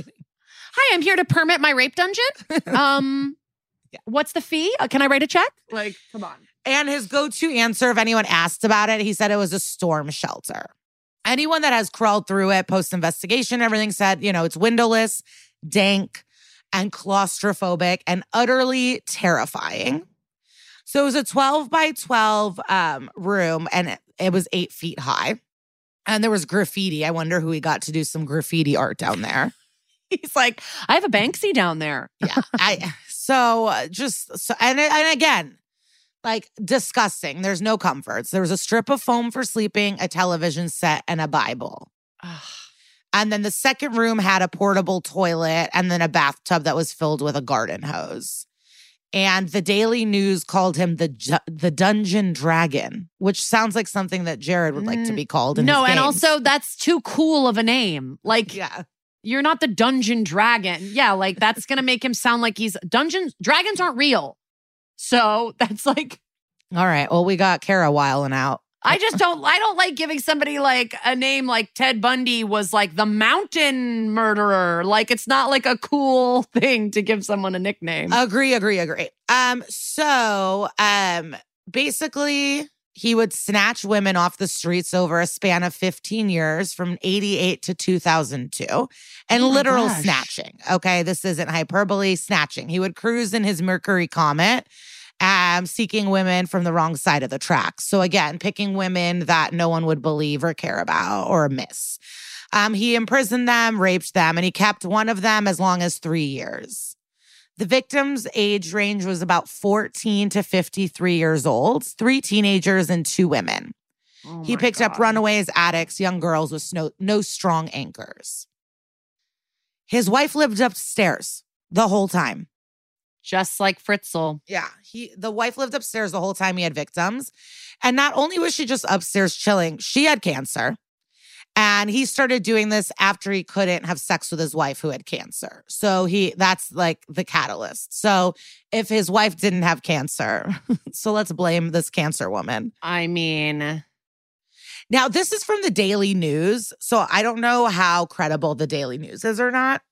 Hi, I'm here to permit my rape dungeon. <laughs> Um, Yeah. what's the fee? Uh, can I write a check? Like, come on. And his go to answer, if anyone asked about it, he said it was a storm shelter. Anyone that has crawled through it post investigation, everything said, you know, it's windowless, dank, and claustrophobic and utterly terrifying. So it was a 12 by 12 um, room and it, it was eight feet high. And there was graffiti. I wonder who he got to do some graffiti art down there. <laughs> He's like, I have a Banksy down there. yeah i <laughs> so uh, just so and and again like disgusting there's no comforts there was a strip of foam for sleeping a television set and a bible and then the second room had a portable toilet and then a bathtub that was filled with a garden hose and the Daily News called him the Ju- the Dungeon Dragon, which sounds like something that Jared would like to Mm, be called. In no, and also that's too cool of a name. Like, yeah, you're not the dungeon dragon. Yeah, like that's gonna make him sound like he's dungeons. Dragons aren't real. So <laughs> that's like, all right. Well, we got Kara wiling out. I just don't. I don't like giving somebody like a name like Ted Bundy was like the mountain murderer. Like it's not like a cool <laughs> thing to give someone a nickname. Agree, agree, agree. Um, so um basically he would snatch women off the streets over a span of 15 years from 88 to 2002 and Oh literal gosh. snatching. Okay, this isn't hyperbole, snatching. He would cruise in his Mercury Comet um, seeking women from the wrong side of the tracks. So again, picking women that no one would believe or care about or miss. Um, he imprisoned them, raped them, and he kept one of them as long as three years. The victim's age range was about 14 to 53 years old, three teenagers and two women. Oh he picked up God. runaways, addicts, young girls with no, no strong anchors. His wife lived upstairs the whole time. Just like Fritzl. Yeah, he the wife lived upstairs the whole time he had victims. And not only was she just upstairs chilling, she had cancer. And he started doing this after he couldn't have sex with his wife who had cancer. So he that's like the catalyst. So if his wife didn't have cancer, <laughs> so let's blame this cancer woman. I mean, Now, this is from the Daily News. So I don't know how credible the Daily News is or not.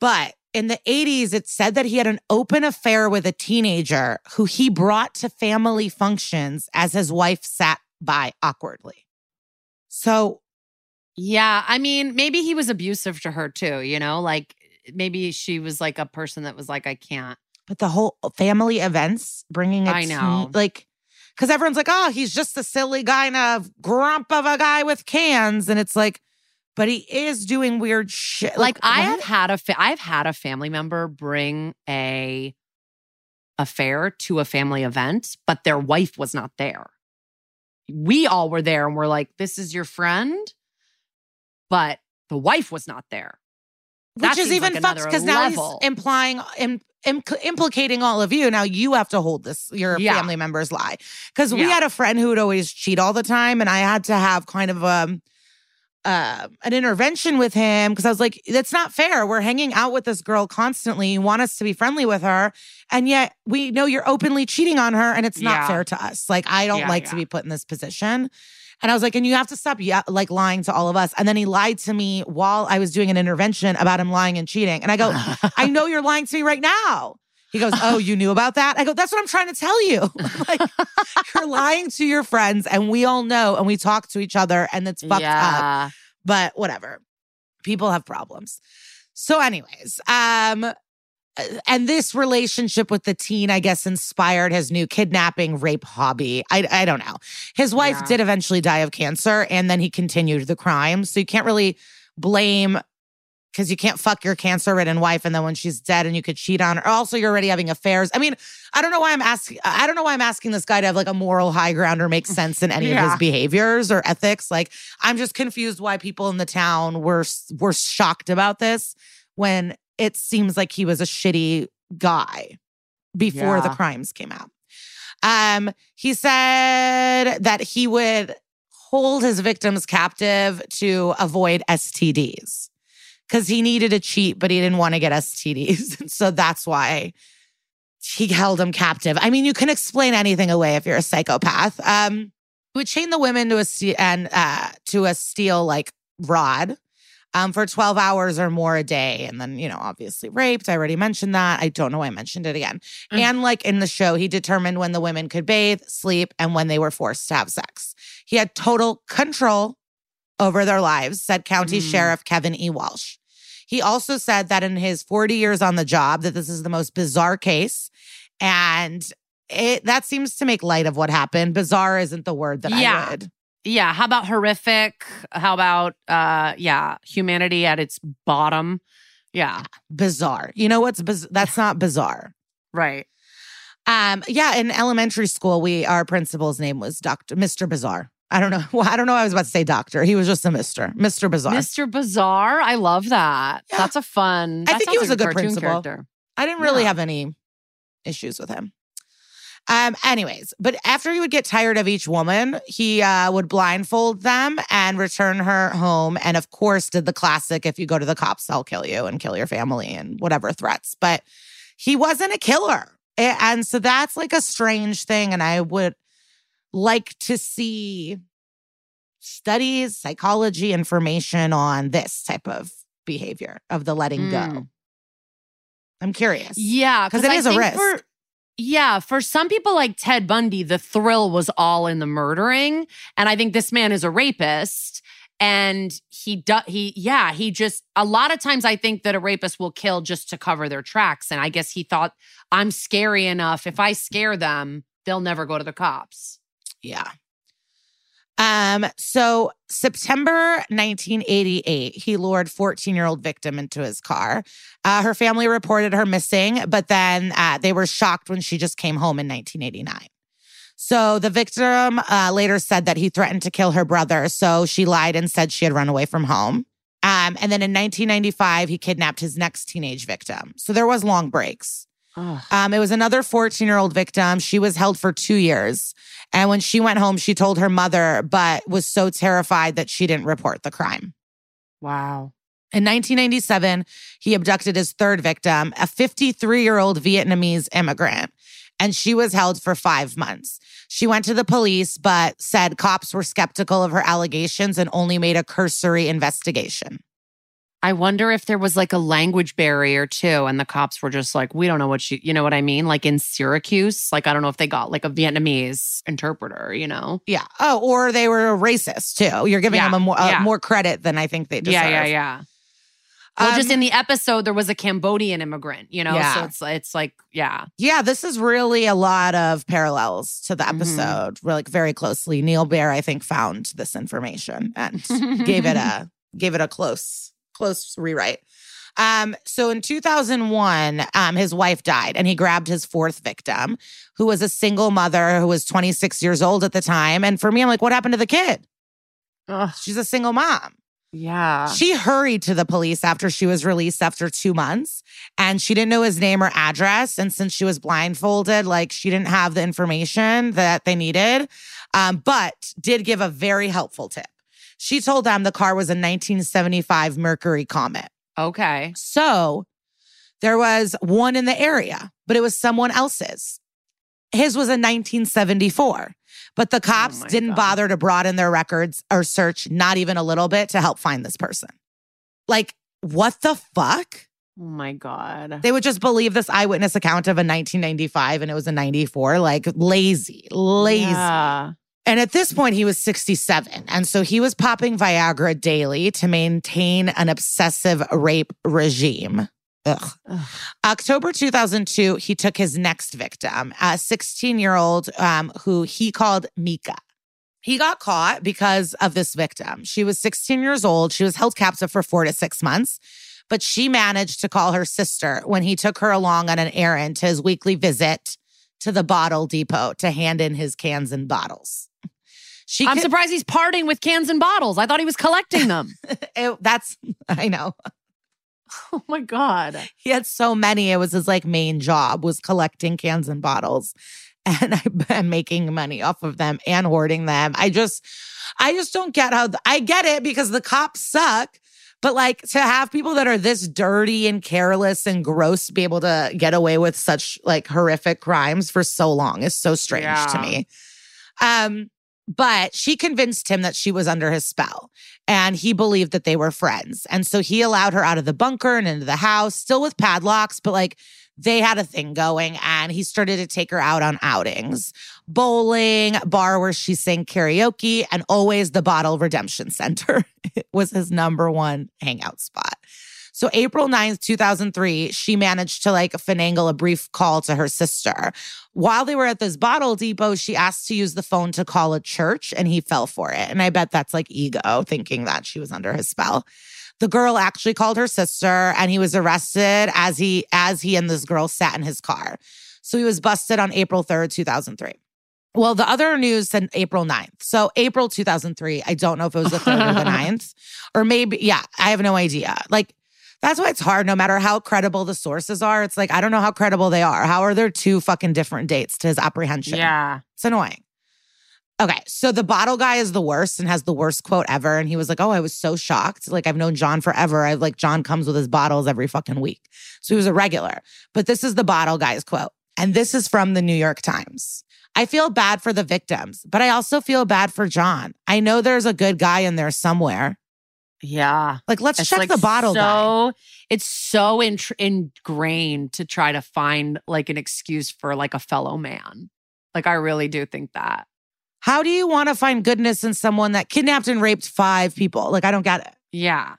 But in the 80s, it said that he had an open affair with a teenager who he brought to family functions as his wife sat by awkwardly. So, yeah, I mean, maybe he was abusive to her too, you know? Like maybe she was like a person that was like, I can't. but the whole uh, family events bringing a I know. like, because everyone's like, oh, he's just a silly guy and a grump of a guy with cans. And it's like, but he is doing weird shit. Like, I have had a fa- I've had a family member bring a affair to a family event, but their wife was not there. We all were there and we're like, this is your friend, but the wife was not there. That which is even like fucked because now he's implying im, im, implicating all of you. Now you have to hold this your Yeah. family members lie because we Yeah. had a friend who would always cheat all the time, and I had to have kind of um uh, an intervention with him because I was like, that's not fair. We're hanging out with this girl constantly. You want us to be friendly with her, and yet we know you're openly cheating on her, and it's not Yeah. fair to us. Like I don't Yeah, like to be put in this position. And I was like, and you have to stop yeah, like lying to all of us. And then he lied to me while I was doing an intervention about him lying and cheating. And I go, I <laughs> know you're lying to me right now. He goes, Oh, you knew about that? I go, That's what I'm trying to tell you. <laughs> like, you're lying to your friends, and we all know, and we talk to each other, and it's fucked up. But whatever. People have problems. So, anyways, um, and this relationship with the teen, I guess, inspired his new kidnapping rape hobby. I, I don't know. His wife Yeah. did eventually die of cancer, and then he continued the crime. So you can't really blame because you can't fuck your cancer ridden wife, and then when she's dead, and you could cheat on her. Also, you're already having affairs. I mean, I don't know why I'm asking. I don't know why I'm asking this guy to have like a moral high ground or make sense in <laughs> any of his behaviors or ethics. Like, I'm just confused why people in the town were were shocked about this when it seems like he was a shitty guy before the crimes came out. Um, he said that he would hold his victims captive to avoid STDs because he needed to cheat, but he didn't want to get STDs. <laughs> so that's why he held them captive. I mean, you can explain anything away if you're a psychopath. Um, he would chain the women to a steel and uh, to a steel like rod um, for 12 hours or more a day. And then, you know, obviously raped. I already mentioned that. I don't know why I mentioned it again. Mm. And like in the show, he determined when the women could bathe, sleep, and when they were forced to have sex. He had total control over their lives, said County Mm. Sheriff Kevin E. Walsh. He also said that in his 40 years on the job, that this is the most bizarre case. And it that seems to make light of what happened. Bizarre isn't the word that Yeah. I would. Yeah. How about horrific? How about uh yeah, humanity at its bottom? Yeah. Bizarre. You know what's biz- that's not bizarre. Right. Um, yeah, in elementary school, we our principal's name was Doctor Mr. Bizarre. I don't know. <laughs> Well, I don't know. I was about to say doctor. He was just a Mister. Mr. Bizarre. Mr. Bizarre. I love that. Yeah. That's a fun. I think he was a good cartoon principal. character. I didn't really Yeah. have any issues with him. Um, anyways, but after he would get tired of each woman, he uh, would blindfold them and return her home. And of course, did the classic if you go to the cops, I'll kill you and kill your family and whatever threats. But he wasn't a killer. And so that's like a strange thing. And I would like to see studies, psychology, information on this type of behavior of the letting go. Mm. I'm curious. Yeah, 'Cause it I is a risk. For, yeah, for some people like Ted Bundy, the thrill was all in the murdering, and I think this man is a rapist. And he does, he, yeah, he just, a lot of times I think that a rapist will kill just to cover their tracks. And I guess he thought, I'm scary enough. If I scare them, they'll never go to the cops. Yeah. Um, so September 1988, he lured 14 year old victim into his car. Uh, her family reported her missing, but then uh, they were shocked when she just came home in 1989. So the victim uh, later said that he threatened to kill her brother. So she lied and said she had run away from home. Um, and then in 1995, he kidnapped his next teenage victim. So there was long breaks. Um, it was another 14 year old victim. She was held for two years. And when she went home, she told her mother, but was so terrified that she didn't report the crime. Wow. In 1997, he abducted his third victim, a 53 year old Vietnamese immigrant, and she was held for five months. She went to the police, but said cops were skeptical of her allegations and only made a cursory investigation. I wonder if there was like a language barrier too. And the cops were just like, we don't know what you, you know what I mean? Like in Syracuse, like I don't know if they got like a Vietnamese interpreter, you know? Yeah. Oh, or they were racist too. You're giving Yeah, them a more, uh, yeah. more credit than I think they deserve. Yeah, yeah, yeah. Well, just Um, in the episode, there was a Cambodian immigrant, you know? So it's it's like, yeah. Yeah, this is really a lot of parallels to the Mhm. episode, We're, like very closely. Neal Baer, I think, found this information and gave it <laughs> a gave it a close close rewrite. Um, so in 2001, um, his wife died, and he grabbed his fourth victim, who was a single mother who was 26 years old at the time. And for me, I'm like, what happened to the kid? Ugh, She's a single mom. yeah. She hurried to the police after she was released after two months and she didn't know his name or address. And since she was blindfolded, like she didn't have the information that they needed, um, but did give a very helpful tip. She told them the car was a 1975 Mercury Comet. Okay. So there was one in the area, but it was someone else's. His was a 1974, but the oh cops my didn't God. bother to broaden their records or search, not even a little bit, to help find this person. Like, what the fuck? Oh my God. They would just believe this eyewitness account of a 1995 and it was a 94. Like, lazy, lazy. Yeah. And at this point, he was 67. And so he was popping Viagra daily to maintain an obsessive rape regime. Ugh. Ugh. October 2002, he took his next victim, a 16 year old um, who he called Mika. He got caught because of this victim. She was 16 years old. She was held captive for four to six months, but she managed to call her sister when he took her along on an errand to his weekly visit to the bottle depot to hand in his cans and bottles. She I'm could- surprised he's parting with cans and bottles. I thought he was collecting <laughs> them. it- that's I know. oh my God. He had so many. It was his like main job was collecting cans and bottles <laughs> and I and making money off of them and hoarding them. I just I just don't get how I get it because the cops suck. But like to have people that are this dirty and careless and gross be able to get away with such like horrific crimes for so long is so strange to me. Um, but she convinced him that she was under his spell and he believed that they were friends. And so he allowed her out of the bunker and into the house, still with padlocks, but like they had a thing going and he started to take her out on outings bowling, bar where she sang karaoke, and always the Bottle Redemption Center <laughs> was his number one hangout spot. So April 9th, 2003, she managed to like finagle a brief call to her sister. While they were at this bottle depot, she asked to use the phone to call a church and he fell for it. And I bet that's like ego thinking that she was under his spell. The girl actually called her sister and he was arrested as he as he and this girl sat in his car. So he was busted on April 3rd, 2003. Well, the other news said April 9th. So April 2003, I don't know if it was the 3rd or the <laughs> 9th. Or maybe, yeah, I have no idea. Like, that's why it's hard, no matter how credible the sources are. It's like, I don't know how credible they are. How are there two fucking different dates to his apprehension? Yeah. It's annoying. Okay, so the bottle guy is the worst and has the worst quote ever. And he was like, Oh, I was so shocked. Like, I've known John forever. I've like, John comes with his bottles every fucking week. So he was a regular. But this is the bottle guy's quote. And this is from the New York Times. I feel bad for the victims, but I also feel bad for John. I know there's a good guy in there somewhere. Yeah. Like, let's It's check like the bottle so, guy. It's so intr ingrained to try to find like an excuse for like a fellow man. Like I really do think that. How do you want to find goodness in someone that kidnapped and raped five people? Like, I don't get it. Yeah.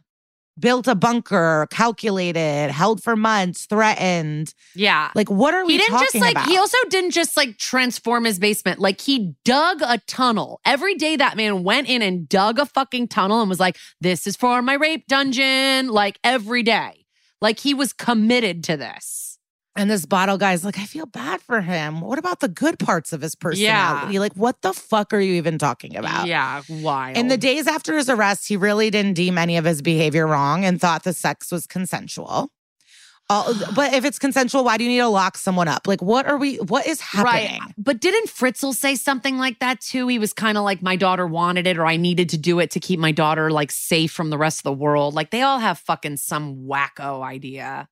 Built a bunker, calculated, held for months, threatened. Yeah. Like, what are we he didn't talking just like about? he also didn't just like transform his basement like he dug a tunnel every day that man went in and dug a fucking tunnel and was like this is for my rape dungeon like every day like he was committed to this And this bottle guy's like, I feel bad for him. What about the good parts of his personality? Like, what the fuck are you even talking about? yeah wild In the days after his arrest, he really didn't deem any of his behavior wrong and thought the sex was consensual. All, <sighs> but if it's consensual, why do you need to lock someone up? Like, what are we? What is happening? Right. But didn't Fritzl say something like that too? He was kind of like, my daughter wanted it, or I needed to do it to keep my daughter like safe from the rest of the world. Like they all have fucking some wacko idea.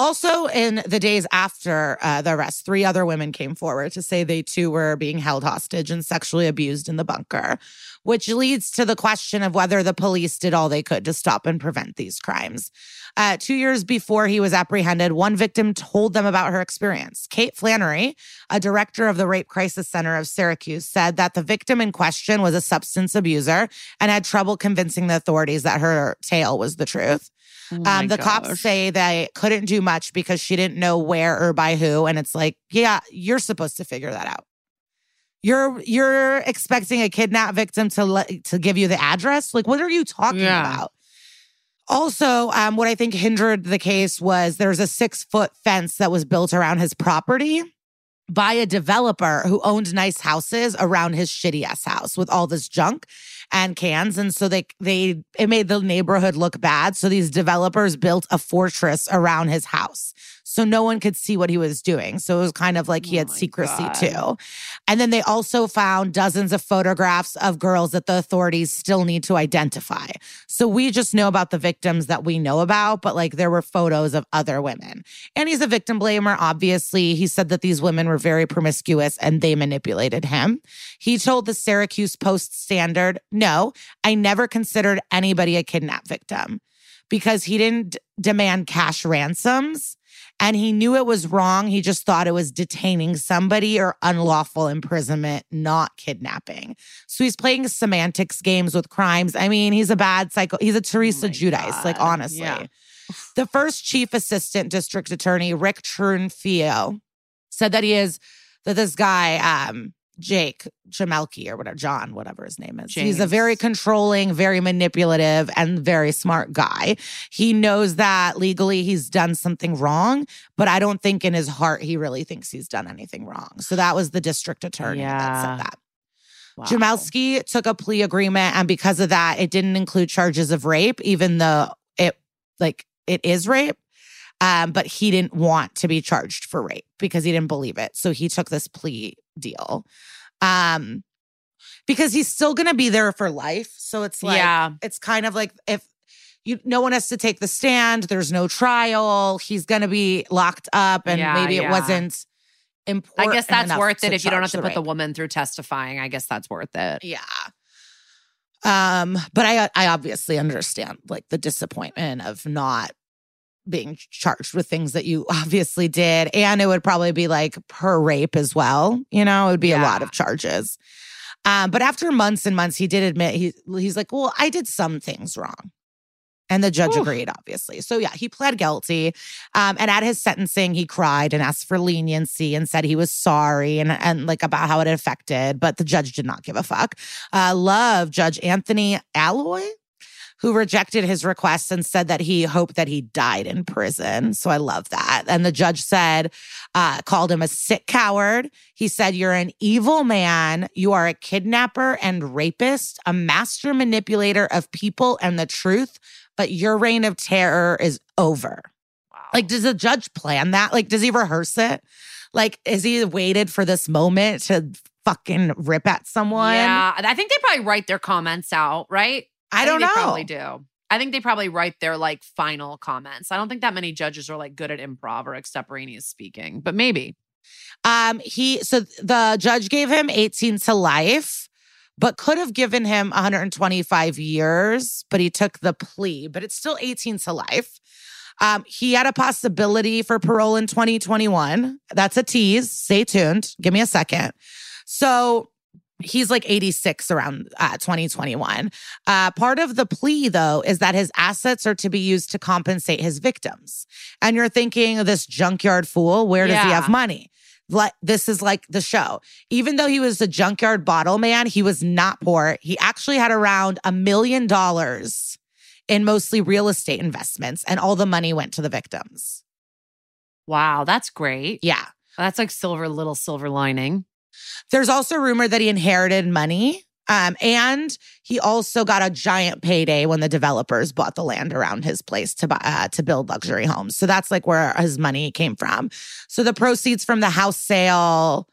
Also, in the days after uh, the arrest, three other women came forward to say they too were being held hostage and sexually abused in the bunker, which leads to the question of whether the police did all they could to stop and prevent these crimes. Uh, two years before he was apprehended, one victim told them about her experience. Kate Flannery, a director of the Rape Crisis Center of Syracuse, said that the victim in question was a substance abuser and had trouble convincing the authorities that her tale was the truth. Oh Um, the cops say they couldn't do much because she didn't know where or by who. And it's like, yeah, you're supposed to figure that out. You're you're expecting a kidnap victim to let, to give you the address. Like, what are you talking Yeah. about? Also, um, what I think hindered the case was there's a six foot fence that was built around his property by a developer who owned nice houses around his shitty ass house with all this junk and cans. And so they they it made the neighborhood look bad. So these developers built a fortress around his house. So no one could see what he was doing. So it was kind of like he Oh had my secrecy God. too. And then they also found dozens of photographs of girls that the authorities still need to identify. So we just know about the victims that we know about, but like there were photos of other women. And he's a victim blamer, obviously. He said that these women were very promiscuous and they manipulated him. He told the Syracuse Post Standard, no, I never considered anybody a kidnap victim because he didn't demand cash ransoms and he knew it was wrong. He just thought it was detaining somebody or unlawful imprisonment, not kidnapping. So he's playing semantics games with crimes. I mean, he's a bad psycho. He's a Teresa Oh Giudice, like honestly. Yeah. The first chief assistant district attorney, Rick Trunfio, said that he is that this guy, um, Jake Jamelki or whatever, John, whatever his name is. He's a very controlling, very manipulative, and very smart guy. He knows that legally he's done something wrong, but I don't think in his heart he really thinks he's done anything wrong. So that was the district attorney that said that. Wow. Jamelske took a plea agreement, and because of that, it didn't include charges of rape, even though it like it is rape. Um, but he didn't want to be charged for rape because he didn't believe it. So he took this plea deal. Um, because he's still gonna be there for life. So it's like yeah. it's kind of like if you no one has to take the stand, there's no trial, he's gonna be locked up, and Yeah, maybe it yeah. wasn't important. I guess that's worth it if you don't have to put the woman through testifying. I guess that's worth it. Yeah. Um, but I I obviously understand like the disappointment of not being charged with things that you <laughs> obviously did. And it would probably be like per rape as well. You know, it would be a lot of charges. Um, but after months and months, he did admit he he's like, well, I did some things wrong. And the judge Oof. agreed, obviously. So yeah, he pled guilty. Um, and at his sentencing, he cried and asked for leniency and said he was sorry and and like about how it affected. But the judge did not give a fuck. Uh, love Judge Anthony Aloi, who rejected his request and said that he hoped that he died in prison. So I love that. And the judge said, uh, called him a sick coward. He said, You're an evil man. You are a kidnapper and rapist, a master manipulator of people and the truth, but your reign of terror is over. Wow. Like, does the judge plan that? Like, does he rehearse it? Like, is he waited for this moment to fucking rip at someone? yeah, I think they probably write their comments out, right? I, don't know. They probably do. I think they probably write their like final comments. I don't think that many judges are like good at improv or extemporaneous speaking, but maybe. Um, he so the judge gave him 18 to life, but could have given him 125 years, but he took the plea, but it's still 18 to life. Um, he had a possibility for parole in 2021. That's a tease. Stay tuned. Give me a second. So He's like 86 around uh, 2021. Uh, part of the plea, though, is that his assets are to be used to compensate his victims. And you're thinking, this junkyard fool, where does he have money? Like, this is like the show. Even though he was a junkyard bottle man, he was not poor. He actually had around a million dollars in mostly real estate investments, and all the money went to the victims. Wow, that's great. Yeah. That's like silver little silver lining. There's also rumor that he inherited money. Um, and he also got a giant payday when the developers bought the land around his place to buy uh, to build luxury homes. So that's like where his money came from. So the proceeds from the house sale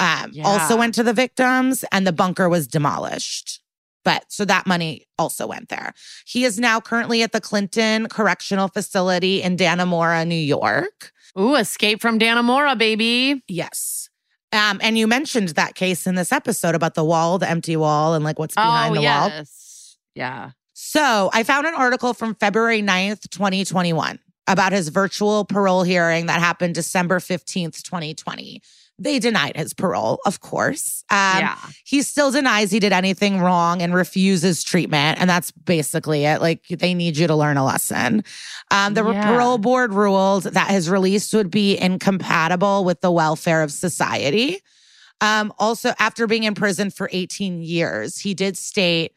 um, Yeah. also went to the victims, and the bunker was demolished. But so that money also went there. He is now currently at the Clinton Correctional Facility in Dannemora, New York. Ooh, escape from Dannemora, baby. Yes. Um, and you mentioned that case in this episode about the wall, the empty wall, and like what's behind oh, the wall. yes. Yeah. So I found an article from February 9th, 2021, about his virtual parole hearing that happened December 15th, 2020. They denied his parole, of course. Um, yeah. He still denies he did anything wrong and refuses treatment. And that's basically it. Like they need you to learn a lesson. Um, the Yeah. parole board ruled that his release would be incompatible with the welfare of society. Um, also, after being in prison for 18 years, he did state,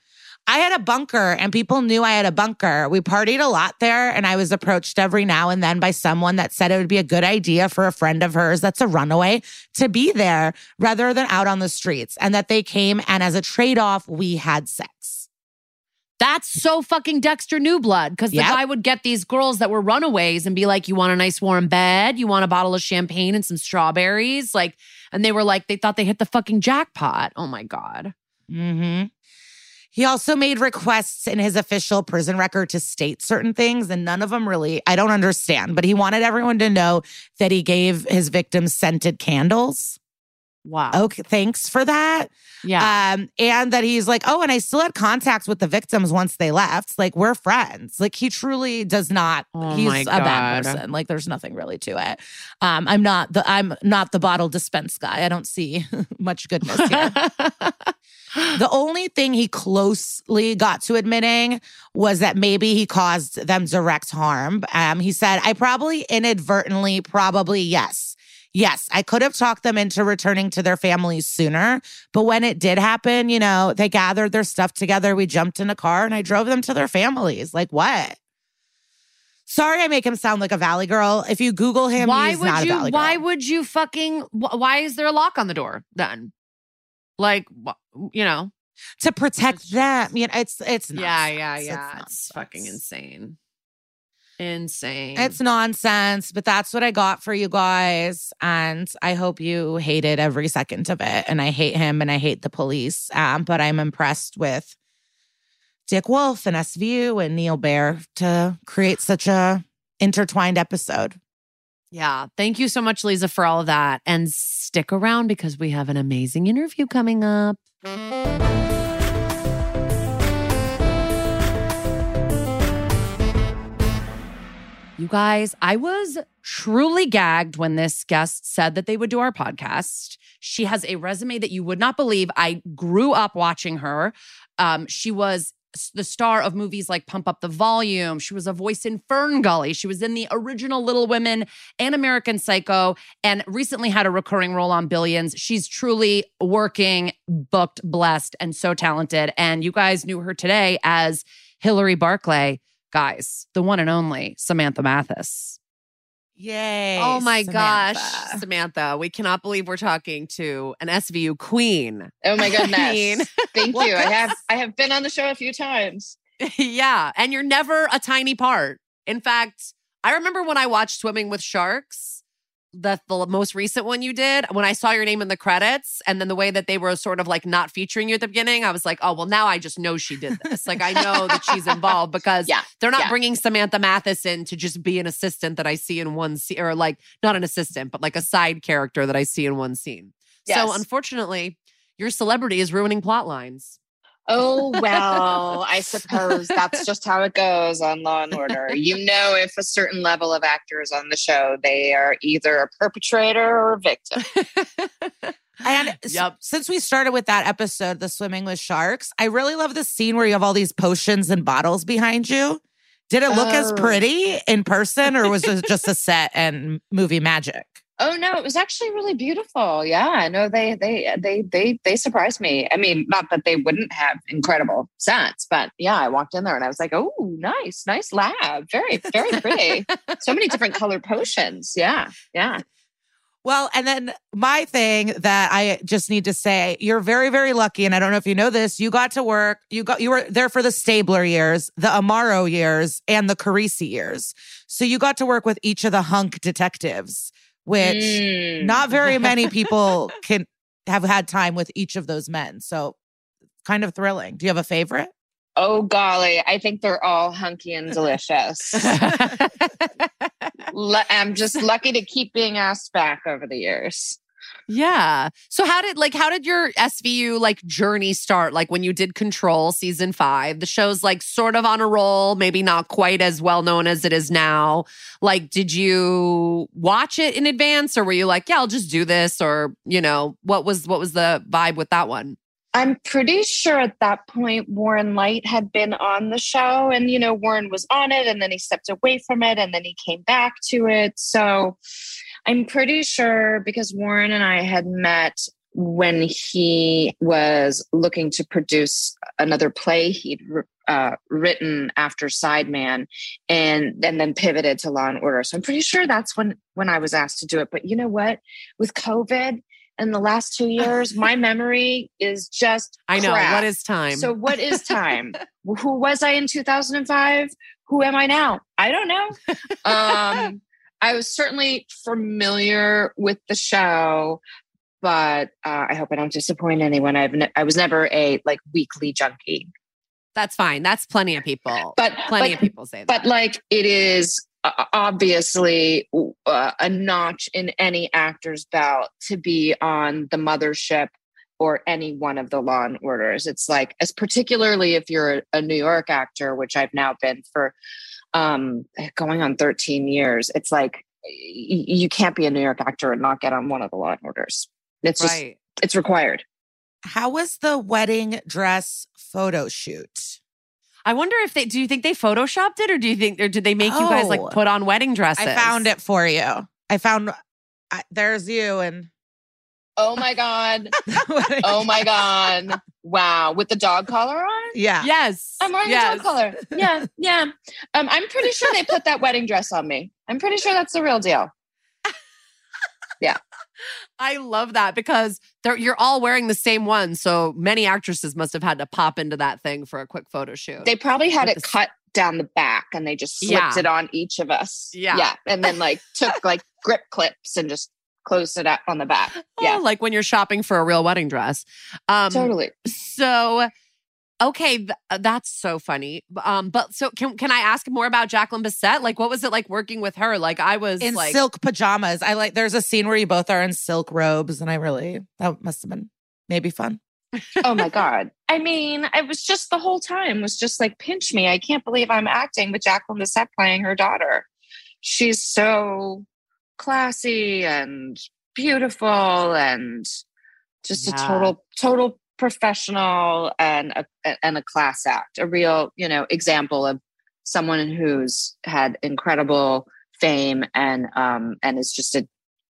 I had a bunker and people knew I had a bunker. We partied a lot there, and I was approached every now and then by someone that said it would be a good idea for a friend of hers that's a runaway to be there rather than out on the streets, and that they came and as a trade off, we had sex. That's so fucking Dexter Newblood because the Yep. guy would get these girls that were runaways and be like, You want a nice warm bed? You want a bottle of champagne and some strawberries? Like, and they were like, they thought they hit the fucking jackpot. Oh my God. hmm He also made requests in his official prison record to state certain things, and none of them really, I don't understand, but he wanted everyone to know that he gave his victims scented candles. Wow. Okay, thanks for that. yeah. Um, and that he's like, oh, and I still had contact with the victims once they left. Like, we're friends. Like, he truly does not. Oh he's a bad person. Like, there's nothing really to it. Um, I'm not the I'm not the bottle dispense guy. I don't see <laughs> much goodness here. <laughs> <gasps> The only thing he closely got to admitting was that maybe he caused them direct harm. Um, he said, I probably inadvertently, probably yes. Yes, I could have talked them into returning to their families sooner. But when it did happen, you know, they gathered their stuff together. We jumped in a car and I drove them to their families. Like, what? Sorry, I make him sound like a valley girl. If you Google him, why he's would not a you why would you fucking why is there a lock on the door then? Like you know. to protect It's them. You know, it's it's Yeah, yeah, yeah. It's, nonsense. fucking insane. Insane. It's nonsense, but that's what I got for you guys. And I hope you hated every second of it. And I hate him and I hate the police. Um, but I'm impressed with Dick Wolf and SVU and Neal Baer to create such a intertwined episode. Yeah. Thank you so much, Liza, for all of that. And stick around because we have an amazing interview coming up. You guys, I was truly gagged when this guest said that they would do our podcast. She has a resume that you would not believe. I grew up watching her. Um, she was the star of movies like Pump Up the Volume. She was a voice in Fern Gully. She was in the original Little Women and American Psycho, and recently had a recurring role on Billions. She's truly working, booked, blessed, and so talented. And you guys knew her today as Hillary Barclay. Guys, the one and only Samantha Mathis. Yay. Oh my Samantha. gosh, Samantha, we cannot believe we're talking to an SVU queen. Oh my I <laughs> goodness. mean- <laughs> Thank you. I have I have been on the show a few times. <laughs> yeah. And you're never a tiny part. In fact, I remember when I watched Swimming with Sharks, the, the most recent one you did, when I saw your name in the credits and then the way that they were sort of like not featuring you at the beginning, I was like, oh, well, now I just know she did this. like, I know that she's involved <laughs> because Yeah. they're not yeah. bringing Samantha Mathis in to just be an assistant that I see in one scene, or like not an assistant, but like a side character that I see in one scene. So unfortunately, your celebrity is ruining plot lines. Oh, well, I <laughs> suppose that's just how it goes on Law and Order. You know, if a certain level of actor is on the show, they are either a perpetrator or a victim. And <laughs> Yep. since we started with that episode, the swimming with sharks, I really love the scene where you have all these potions and bottles behind you. Did it look as Oh. pretty in person, or was it just a set and movie magic? Oh no, it was actually really beautiful. Yeah, no, they they uh, they they they surprised me. I mean, not that they wouldn't have incredible sets, but yeah, I walked in there and I was like, oh, nice, nice lab, very very pretty. <laughs> so many different color potions. Yeah, yeah. Well, and then my thing that I just need to say, you're very, very lucky. And I don't know if you know this, you got to work, you got you were there for the Stabler years, the Amaro years, and the Carisi years. So you got to work with each of the hunk detectives, which Mm. not very <laughs> many people can have had time with each of those men. So kind of thrilling. Do you have a favorite? Oh golly, I think they're all hunky and <laughs> delicious. <laughs> I'm just lucky to keep being asked back over the years. Yeah. So how did like how did your SVU like journey start? Like when you did Control season 5, the show's like sort of on a roll, maybe not quite as well known as it is now. Like did you watch it in advance or were you like, yeah, I'll just do this or, you know, what was what was the vibe with that one? I'm pretty sure at that point Warren Leight had been on the show and you know Warren was on it and then he stepped away from it and then he came back to it. So I'm pretty sure because Warren and I had met when he was looking to produce another play he'd uh, written after Sideman and, and then pivoted to Law and Order. So I'm pretty sure that's when when I was asked to do it. But you know what? With COVID in the last two years, <laughs> my memory is just I know. crap. What is time? So what is <laughs> time? Who was I in 2005? Who am I now? I don't know. <laughs> Um, I was certainly familiar with the show, but uh, I hope I don't disappoint anyone. I've ne- I was never a like weekly junkie, That's fine. That's plenty of people. but plenty but, of people say that. but like it is uh, obviously uh, a notch in any actor's belt to be on the mothership or any one of the law and orders it's like as particularly if you're a, a new york actor which i've now been for um going on 13 years it's like you can't be a new york actor and not get on one of the law and orders it's just right. it's required How was the wedding dress photo shoot? I wonder if they do you think they photoshopped it or do you think or did they make you guys like Oh. put on wedding dresses? I found it for you. I found I, there's you and <laughs> oh my god oh my god wow with the dog collar on yeah. Yes. I'm wearing yes. a dog collar. Yeah, yeah. Um, I'm pretty sure they put that wedding dress on me. I'm pretty sure that's the real deal. <laughs> Yeah. I love that because they're you're all wearing the same one. So many actresses must have had to pop into that thing for a quick photo shoot. They probably had With it the s- cut down the back and they just slipped Yeah. it on each of us. Yeah. Yeah. And then like took like grip clips and just closed it up on the back. Yeah. Oh, like when you're shopping for a real wedding dress. Um, totally. So, okay, th- uh, that's so funny. Um, but so can can I ask more about Jacqueline Bisset? Like, what was it like working with her? Like, I was in like, silk pajamas. I like there's a scene where you both are in silk robes, and I really that must have been maybe fun. oh my God. <laughs> I mean, it was just the whole time was just like, pinch me. I can't believe I'm acting with Jacqueline Bisset playing her daughter. She's so classy and beautiful and just Yeah. a total, total professional and a, and a class act, a real, you know, example of someone who's had incredible fame and, um, and is just a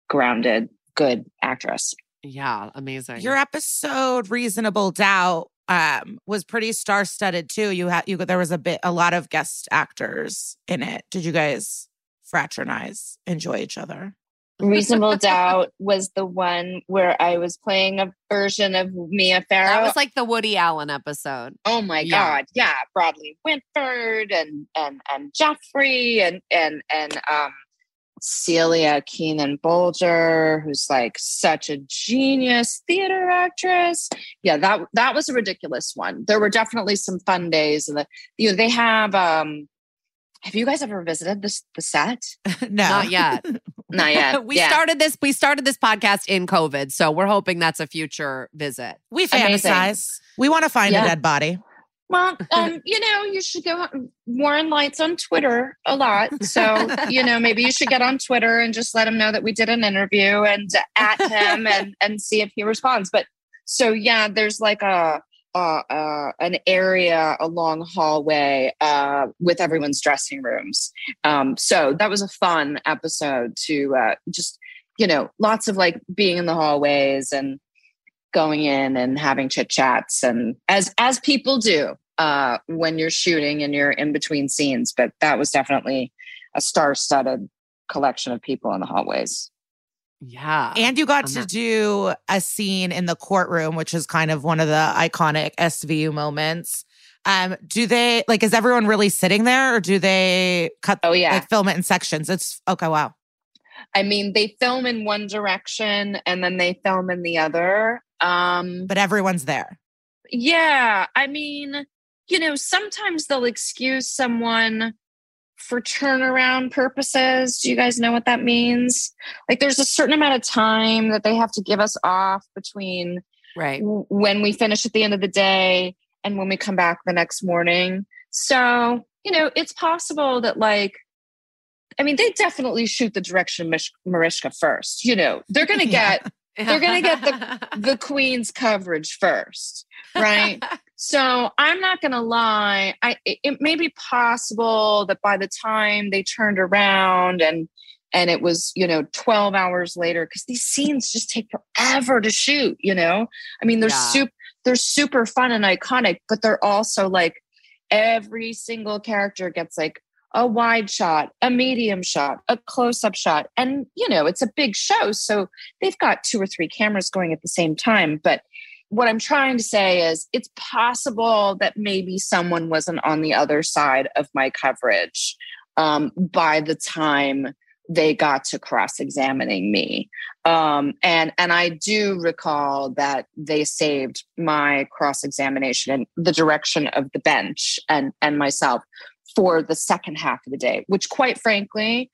grounded, good actress. yeah, amazing. Your episode Reasonable Doubt um was pretty star-studded too. You had you there was a bit a lot of guest actors in it. Did you guys fraternize, enjoy each other? Reasonable <laughs> Doubt was the one where I was playing a version of Mia Farrow. that was like the Woody Allen episode. oh my yeah. god, yeah, Bradley Whitford and and and Jeffrey and and and um Celia Keenan Bolger, who's like such a genius theater actress. Yeah, that that was a ridiculous one. There were definitely some fun days, and the you know they have. um Have you guys ever visited this the set? <laughs> no. <laughs> Not yet. Not <laughs> yet. we Yeah. started this. We started this podcast in COVID, so we're hoping that's a future visit. We Amazing. fantasize. We want to find Yeah. a dead body. Well, um, you know, you should go Warren Leight's on Twitter a lot. So, you know, maybe you should get on Twitter and just let him know that we did an interview and at him and and see if he responds. But so yeah, there's like a uh, uh, an area, a long hallway uh, with everyone's dressing rooms. Um, so that was a fun episode to uh, just, you know, lots of like being in the hallways and going in and having chit chats and as as people do when you're shooting and you're in between scenes. But that was definitely a star-studded collection of people in the hallways. Yeah. And you got I'm to not- do a scene in the courtroom, which is kind of one of the iconic SVU moments. Um, do they like is everyone really sitting there or do they cut Oh yeah. like film it in sections? It's okay, wow. I mean, they film in one direction and then they film in the other. Um, But everyone's there. yeah, I mean, you know, sometimes they'll excuse someone for turnaround purposes. Do you guys know what that means? Like, there's a certain amount of time that they have to give us off between right. w- when we finish at the end of the day and when we come back the next morning. So, you know, it's possible that, like, I mean, they definitely shoot the direction Mish- Mariska first. You know, they're going <laughs> to Yeah. get They're gonna get the <laughs> the queen's coverage first, right? so I'm not gonna lie. I it, it may be possible that by the time they turned around and and it was you know 12 hours later because these scenes just take forever to shoot. You know, I mean they're Yeah. super they're super fun and iconic, but they're also like every single character gets like a wide shot, a medium shot, a close up shot. And, you know, it's a big show. So they've got two or three cameras going at the same time. But what I'm trying to say is it's possible that maybe someone wasn't on the other side of my coverage um, by the time they got to cross-examining me um, and and i do recall that they saved my cross-examination and the direction of the bench and and myself for the second half of the day which quite frankly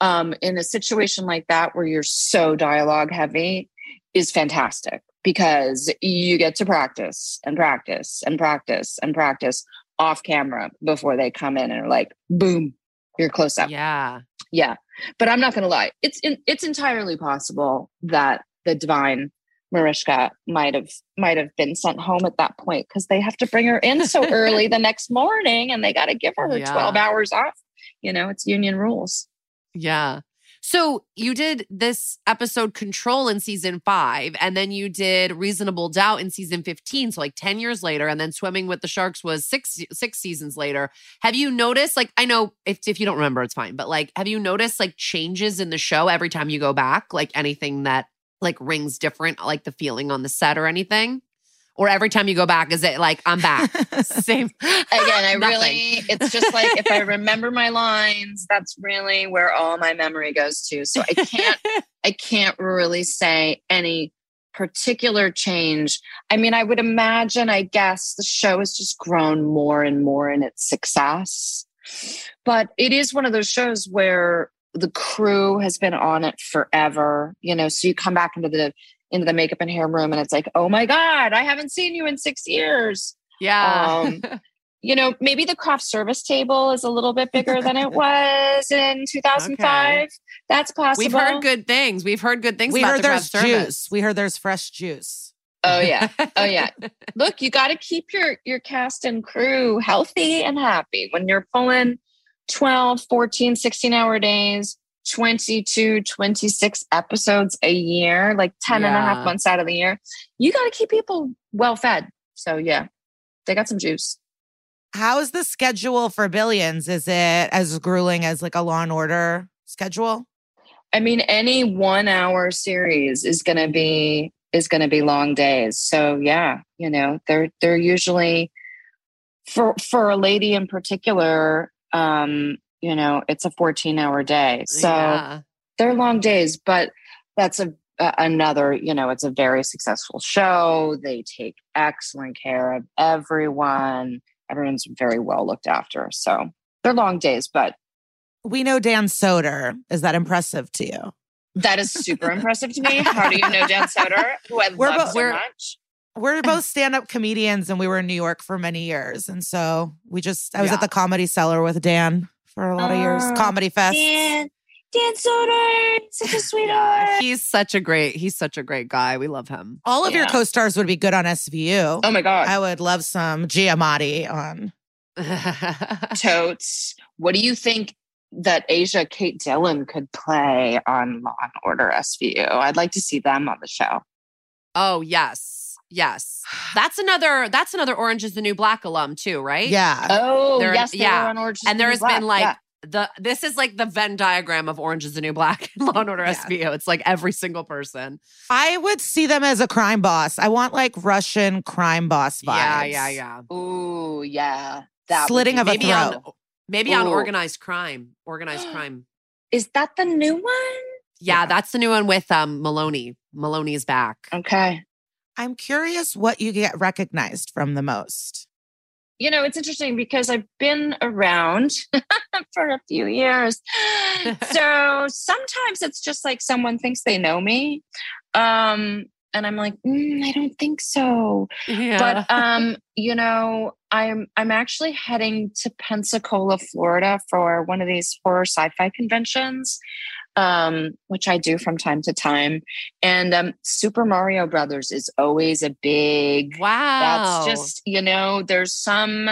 um, in a situation like that where you're so dialogue heavy is fantastic because you get to practice and practice and practice and practice off camera before they come in and are like boom you're close up yeah. yeah, but I'm not going to lie. It's in, it's entirely possible that the divine Mariska might have might have been sent home at that point because they have to bring her in so early the <laughs> next morning, and they got to give her her Yeah. 12 hours off. You know, it's union rules. Yeah. So you did this episode Control in season five, and then you did Reasonable Doubt in season 15. So like 10 years later, and then Swimming with the Sharks was six six seasons later. Have you noticed, like, I know if, if you don't remember, it's fine, but like, have you noticed like changes in the show every time you go back? Like anything that like rings different, like the feeling on the set or anything? Or every time you go back, is it like I'm back? <laughs> Same. Again, I <laughs> really, <laughs> it's just like if I remember my lines, that's really where all my memory goes to. So I can't I can't really say any particular change. I mean, I would imagine, I guess, the show has just grown more and more in its success. But it is one of those shows where the crew has been on it forever, you know. So you come back into the into the makeup and hair room and it's like, oh my God, I haven't seen you in six years. yeah. Um, <laughs> You know, maybe the craft service table is a little bit bigger than it was in 2005. That's possible. We've heard good things. We've heard good things we about heard the there's craft juice. service. We heard there's fresh juice. Oh yeah. Oh yeah. <laughs> Look, you got to keep your your cast and crew healthy and happy when you're pulling 12, 14, 16 hour days, 22, 26 episodes a year, like 10 and a half months out of the year. You got to keep people well fed. So yeah. They got some juice. How is the schedule for Billions? Is it as grueling as like a Law and Order schedule? I mean, any one hour series is going to be is going to be long days. So yeah, you know, they're they're usually for for a lady in particular, um, you know, it's a 14 hour day. So Yeah. they're long days, but that's a, another, you know, it's a very successful show. They take excellent care of everyone. Everyone's very well looked after. So they're long days, but We know Dan Soder. Is that impressive to you? That is super impressive to me. <laughs> How do you know Dan Soder, who I We're love bo- so we're- much? We're both stand-up comedians and we were in New York for many years. And so we just I was Yeah. at the comedy cellar with Dan for a lot of years. Oh, Comedy Fest. Dan, Dan Soder, such a <laughs> sweetheart. He's such a great, he's such a great guy. We love him. All of your co-stars would be good on SVU. Oh my god, I would love some Giamatti on. <laughs> totes. What do you think that Asia Kate Dillon could play on Law and Order SVU? I'd like to see them on the show. oh, yes. Yes. <sighs> That's another, that's another Orange is the New Black alum too, right? Yeah. Oh There- yes, they yeah. were on Orange. is And the there New has Black. been like Yeah. the this is like the Venn diagram of Orange is the New Black and Law and Order Yeah. SVU. It's like every single person. I would see them as a crime boss. I want like Russian crime boss vibes. Yeah, yeah, yeah. Ooh, yeah. That would Slitting be- of a Maybe throat. on maybe on organized crime. Organized <gasps> crime. Is that the new one? Yeah, Yeah. that's the new one with um Maloney. Maloney's back. Okay. I'm curious what you get recognized from the most. You know, it's interesting because I've been around <laughs> for a few years. <laughs> so sometimes it's just like someone thinks they know me. Um, and I'm like, "Mm, I don't think so. Yeah. But um, you know, I'm I'm actually heading to Pensacola, Florida for one of these horror sci-fi conventions, um, which I do from time to time. And um, Super Mario Brothers is always a big wow. that's just you know there's some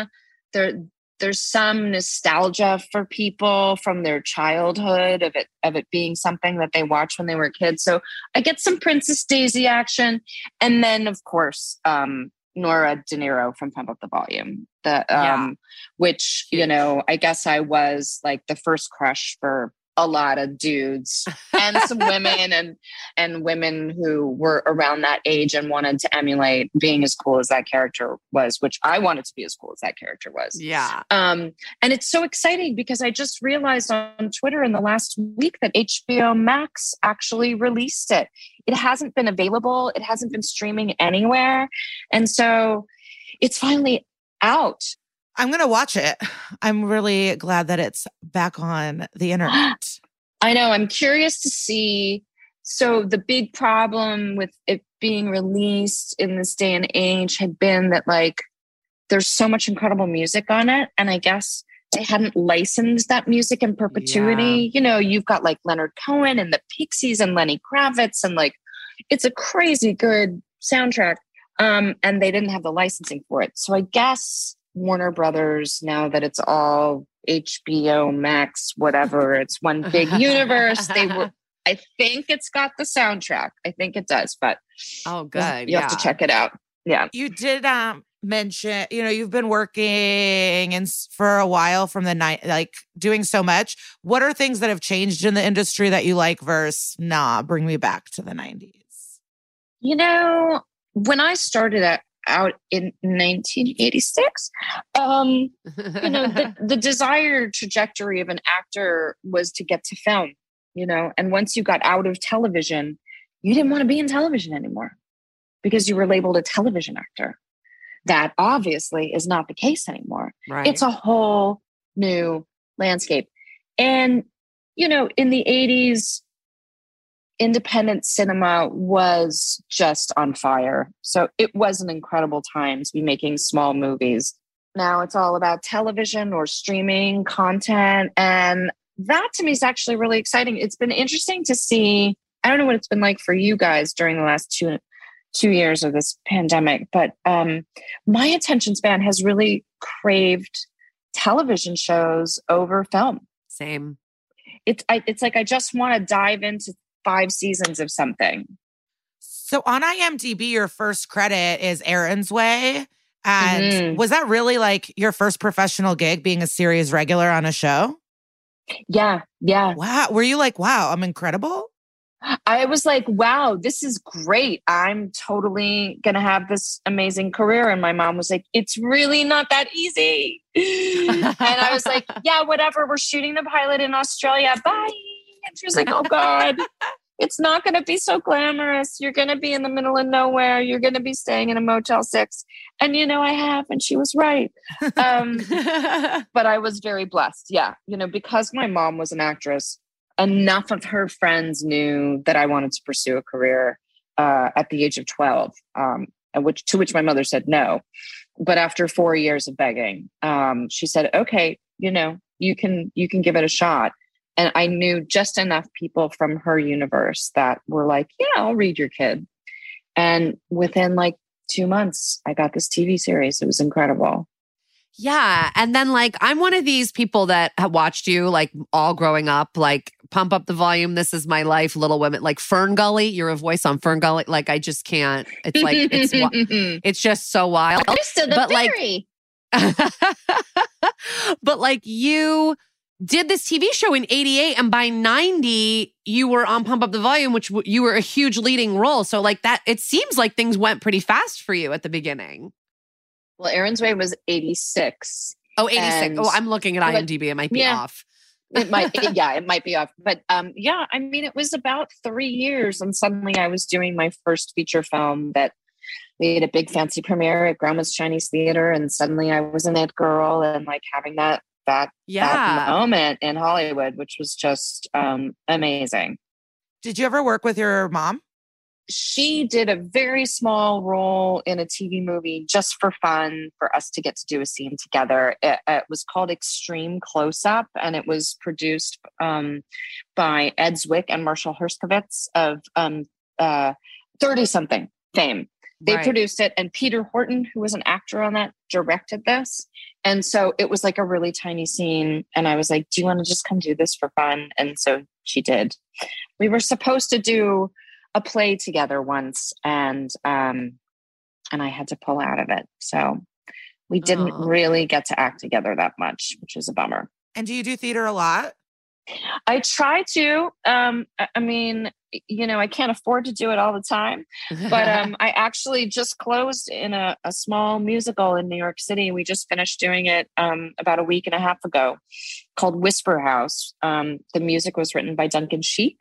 there there's some nostalgia for people from their childhood of it of it being something that they watched when they were kids so i get some princess daisy action and then of course um Nora Diniro from pump up the volume the um Yeah. which you know i guess i was like the first crush for a lot of dudes and some <laughs> women and and women who were around that age and wanted to emulate being as cool as that character was which i wanted to be as cool as that character was. Yeah. um and it's so exciting because i just realized on twitter in the last week that hbo max actually released it. It hasn't been available. It hasn't been streaming anywhere. And so it's finally out I'm going to watch it. I'm really glad that it's back on the <gasps> internet. I know. I'm curious to see. So, the big problem with it being released in this day and age had been that, like, there's so much incredible music on it. And I guess they hadn't licensed that music in perpetuity. You know, you've got like Leonard Cohen and the Pixies and Lenny Kravitz, and like, it's a crazy good soundtrack. Um, and they didn't have the licensing for it. So, I guess Warner Brothers, now that it's all HBO Max, whatever, it's one big <laughs> universe. They were, I think it's got the soundtrack. I think it does, but Oh, good. you yeah. have to check it out. Yeah. You did um mention, you know, you've been working and for a while from the night, like doing so much. What are things that have changed in the industry that you like versus nah, bring me back to the 90s? You know, when I started out- out in 1986, um, you know, the, <laughs> the desired trajectory of an actor was to get to film, you know, and once you got out of television, you didn't want to be in television anymore because you were labeled a television actor. That obviously is not the case anymore. right. It's a whole new landscape. And, you know, in the 80s, independent cinema was just on fire. So it was an incredible time to be making small movies. Now it's all about television or streaming content. And that to me is actually really exciting. It's been interesting to see. I don't know what it's been like for you guys during the last two two years of this pandemic, but um, my attention span has really craved television shows over film. Same. It's I, it's like I just want to dive into five seasons of something. So on IMDb, your first credit is Aaron's Way. And Mhm. was that really like your first professional gig being a series regular on a show? Yeah, yeah. Wow. Were you like, wow, I'm incredible? I was like, wow, this is great. I'm totally going to have this amazing career. And my mom was like, it's really not that easy. <laughs> and I was like, <laughs> yeah, whatever. We're shooting the pilot in Australia. Bye. And she was like, oh God, it's not going to be so glamorous. You're going to be in the middle of nowhere. You're going to be staying in a Motel 6. And you know, I have, and she was right. Um, <laughs> but I was very blessed. Yeah. You know, because my mom was an actress, enough of her friends knew that I wanted to pursue a career uh, at the age of 12, um, which to which my mother said no. But after four years of begging, um, she said, okay, you know, you can, you can give it a shot. And I knew just enough people from her universe that were like, yeah, I'll read your kid. And within like two months, I got this TV series. It was incredible. Yeah. And then, like, I'm one of these people that have watched you, like, all growing up, like, pump up the volume. This is my life, Little Women, like Fern Gully. You're a voice on Fern Gully. Like, I just can't. It's like, it's, <laughs> it's just so wild. but, like, <laughs> but, like, you did this TV show in 88 and by 90 you were on Pump Up the Volume which w- you were a huge leading role. So like that it seems like things went pretty fast for you at the beginning. Well, Aaron's Way was 86. Oh, 86. oh, I'm looking at IMDb. It might be yeah, off. it might <laughs> it, yeah, it might be off. But um yeah, I mean it was about 3 years and suddenly I was doing my first feature film that we had a big fancy premiere at Grauman's Chinese Theater and suddenly I was an it girl and like having that that yeah. that moment in Hollywood, which was just um, amazing. Did you ever work with your mom? She did a very small role in a TV movie just for fun for us to get to do a scene together. It, it was called Extreme Close Up, and it was produced um, by Ed Zwick and Marshall Herskovitz of um, uh, 30 something fame. They right. produced it, and Peter Horton, who was an actor on that, directed this. And so it was like a really tiny scene. And I was like, Do you want to just come do this for fun? And so she did. We were supposed to do a play together once, and um, and I had to pull out of it. So we didn't oh. really get to act together that much, which is a bummer. And do you do theater a lot? I try to. Um, I mean, you know, I can't afford to do it all the time, but <laughs> um, I actually just closed in a, a, small musical in New York City. We just finished doing it um, about a week and a half ago, called Whisper House. Um, the music was written by Duncan Sheik.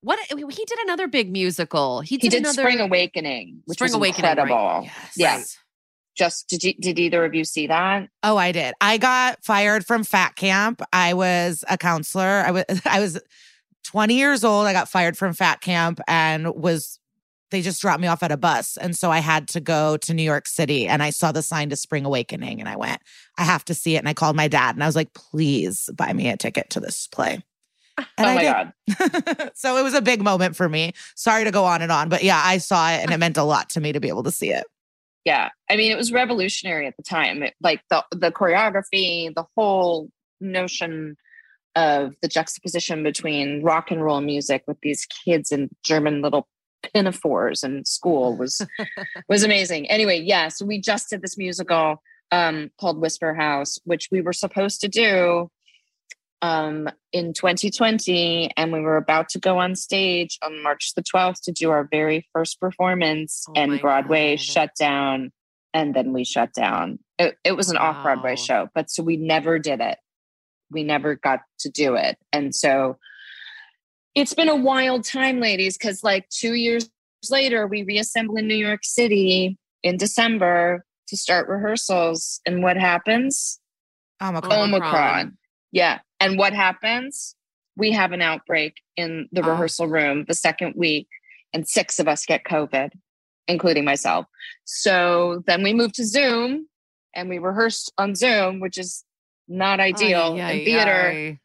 What he did another big musical. He did, he did another Spring Awakening, which Spring was Awakening, incredible. Right. Yes. yes just did you, did either of you see that? Oh, I did. I got fired from fat camp. I was a counselor. I was <laughs> I was 20 years old. I got fired from fat camp and was they just dropped me off at a bus. And so I had to go to New York City and I saw the sign to Spring Awakening and I went, I have to see it. And I called my dad and I was like, please buy me a ticket to this play. And oh my God. <laughs> so it was a big moment for me. Sorry to go on and on, but yeah, I saw it and <laughs> it meant a lot to me to be able to see it yeah. I mean it was revolutionary at the time. It, like the the choreography the whole notion of the juxtaposition between rock and roll music with these kids in german little pinafores in school was <laughs> was amazing. Anyway yeah so we just did this musical um called whisper house which we were supposed to do um, in 2020, and we were about to go on stage on March the 12th to do our very first performance, oh and Broadway God. shut down, and then we shut down. It, it was an wow. off Broadway show, but so we never did it. We never got to do it. And so it's been a wild time, ladies, because like two years later, we reassemble in New York City in December to start rehearsals. And what happens? Omicron. Omicron. Yeah. And what happens? We have an outbreak in the oh. rehearsal room the second week, and six of us get COVID, including myself. So then we moved to Zoom and we rehearsed on Zoom, which is not ideal aye, aye, in theater. Aye.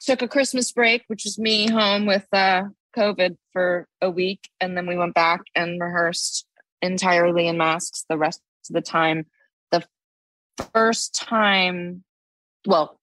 Took a Christmas break, which was me home with uh, COVID for a week. And then we went back and rehearsed entirely in masks the rest of the time. The first time, well,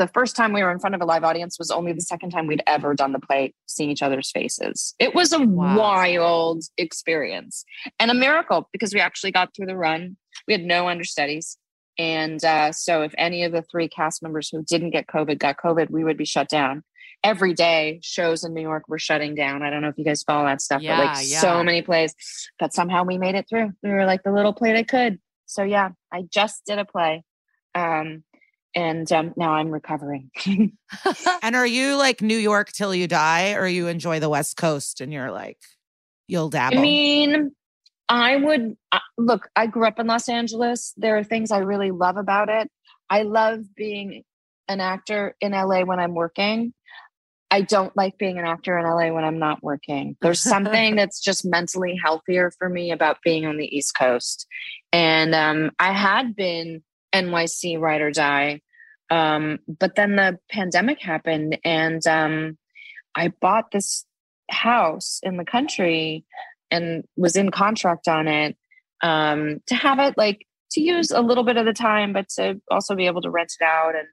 the first time we were in front of a live audience was only the second time we'd ever done the play seeing each other's faces. It was a wow. wild experience and a miracle because we actually got through the run. We had no understudies. And uh, so if any of the three cast members who didn't get covid got covid we would be shut down. Every day shows in new york were shutting down. I don't know if you guys follow that stuff yeah, but like yeah. so many plays but somehow we made it through. We were like the little play that could. So yeah i just did a play. Um and um, now I'm recovering. <laughs> and are you like New York till you die, or you enjoy the West Coast and you're like, you'll dabble? I mean, I would uh, look, I grew up in Los Angeles. There are things I really love about it. I love being an actor in LA when I'm working. I don't like being an actor in LA when I'm not working. There's something <laughs> that's just mentally healthier for me about being on the East Coast. And um, I had been NYC ride or die. Um, but then the pandemic happened and um, I bought this house in the country and was in contract on it um, to have it like to use a little bit of the time, but to also be able to rent it out and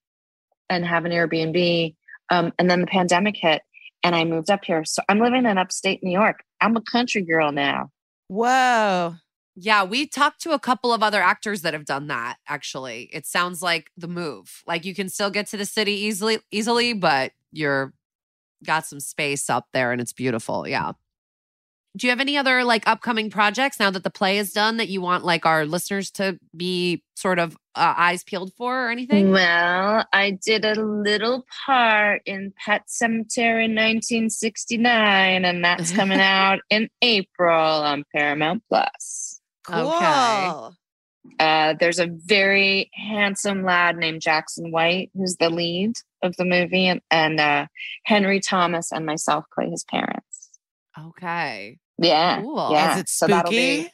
and have an Airbnb. Um, and then the pandemic hit, and I moved up here. So I'm living in upstate New York. I'm a country girl now. Whoa. Yeah, we talked to a couple of other actors that have done that actually. It sounds like the move. Like you can still get to the city easily easily, but you're got some space up there and it's beautiful. Yeah. Do you have any other like upcoming projects now that the play is done that you want like our listeners to be sort of uh, eyes peeled for or anything? Well, I did a little part in Pet Sematary in 1969, and that's coming <laughs> out in April on Paramount Plus. Cool. Okay. Uh, there's a very handsome lad named Jackson White who's the lead of the movie, and, and uh, Henry Thomas and myself play his parents. Okay. Yeah, Cool. yeah. Is it So that'll be-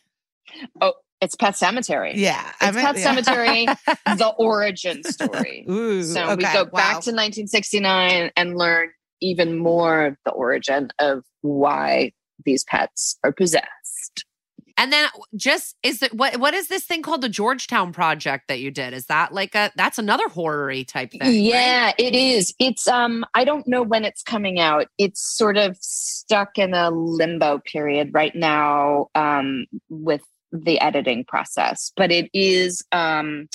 Oh, it's Pet Sematary. yeah. It's meant- Pet Sematary, <laughs> the origin story. <laughs> Ooh, So we go wow. back to 1969 and learn even more of the origin of why these pets are possessed. And then just is it what what is this thing called the Georgetown project that you did? Is that like a that's another horror-y type thing? right? yeah, it is. It's um I don't know when it's coming out. It's sort of stuck in a limbo period right now um with the editing process, but it is um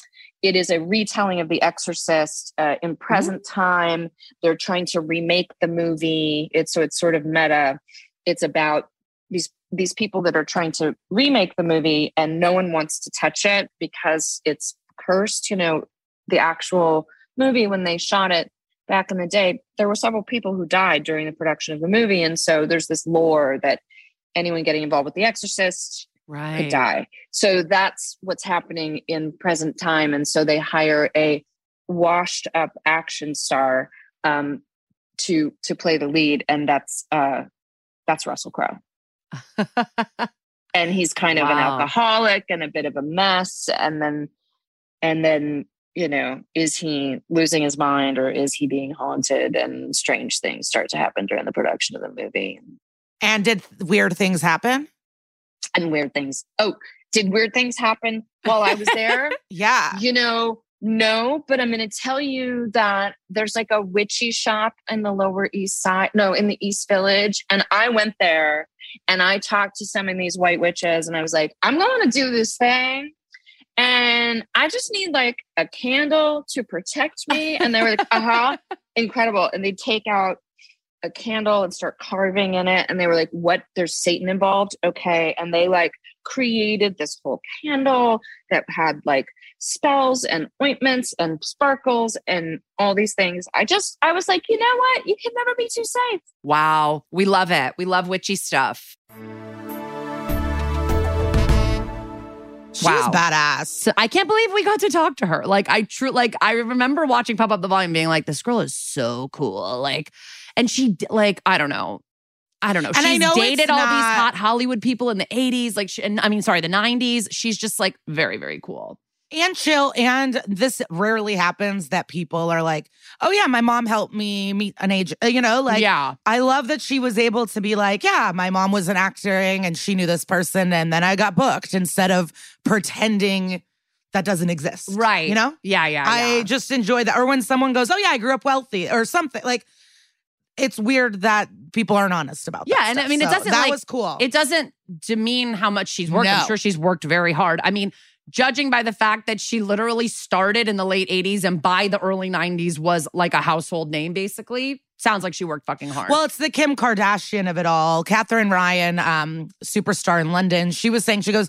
it is a retelling of The Exorcist uh, in present time. They're trying to remake the movie. It's so it's sort of meta. It's about these these people that are trying to remake the movie, and no one wants to touch it because it's cursed. You know, the actual movie when they shot it back in the day, there were several people who died during the production of the movie, and so there's this lore that anyone getting involved with The Exorcist right. could die. So that's what's happening in present time. And so they hire a washed up action star um, to to play the lead, and that's uh, that's Russell Crowe. <laughs> And he's kind of an alcoholic and a bit of a mess. And then and then you know, is he losing his mind or is he being haunted? And strange things start to happen during the production of the movie. And did weird things happen? And weird things. Oh, did weird things happen while I was there? <laughs> Yeah. You know, no, but I'm going to tell you that there's like a witchy shop in the Lower East Side, no, in the East Village. And I went there and I talked to some of these white witches and I was like, I'm going to do this thing. And I just need like a candle to protect me. And they were like, uh huh, <laughs> incredible. And they'd take out a candle and start carving in it. And they were like, what? There's Satan involved. Okay. And they like created this whole candle that had like spells and ointments and sparkles and all these things. I just, I was like, you know what? You can never be too safe. Wow. We love it. We love witchy stuff. She's Wow. badass. I can't believe we got to talk to her. Like I true like I remember watching Pump Up the Volume being like, this girl is so cool. Like, and she like, I don't know. I don't know. And I She's know dated all these hot Hollywood people in the 80s. Like she, and I mean, sorry, the 90s. She's just like very, very cool. and chill. And this rarely happens that people are like, oh, yeah, my mom helped me meet an age. uh, You know, like, yeah. I love that she was able to be like, yeah, my mom was an acting and she knew this person. And then I got booked instead of pretending that doesn't exist. Right. You know? Yeah, yeah. I yeah. just enjoy that. Or when someone goes, oh, yeah, I grew up wealthy or something. Like, it's weird that people aren't honest about that Yeah, and I mean, it So doesn't, That like, was cool. it doesn't demean how much she's worked. I'm sure she's worked very hard. I mean, judging by the fact that she literally started in the late 80s and by the early 90s was like a household name, basically, sounds like she worked fucking hard. Well, it's the Kim Kardashian of it all. Katherine Ryan, um, superstar in London, she was saying, she goes,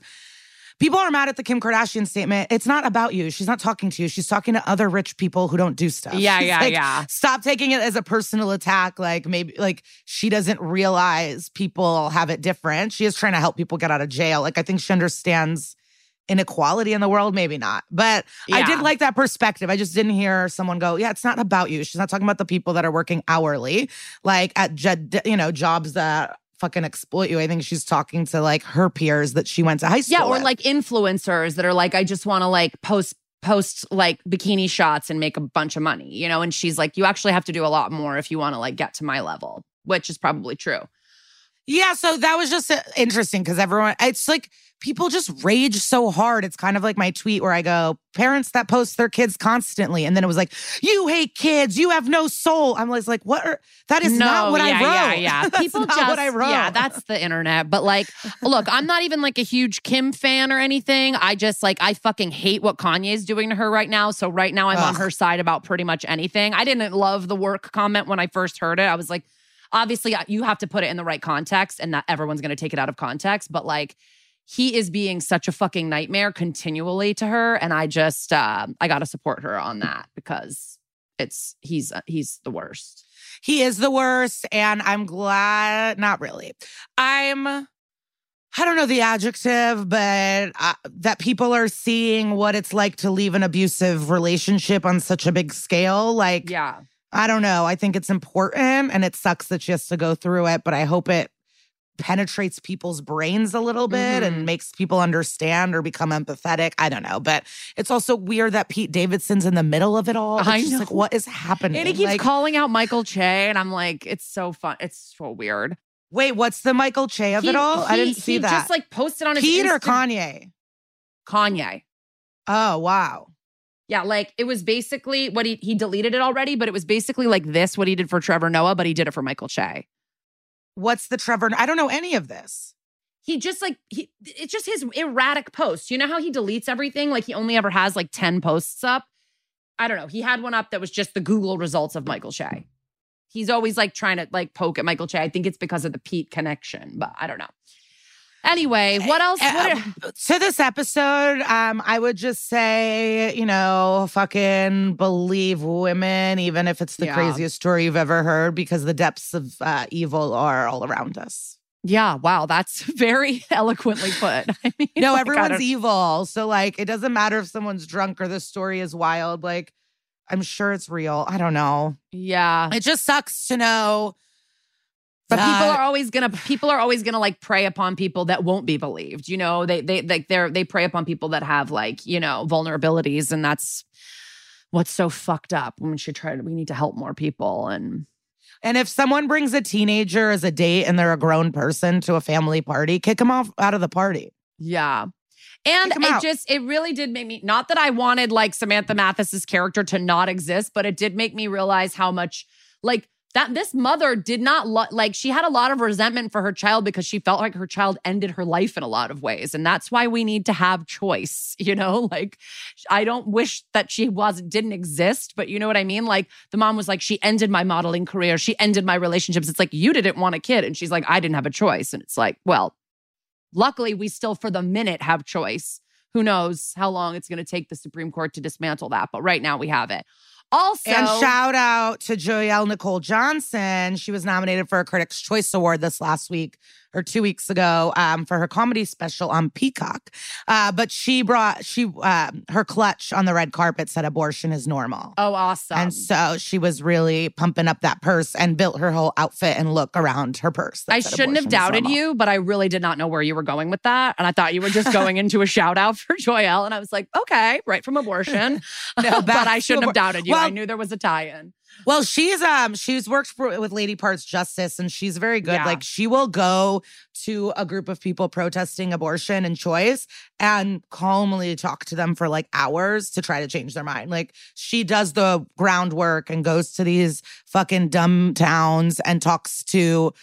People are mad at the Kim Kardashian statement. It's not about you. She's not talking to you. She's talking to other rich people who don't do stuff. Yeah, She's yeah, like, yeah. Stop taking it as a personal attack. Like maybe like she doesn't realize people have it different. She is trying to help people get out of jail. Like I think she understands inequality in the world. Maybe not, but I did like that perspective. I just didn't hear someone go, "Yeah, it's not about you." She's not talking about the people that are working hourly, like at you know jobs that fucking exploit you. I think she's talking to like her peers that she went to high school. Yeah, or with. like influencers that are like, I just want to like post post like bikini shots and make a bunch of money, you know? And she's like, you actually have to do a lot more if you want to like get to my level, which is probably true. Yeah, so that was just uh, interesting because everyone, it's like people just rage so hard. It's kind of like my tweet where I go, parents that post their kids constantly. And then it was like, you hate kids, you have no soul. I'm always like, what? Are, that is not what yeah, I wrote. Yeah, yeah. <laughs> That's People not just, what I wrote. yeah, that's the internet. But like, look, I'm not even like a huge Kim fan or anything. I just like, I fucking hate what Kanye is doing to her right now. So right now I'm on her side about pretty much anything. I didn't love the work comment when I first heard it. I was like, obviously uh, you have to put it in the right context and not everyone's going to take it out of context. But like, he is being such a fucking nightmare continually to her. And I just, uh, I got to support her on that because it's, he's, uh, he's the worst. He is the worst. And I'm glad, not really. I'm, I don't know the adjective, but uh, that people are seeing what it's like to leave an abusive relationship on such a big scale. Like, Yeah. I don't know. I think it's important and it sucks that she has to go through it, but I hope it penetrates people's brains a little bit Mhm. and makes people understand or become empathetic. I don't know. But it's also weird that Pete Davidson's in the middle of it all. I just know. like, what is happening? And he keeps Like, calling out Michael Che, and I'm like, it's so fun. It's so weird. Wait, what's the Michael Che of He- it all? I didn't see he that. just like posted on his Pete or Kanye? Kanye. Oh, wow. Yeah, like it was basically what he he deleted it already, but it was basically like this what he did for Trevor Noah, but he did it for Michael Che. What's the Trevor? I don't know any of this. He just like he it's just his erratic posts. You know how he deletes everything? Like he only ever has like 10 posts up. I don't know. He had one up that was just the Google results of Michael Che. He's always like trying to like poke at Michael Che. I think it's because of the Pete connection, but I don't know. Anyway, what else? What Uh, to this episode, um, I would just say, you know, fucking believe women, even if it's the Yeah. craziest story you've ever heard, because the depths of uh, evil are all around us. Yeah, wow, that's <laughs> very eloquently <laughs> put. <laughs> I mean, No, like, everyone's evil. So, like, it doesn't matter if someone's drunk or the story is wild. Like, I'm sure it's real. I don't know. Yeah. It just sucks to know. But people are always gonna people are always gonna like prey upon people that won't be believed. You know, they they like they're they prey upon people that have like, you know, vulnerabilities. And that's what's so fucked up. We should try to we need to help more people. And And if someone brings a teenager as a date and they're a grown person to a family party, kick them off out of the party. yeah. And it out. just it really did make me not that I wanted like Samantha Mathis's character to not exist, but it did make me realize how much like that this mother did not lo- like she had a lot of resentment for her child because she felt like her child ended her life in a lot of ways. And that's why we need to have choice <laughs> you know? Like i don't wish that she was didn't exist but you know what i mean? Like the mom was like she ended my modeling career. She ended my relationships. It's like you didn't want a kid. And she's like i didn't have a choice. And it's like well luckily we still for the minute have choice. Who knows how long it's going to take the supreme court to dismantle that but right now we have it also and shout out to Joyelle Nicole Johnson. She was nominated for a Critics' Choice Award this last week or two weeks ago um, for her comedy special on Peacock. Uh, but she brought she um, her clutch on the red carpet said abortion is normal. oh awesome And so she was really pumping up that purse and built her whole outfit and look around her purse. I shouldn't have doubted you, but I really did not know where you were going with that. And I thought you were just going into a shout out for <laughs> Joyelle. And I was like, okay, right from abortion. <laughs> No, <laughs> but I shouldn't have doubted you. I knew there was a tie in. Well, she's um she's worked for, with Lady Parts Justice and she's very good. Yeah. Like she will go to a group of people protesting abortion and choice and calmly talk to them for like hours to try to change their mind. Like she does the groundwork and goes to these fucking dumb towns and talks to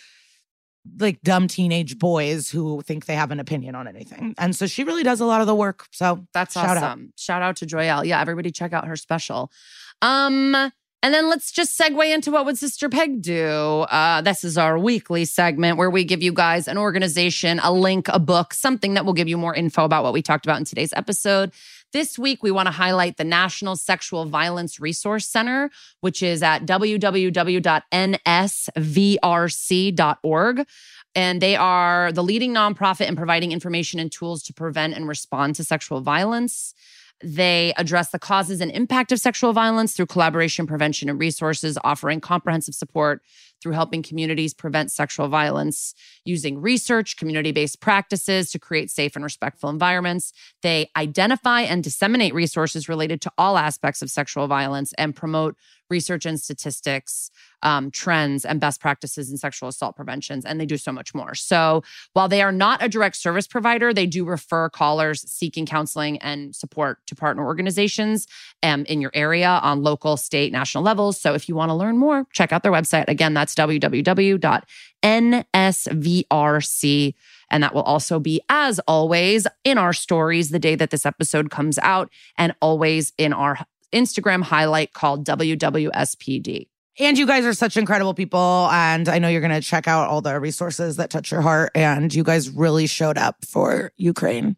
like dumb teenage boys who think they have an opinion on anything. And so she really does a lot of the work. So That's Shout out. awesome. Shout out to Joyelle. Yeah, everybody check out her special. Um, And then let's just segue into what would Sister Peg do? Uh, this is our weekly segment where we give you guys an organization, a link, a book, something that will give you more info about what we talked about in today's episode. This week, we want to highlight the National Sexual Violence Resource Center, which is at www.nsvrc.org. And they are the leading nonprofit in providing information and tools to prevent and respond to sexual violence. They address the causes and impact of sexual violence through collaboration, prevention, and resources, offering comprehensive support through helping communities prevent sexual violence using research, community based practices to create safe and respectful environments. They identify and disseminate resources related to all aspects of sexual violence and promote research and statistics, um, trends, and best practices in sexual assault preventions. And they do so much more. So while they are not a direct service provider, they do refer callers seeking counseling and support to partner organizations um, in your area on local, state, national levels. So if you want to learn more, check out their website. Again, that's www.nsvrc. And that will also be, as always, in our stories the day that this episode comes out, and always in our Instagram highlight called WWSPD. And you guys are such incredible people. And I know you're going to check out all the resources that touch your heart. And you guys really showed up for Ukraine.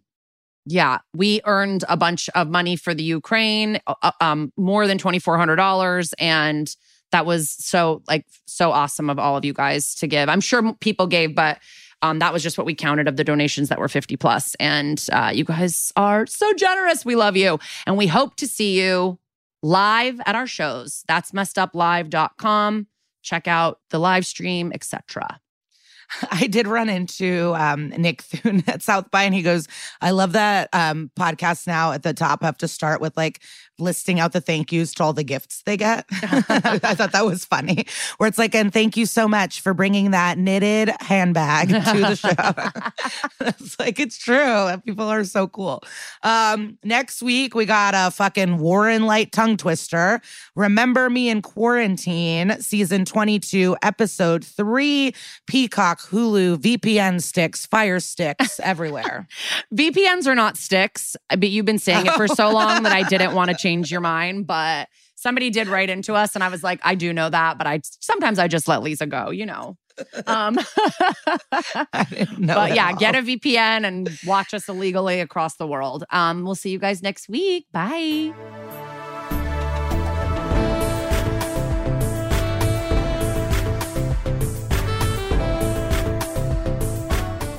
Yeah, we earned a bunch of money for the Ukraine, uh, uh, um, more than twenty four hundred dollars, and that was so like so awesome of all of you guys to give. I'm sure people gave, but um, that was just what we counted of the donations that were 50 plus. And uh, you guys are so generous. We love you. And we hope to see you live at our shows. That's messeduplive.com. Check out the live stream, etc. <laughs> I did run into um, Nick Thune <laughs> at South by, and he goes, "I love that um, podcasts now at the top have to start with like listing out the thank yous to all the gifts they get. <laughs> I <laughs> thought that was funny. Where it's like, and thank you so much for bringing that knitted handbag to the show. <laughs> it's like, it's true. People are so cool. Um, next week, we got a fucking Warren Leight tongue twister. Remember Me in Quarantine, season 22, episode three Peacock, Hulu, VPN sticks, fire sticks everywhere. VPNs are not sticks, but you've been saying it for so long that I didn't want to change change your mind, but somebody did write into us and I was like, I do know that, but I sometimes I just let Liza go, you know. Um <laughs> but yeah, get a VPN and watch us illegally across the world. Um we'll see you guys next week. Bye.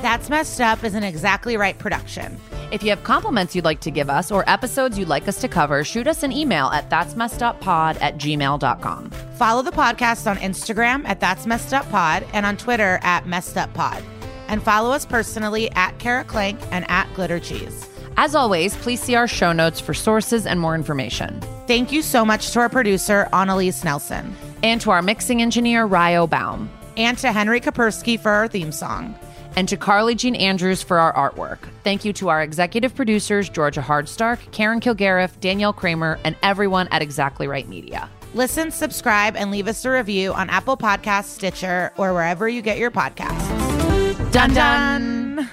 That's Messed Up is an exactly right production. If you have compliments you'd like to give us or episodes you'd like us to cover, shoot us an email at that's messed up pod at gmail.com. Follow the podcast on Instagram at that's messed up pod and on Twitter at messed up pod. And follow us personally at Kara Klenk and at Glitter Cheese. As always, please see our show notes for sources and more information. Thank you so much to our producer, Annalise Nelson. And to our mixing engineer, Ryo Baum. And to Henry Koperski for our theme song and to Carly Jean Andrews for our artwork. Thank you to our executive producers, Georgia Hardstark, Karen Kilgariff, Danielle Kramer, and everyone at Exactly Right Media. Listen, subscribe, and leave us a review on Apple Podcasts, Stitcher, or wherever you get your podcasts. Dun dun!